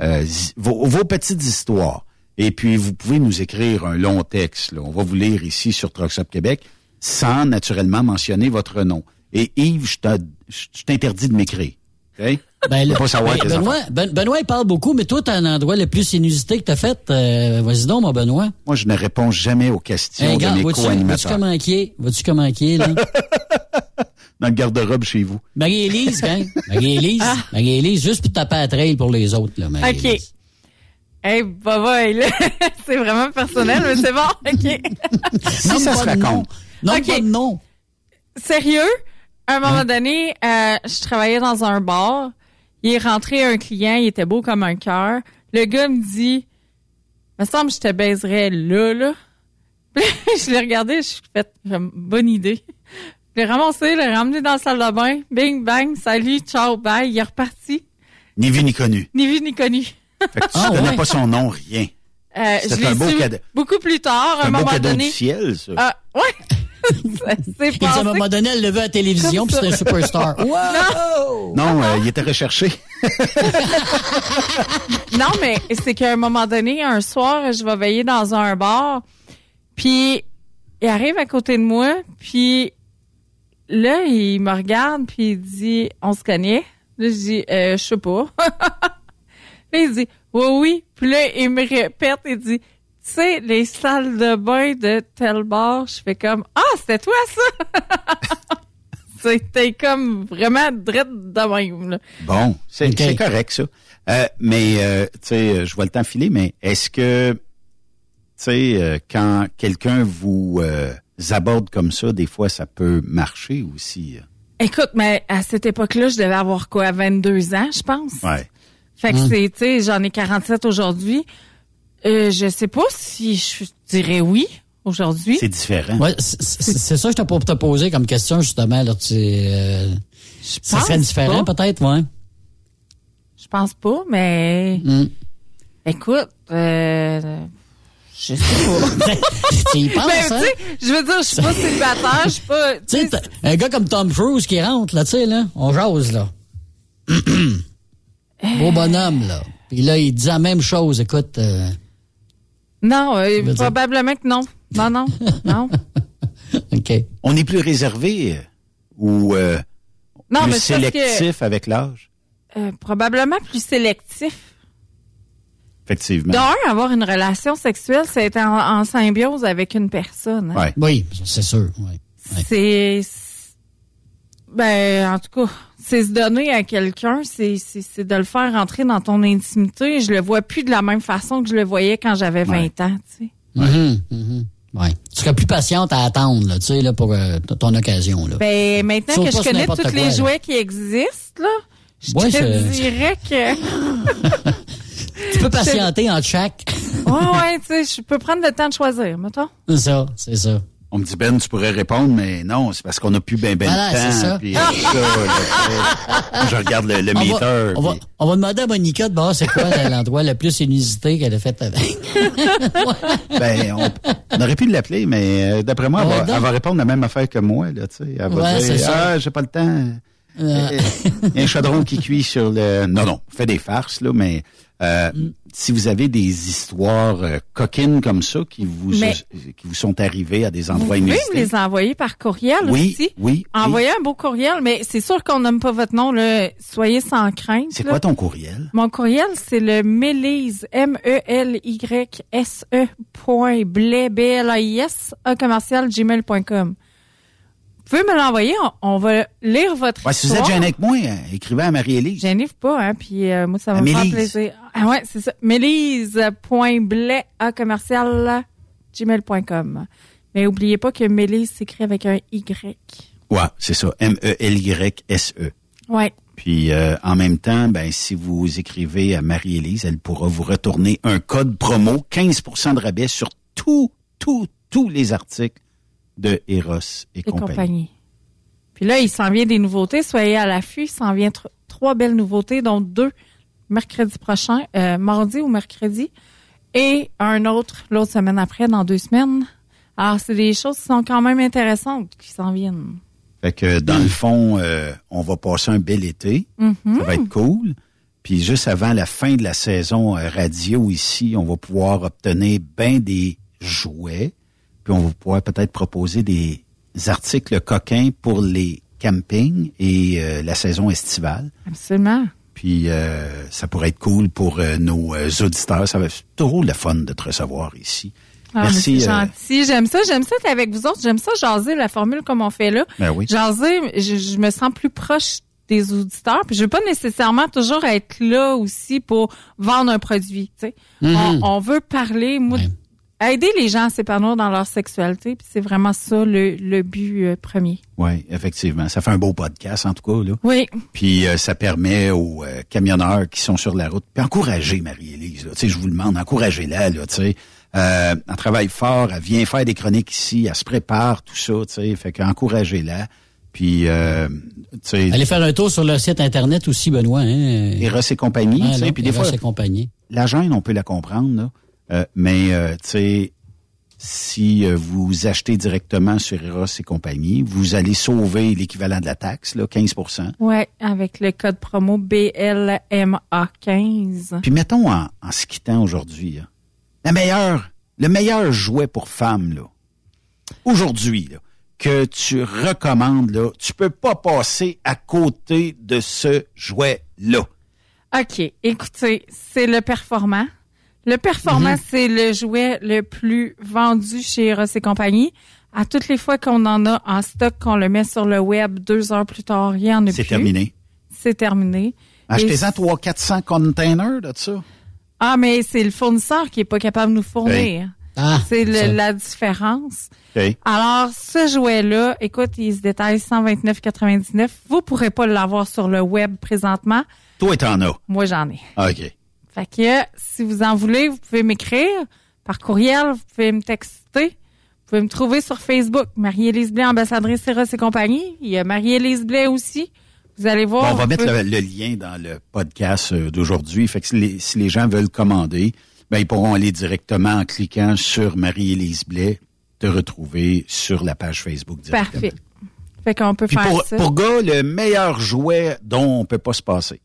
euh, vos, petites histoires. Et puis, vous pouvez nous écrire un long texte. là. On va vous lire ici sur Truckstop Québec sans naturellement mentionner votre nom. Et Yves, je t'in- je t'interdis de m'écrire. OK? Ben, le- savoir ben, Benoît, Ben- Benoît, il parle beaucoup, mais toi, t'as un endroit le plus inusité que t'as fait. Euh, Vas-y donc, mon Benoît. Moi, je ne réponds jamais aux questions Hey, de mes co-animateurs. comment qui? Vois-tu comment qui est, là? [LAUGHS] Dans le garde-robe chez vous. Marie-Élise, hein? [LAUGHS] Marie-Élise, Marie-Élise, juste pour taper à trail pour les autres, là, OK. Marie-Élise. Hey, bye bye, là. [LAUGHS] c'est vraiment personnel, mais c'est bon. OK. Si ça se raconte. Non, OK. pas de nom. Sérieux? À un moment Hein? donné, euh, je travaillais dans un bar. Il est rentré un client, il était beau comme un cœur. Le gars me dit, me semble que je te baiserais là, là. Puis [LAUGHS] je l'ai regardé, je suis fait, bonne idée. Je l'ai ramassé, je l'ai ramené dans la salle de bain. Bing, bang, salut, ciao, bye. Il est reparti. Ni vu ni connu. Ni vu ni connu. Fait que tu Ah, connais ouais. pas son nom, rien. Euh, je un beau cadeau. beaucoup plus tard, un un beau moment cadeau donné. du ciel, ça. Ah, ouais. [LAUGHS] Ça s'est Puis, à un moment donné, elle l'a vu à la télévision, puis c'était un superstar. [LAUGHS] Wow! Non, euh, il était recherché. [LAUGHS] Non, mais c'est qu'à un moment donné, un soir, je vais veiller dans un bar, puis il arrive à côté de moi, puis là, il me regarde, puis il dit, on se connaît? Là, je dis, euh, je sais pas. là, il dit, oui, oui. Puis là, il me répète, il dit, tu sais, les salles de bain de tel bar, je fais comme, ah, c'était toi, ça? [LAUGHS] C'était comme vraiment drette de même, là. Bon, c'est correct, ça. Euh, mais, euh, tu sais, euh, je vois le temps filer, mais est-ce que, tu sais, euh, quand quelqu'un vous euh, aborde comme ça, des fois, ça peut marcher aussi. euh? Écoute, mais à cette époque-là, je devais avoir quoi, 22 ans, je pense? Ouais. Fait que Hum. c'est, tu sais, j'en ai 47 aujourd'hui. Euh, je sais pas si je dirais oui aujourd'hui. C'est différent. Ouais, c'est- c'est c'est ça que je t'ai pour te poser comme question, justement. Là, tu, euh, ça pense serait différent, peut-être, ouais. Je pense pas, mais Hum. écoute, euh, je sais pas. [LAUGHS] tu y penses, Mais, hein? tu sais, je veux dire, je suis pas célibataire, je suis pas. [LAUGHS] Tu sais, un gars comme Tom Cruise qui rentre, là, tu sais, là, on jase, là. [CLEARS THROAT] Beau bonhomme, là. Puis là, il dit la même chose, écoute. euh, Non, euh, probablement que non. Non, non, [LAUGHS] non. OK. On est plus réservé euh, ou euh, Non, plus mais que- sélectif avec l'âge, Euh, probablement plus sélectif. effectivement. D'un, avoir une relation sexuelle, c'est être en, en symbiose avec une personne. hein. Ouais. Oui, c'est sûr. ouais. C'est. Ben, en tout cas, c'est se donner à quelqu'un, c'est de le faire rentrer dans ton intimité. Je le vois plus de la même façon que je le voyais quand j'avais 20 ans, tu sais. Mhm, mhm. Ouais. Tu serais plus patiente à attendre, là, tu sais, là, pour euh, ton occasion, là. Ben, maintenant Sauf que je connais tous les jouets qui existent, là, je Ouais, te dirais que. [LAUGHS] Tu peux patienter en chaque. ouais, ouais, tu sais, je peux prendre le temps de choisir, mettons. C'est ça, c'est ça. On me dit, Ben, tu pourrais répondre, mais non, c'est parce qu'on n'a plus ben ben Voilà, de temps. c'est ça. puis, euh, ça, là, je regarde le, le On meter. va, on, va, on va demander à Monica de voir c'est quoi l'endroit le plus inusité qu'elle a fait avec. [LAUGHS] Ben, on, on aurait pu l'appeler, mais euh, d'après moi, elle va, elle va répondre la même affaire que moi. Là, tu sais. elle va Ouais, c'est dire ça. Ah, j'ai pas le temps. Euh. Il y a un chaudron qui cuit sur le. Non, non, on fait des farces, là, mais euh, Mm. si vous avez des histoires euh, coquines comme ça qui vous, Mais- qui vous sont arrivées à des Vous endroits pouvez me les envoyer par courriel Oui, aussi. oui, Envoyez un beau courriel, mais c'est sûr qu'on nomme pas votre nom, là. Soyez sans crainte. C'est quoi ton courriel? Mon courriel, c'est le Mélise, M-E-L-Y-S-E point blais, à commercial gmail.com. Pouvez me l'envoyer, on, on va lire votre Ouais, si vous êtes gêné avec moi, euh, écrivez à Marie-Élise. Gênez pas, hein, puis euh, moi, ça va me faire plaisir. Ah ouais, c'est ça. Mélise.blais à commercial gmail.com. Mais oubliez pas que Mélise s'écrit avec un Y. Ouais, c'est ça. M-E-L-Y-S-E. Ouais. Puis euh, en même temps, ben si vous écrivez à Marie-Élise, elle pourra vous retourner un code promo 15% de rabais sur tous, tous, tous les articles de Eros et, et compagnie. compagnie. Puis là, il s'en vient des nouveautés. Soyez à l'affût. Il s'en vient tr- trois belles nouveautés, dont deux mercredi prochain, euh, mardi ou mercredi, et un autre l'autre semaine après, dans deux semaines. Alors, c'est des choses qui sont quand même intéressantes qui s'en viennent. Fait que dans le fond, euh, on va passer un bel été. Mhm. Ça va être cool. Puis juste avant la fin de la saison euh, radio ici, on va pouvoir obtenir bien des jouets. Puis on va pouvoir peut-être proposer des articles coquins pour les campings et euh, la saison estivale. Absolument. Puis euh, ça pourrait être cool pour euh, nos euh, auditeurs. Ça va être toujours le fun de te recevoir ici. Ah, Merci. c'est euh, gentil. J'aime ça. J'aime ça être avec vous autres. J'aime ça jaser la formule comme on fait là. Ben oui. Jaser, je, je me sens plus proche des auditeurs. Puis je veux pas nécessairement toujours être là aussi pour vendre un produit. Tu sais, Mhm. on, on veut parler, moi, aider les gens à s'épanouir dans leur sexualité. Puis c'est vraiment ça le, le but euh, premier. Oui, effectivement. Ça fait un beau podcast, en tout cas. Là. Oui. Puis euh, ça permet aux euh, camionneurs qui sont sur la route, puis encourager Marie-Élise. là. Tu sais, je vous le demande, encouragez-la. Là, tu sais. Euh, elle travaille fort, elle vient faire des chroniques ici, elle se prépare, tout ça. Tu sais, fait qu'encouragez-la. Puis, euh, tu sais... Allez faire un tour sur le site Internet aussi, Benoît. Hein? Eros et compagnie, sais, non, puis des Eros fois, et compagnie. la gêne, on peut la comprendre, là. Euh, mais, euh, tu sais, si euh, vous achetez directement sur Eros et compagnie, vous allez sauver l'équivalent de la taxe, là, 15% Ouais, avec le code promo BLMA15. Puis mettons en, en se quittant aujourd'hui, la meilleure, le meilleur jouet pour femmes, là, aujourd'hui, là, que tu recommandes, là, tu peux pas passer à côté de ce jouet-là. OK, écoutez, c'est le performant. Le performant, Mhm. c'est le jouet le plus vendu chez Ross et compagnie. À toutes les fois qu'on en a en stock, qu'on le met sur le web, deux heures plus tard, il y en a plus. C'est terminé. C'est terminé. Achetez-en Et- 300-400 containers de ça. Ah, mais c'est le fournisseur qui est pas capable de nous fournir. Ah, c'est la différence. OK. Alors, ce jouet-là, écoute, il se détaille 129,99. Vous pourrez pas l'avoir sur le web présentement. Toi, t'en as. Moi, j'en ai. Ah, OK. Fait que si vous en voulez, vous pouvez m'écrire par courriel, vous pouvez me texter, vous pouvez me trouver sur Facebook, Marie-Élise Blais, ambassadrice Eros et compagnie. Il y a Marie-Élise Blais aussi. Vous allez voir. Bon, on va mettre le, le lien dans le podcast euh, d'aujourd'hui. Fait que si les, si les gens veulent commander, ben, ils pourront aller directement en cliquant sur Marie-Élise Blais, te retrouver sur la page Facebook directement. Parfait. Fait qu'on peut Puis faire pour, ça. pour gars, le meilleur jouet dont on peut pas se passer.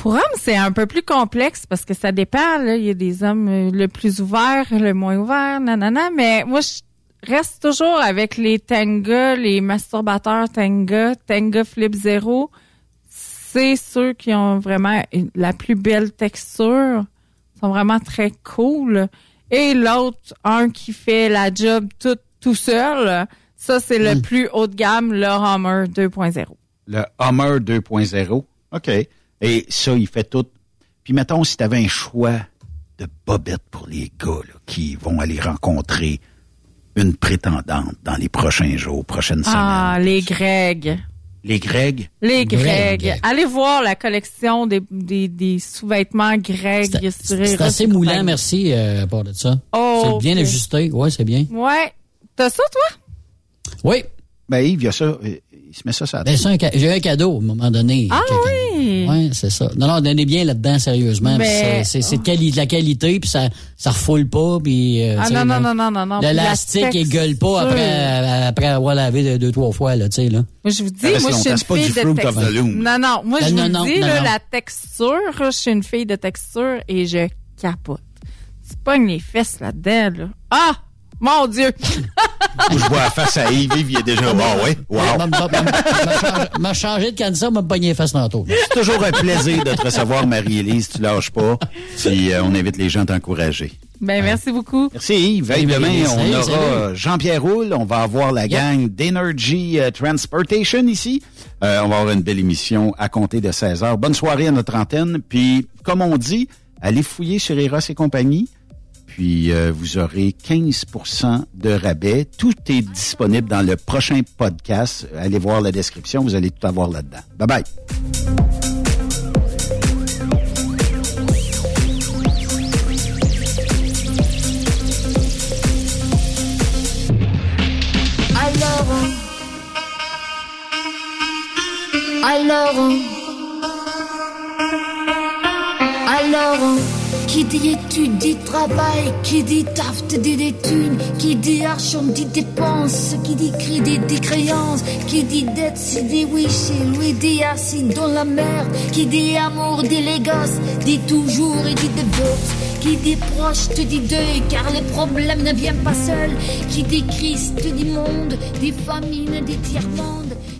Pour hommes, c'est un peu plus complexe parce que ça dépend. Là. Il y a des hommes euh, le plus ouverts, le moins ouverts, nanana. Mais moi, je reste toujours avec les Tenga, les masturbateurs Tenga, Tenga Flip Zero. C'est ceux qui ont vraiment la plus belle texture. Ils sont vraiment très cool. Et l'autre, un qui fait la job tout, tout seul, ça, c'est le plus haut de gamme, le Hummer 2.0. Le Hummer 2.0. OK. Et ça, il fait tout. Puis mettons, si tu avais un choix de bobettes pour les gars là, qui vont aller rencontrer une prétendante dans les prochains jours, prochaines Ah, les Greg. semaines. Les Greg? Les Greg. Greg. Allez voir la collection des, des, des sous-vêtements Greg. C'est assez moulant, compagnie. merci, euh, à part de ça. Oh, c'est bien ajusté. Ouais, c'est bien. Ouais. T'as ça, toi? Oui. Ben, Yves, il y a ça. Il se met ça sur la Ben, un ca- J'ai eu un cadeau à un moment donné. Ah oui! Oui, c'est ça. Non, non, donnez bien là-dedans, sérieusement. Mais- C'est c'est de, quali- de la qualité, puis ça ça refoule pas, puis... euh, Ah non, non, non, non, non, L'élastique, il gueule pas après, après avoir lavé deux, deux, trois fois, là, tu sais, là. Moi, je vous dis, reste moi, je suis une fille de texture. Non, non, moi, Ah, je vous dis, là, la texture, je suis une fille de texture et je capote. Tu pognes les fesses là-dedans, là. Ah! Mon Dieu! [LAUGHS] Je vois la face à Yves, Yves, il est déjà bon, [LAUGHS] ouais. Wow. M'a- changé de candidat, m'a pogné les fesses tantôt. C'est toujours un plaisir de te recevoir, Marie-Élise. Tu lâches pas. Puis euh, on invite les gens à t'encourager. Ben, merci beaucoup. Merci Yves. Hey, demain, on salut, aura Jean-Pierre Roule. On va avoir la gang d'Energy euh, Transportation ici. Euh, on va avoir une belle émission à compter de 16 heures. Bonne soirée à notre antenne. Puis, comme on dit, allez fouiller sur Eros et compagnie. Puis, euh, vous aurez 15% de rabais. Tout est disponible dans le prochain podcast. Allez voir la description. Vous allez tout avoir là-dedans. Bye-bye. Alors, alors, alors, qui dit études dit travail, qui dit taf dit des qui dit argent dit dépenses, qui dit crédit dit créances, qui dit dette c'est dit oui chez lui, dit assis dans la mer, qui dit amour dit les gosses, dit toujours et dit divorce, qui dit proche te dit deuil, car les problèmes ne viennent pas seuls, qui dit Christ dit monde, dit famine, dit dit fatigue.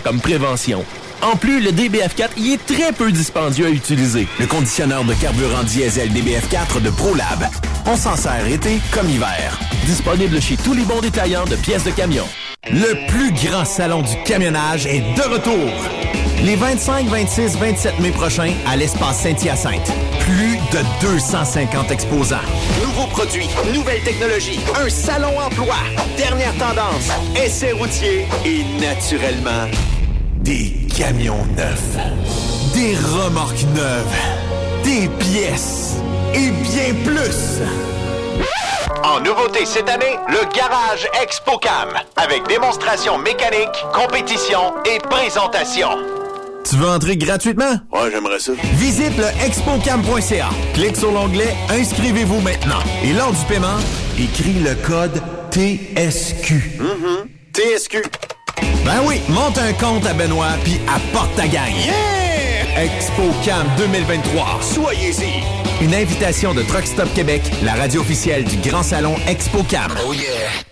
comme prévention. En plus, le DBF4 y est très peu dispendieux à utiliser. Le conditionneur de carburant diesel DBF4 de ProLab. On s'en sert été comme hiver. Disponible chez tous les bons détaillants de pièces de camion. Le plus grand salon du camionnage est de retour. Les 25, 26, 27 mai prochains à l'espace Saint-Hyacinthe. Plus de 250 exposants. Nouveaux produits, nouvelles technologies, un salon emploi, dernière tendance, essais routiers et naturellement, des camions neufs, des remorques neuves, des pièces et bien plus. En nouveauté cette année, le Garage ExpoCam, avec démonstration mécanique, compétition et présentation. Tu veux entrer gratuitement? Ouais, j'aimerais ça. Visite le expocam.ca. Clique sur l'onglet Inscrivez-vous maintenant. Et lors du paiement, écris le code TSQ. Mm-hmm. TSQ. Ben oui, monte un compte à Benoît puis apporte ta gagne. Yeah! ExpoCam 2023. Soyez-y. Une invitation de Truck Stop Québec, la radio officielle du Grand Salon ExpoCam. Oh yeah!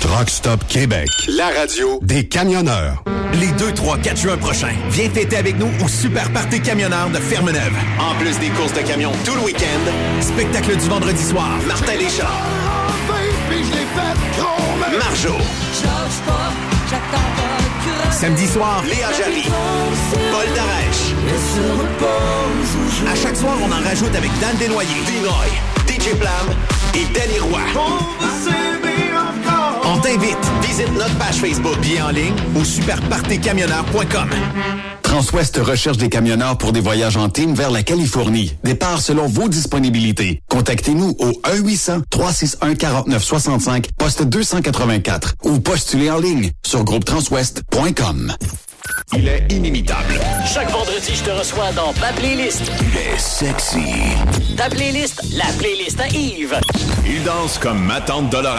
Truck Stop Québec. La radio Des camionneurs. Les 2, 3, 4 juin prochains, viens fêter avec nous au Super Party Camionneur de Ferme-Neuve. En plus des courses de camions tout le week-end, Spectacle du vendredi soir. Martin Léchard, Marjo, Samedi soir, Léa Jarry, Paul Darèche. à chaque soir, on en rajoute avec Dan Desnoyers. Dinoy, DJ Plam et Danny Roy. On t'invite. Visite notre page Facebook. Billets en ligne au superpartycamionneur.com. Transwest recherche des camionneurs pour des voyages en team vers la Californie. Départ selon vos disponibilités. Contactez-nous au 1-800-361-4965, poste 284 ou postulez en ligne sur groupetranswest.com. Il est inimitable. Chaque vendredi, je te reçois dans ma playlist. Il est sexy. Ta playlist, la playlist à Yves. Il danse comme ma tante Dolores.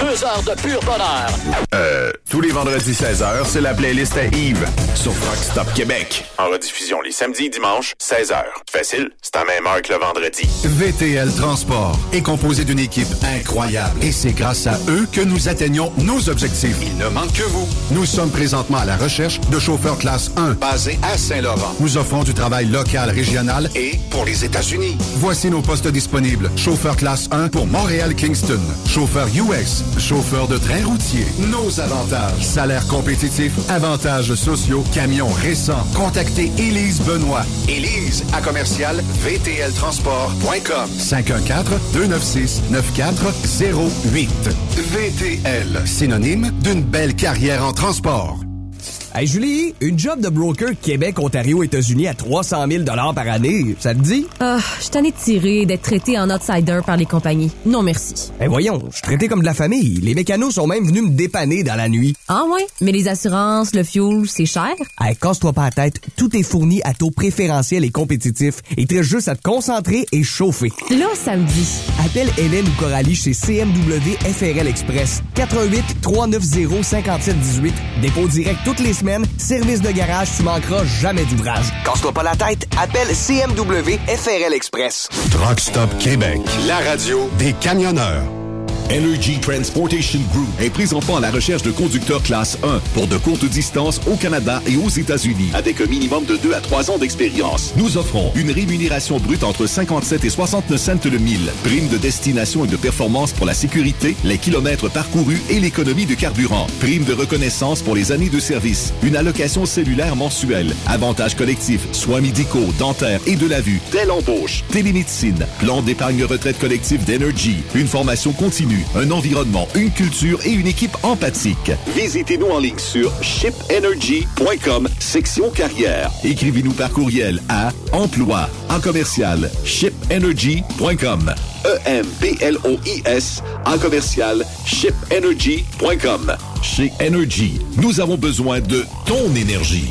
Deux heures de pur bonheur. Euh, tous les vendredis 16h, c'est la playlist à Yves sur Rock Stop Québec. En rediffusion les samedis et dimanches, 16h. Facile, c'est à même heure que le vendredi. VTL Transport est composé d'une équipe incroyable et c'est grâce à eux que nous atteignons nos objectifs. Il ne manque que vous. Nous sommes présentement à la recherche de chauffeurs classe 1 Basé à Saint-Laurent. Nous offrons du travail local, régional Et pour les États-Unis. Voici nos postes disponibles. Chauffeur classe 1 pour Montréal-Kingston. Chauffeur US. Chauffeur de train routier. Nos avantages. Salaire compétitif. Avantages sociaux. Camions récents. Contactez Élise Benoît. Élise à commercial vtltransport.com. 514-296-9408. VTL. Synonyme d'une belle carrière en transport. Hey Julie, une job de broker Québec, Ontario, États-Unis à 300 000 par année, ça te dit? Ah, je suis tannée de tirer, d'être traité en outsider par les compagnies. Non merci. Eh voyons, je suis traité comme de la famille. Les mécanos sont même venus me dépanner dans la nuit. Ah ouais? Mais les assurances, le fuel, c'est cher? Hey, casse-toi pas la tête, tout est fourni à taux préférentiel et compétitif. Il te reste juste à te concentrer et chauffer. Là, ça me dit. Appelle Hélène ou Coralie chez CMW FRL Express. 88 390 5718. Dépôt direct toutes les semaines. Service de garage, tu manqueras jamais d'ouvrage. Casse-toi pas la tête. Appelle CMW FRL Express. Truck Stop Québec. La radio Des camionneurs. Energy Transportation Group est présentement à la recherche de conducteurs classe 1 pour de courtes distances au Canada et aux États-Unis avec un minimum de 2 à 3 ans d'expérience. Nous offrons une rémunération brute entre 57 et 69 cents le mille, prime de destination et de performance pour la sécurité, les kilomètres parcourus et l'économie de carburant, prime de reconnaissance pour les années de service, une allocation cellulaire mensuelle, avantages collectifs, soins médicaux, dentaires et de la vue, telle embauche, télémédecine, plan d'épargne retraite collective d'Energy, une formation continue, un environnement, une culture et une équipe empathique. Visitez-nous en ligne sur shipenergy.com, section carrière. Écrivez-nous par courriel à emploi en commercial shipenergy.com. E-M-P-L-O-I-S en commercial shipenergy.com. Chez Energy, nous avons besoin de ton énergie.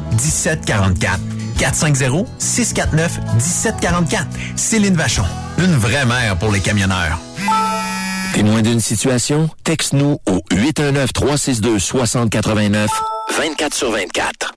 1744. 450-649-1744. Céline Vachon. Une vraie mère pour les camionneurs. Témoin d'une situation? Texte-nous au 819-362-6089, 24 sur 24.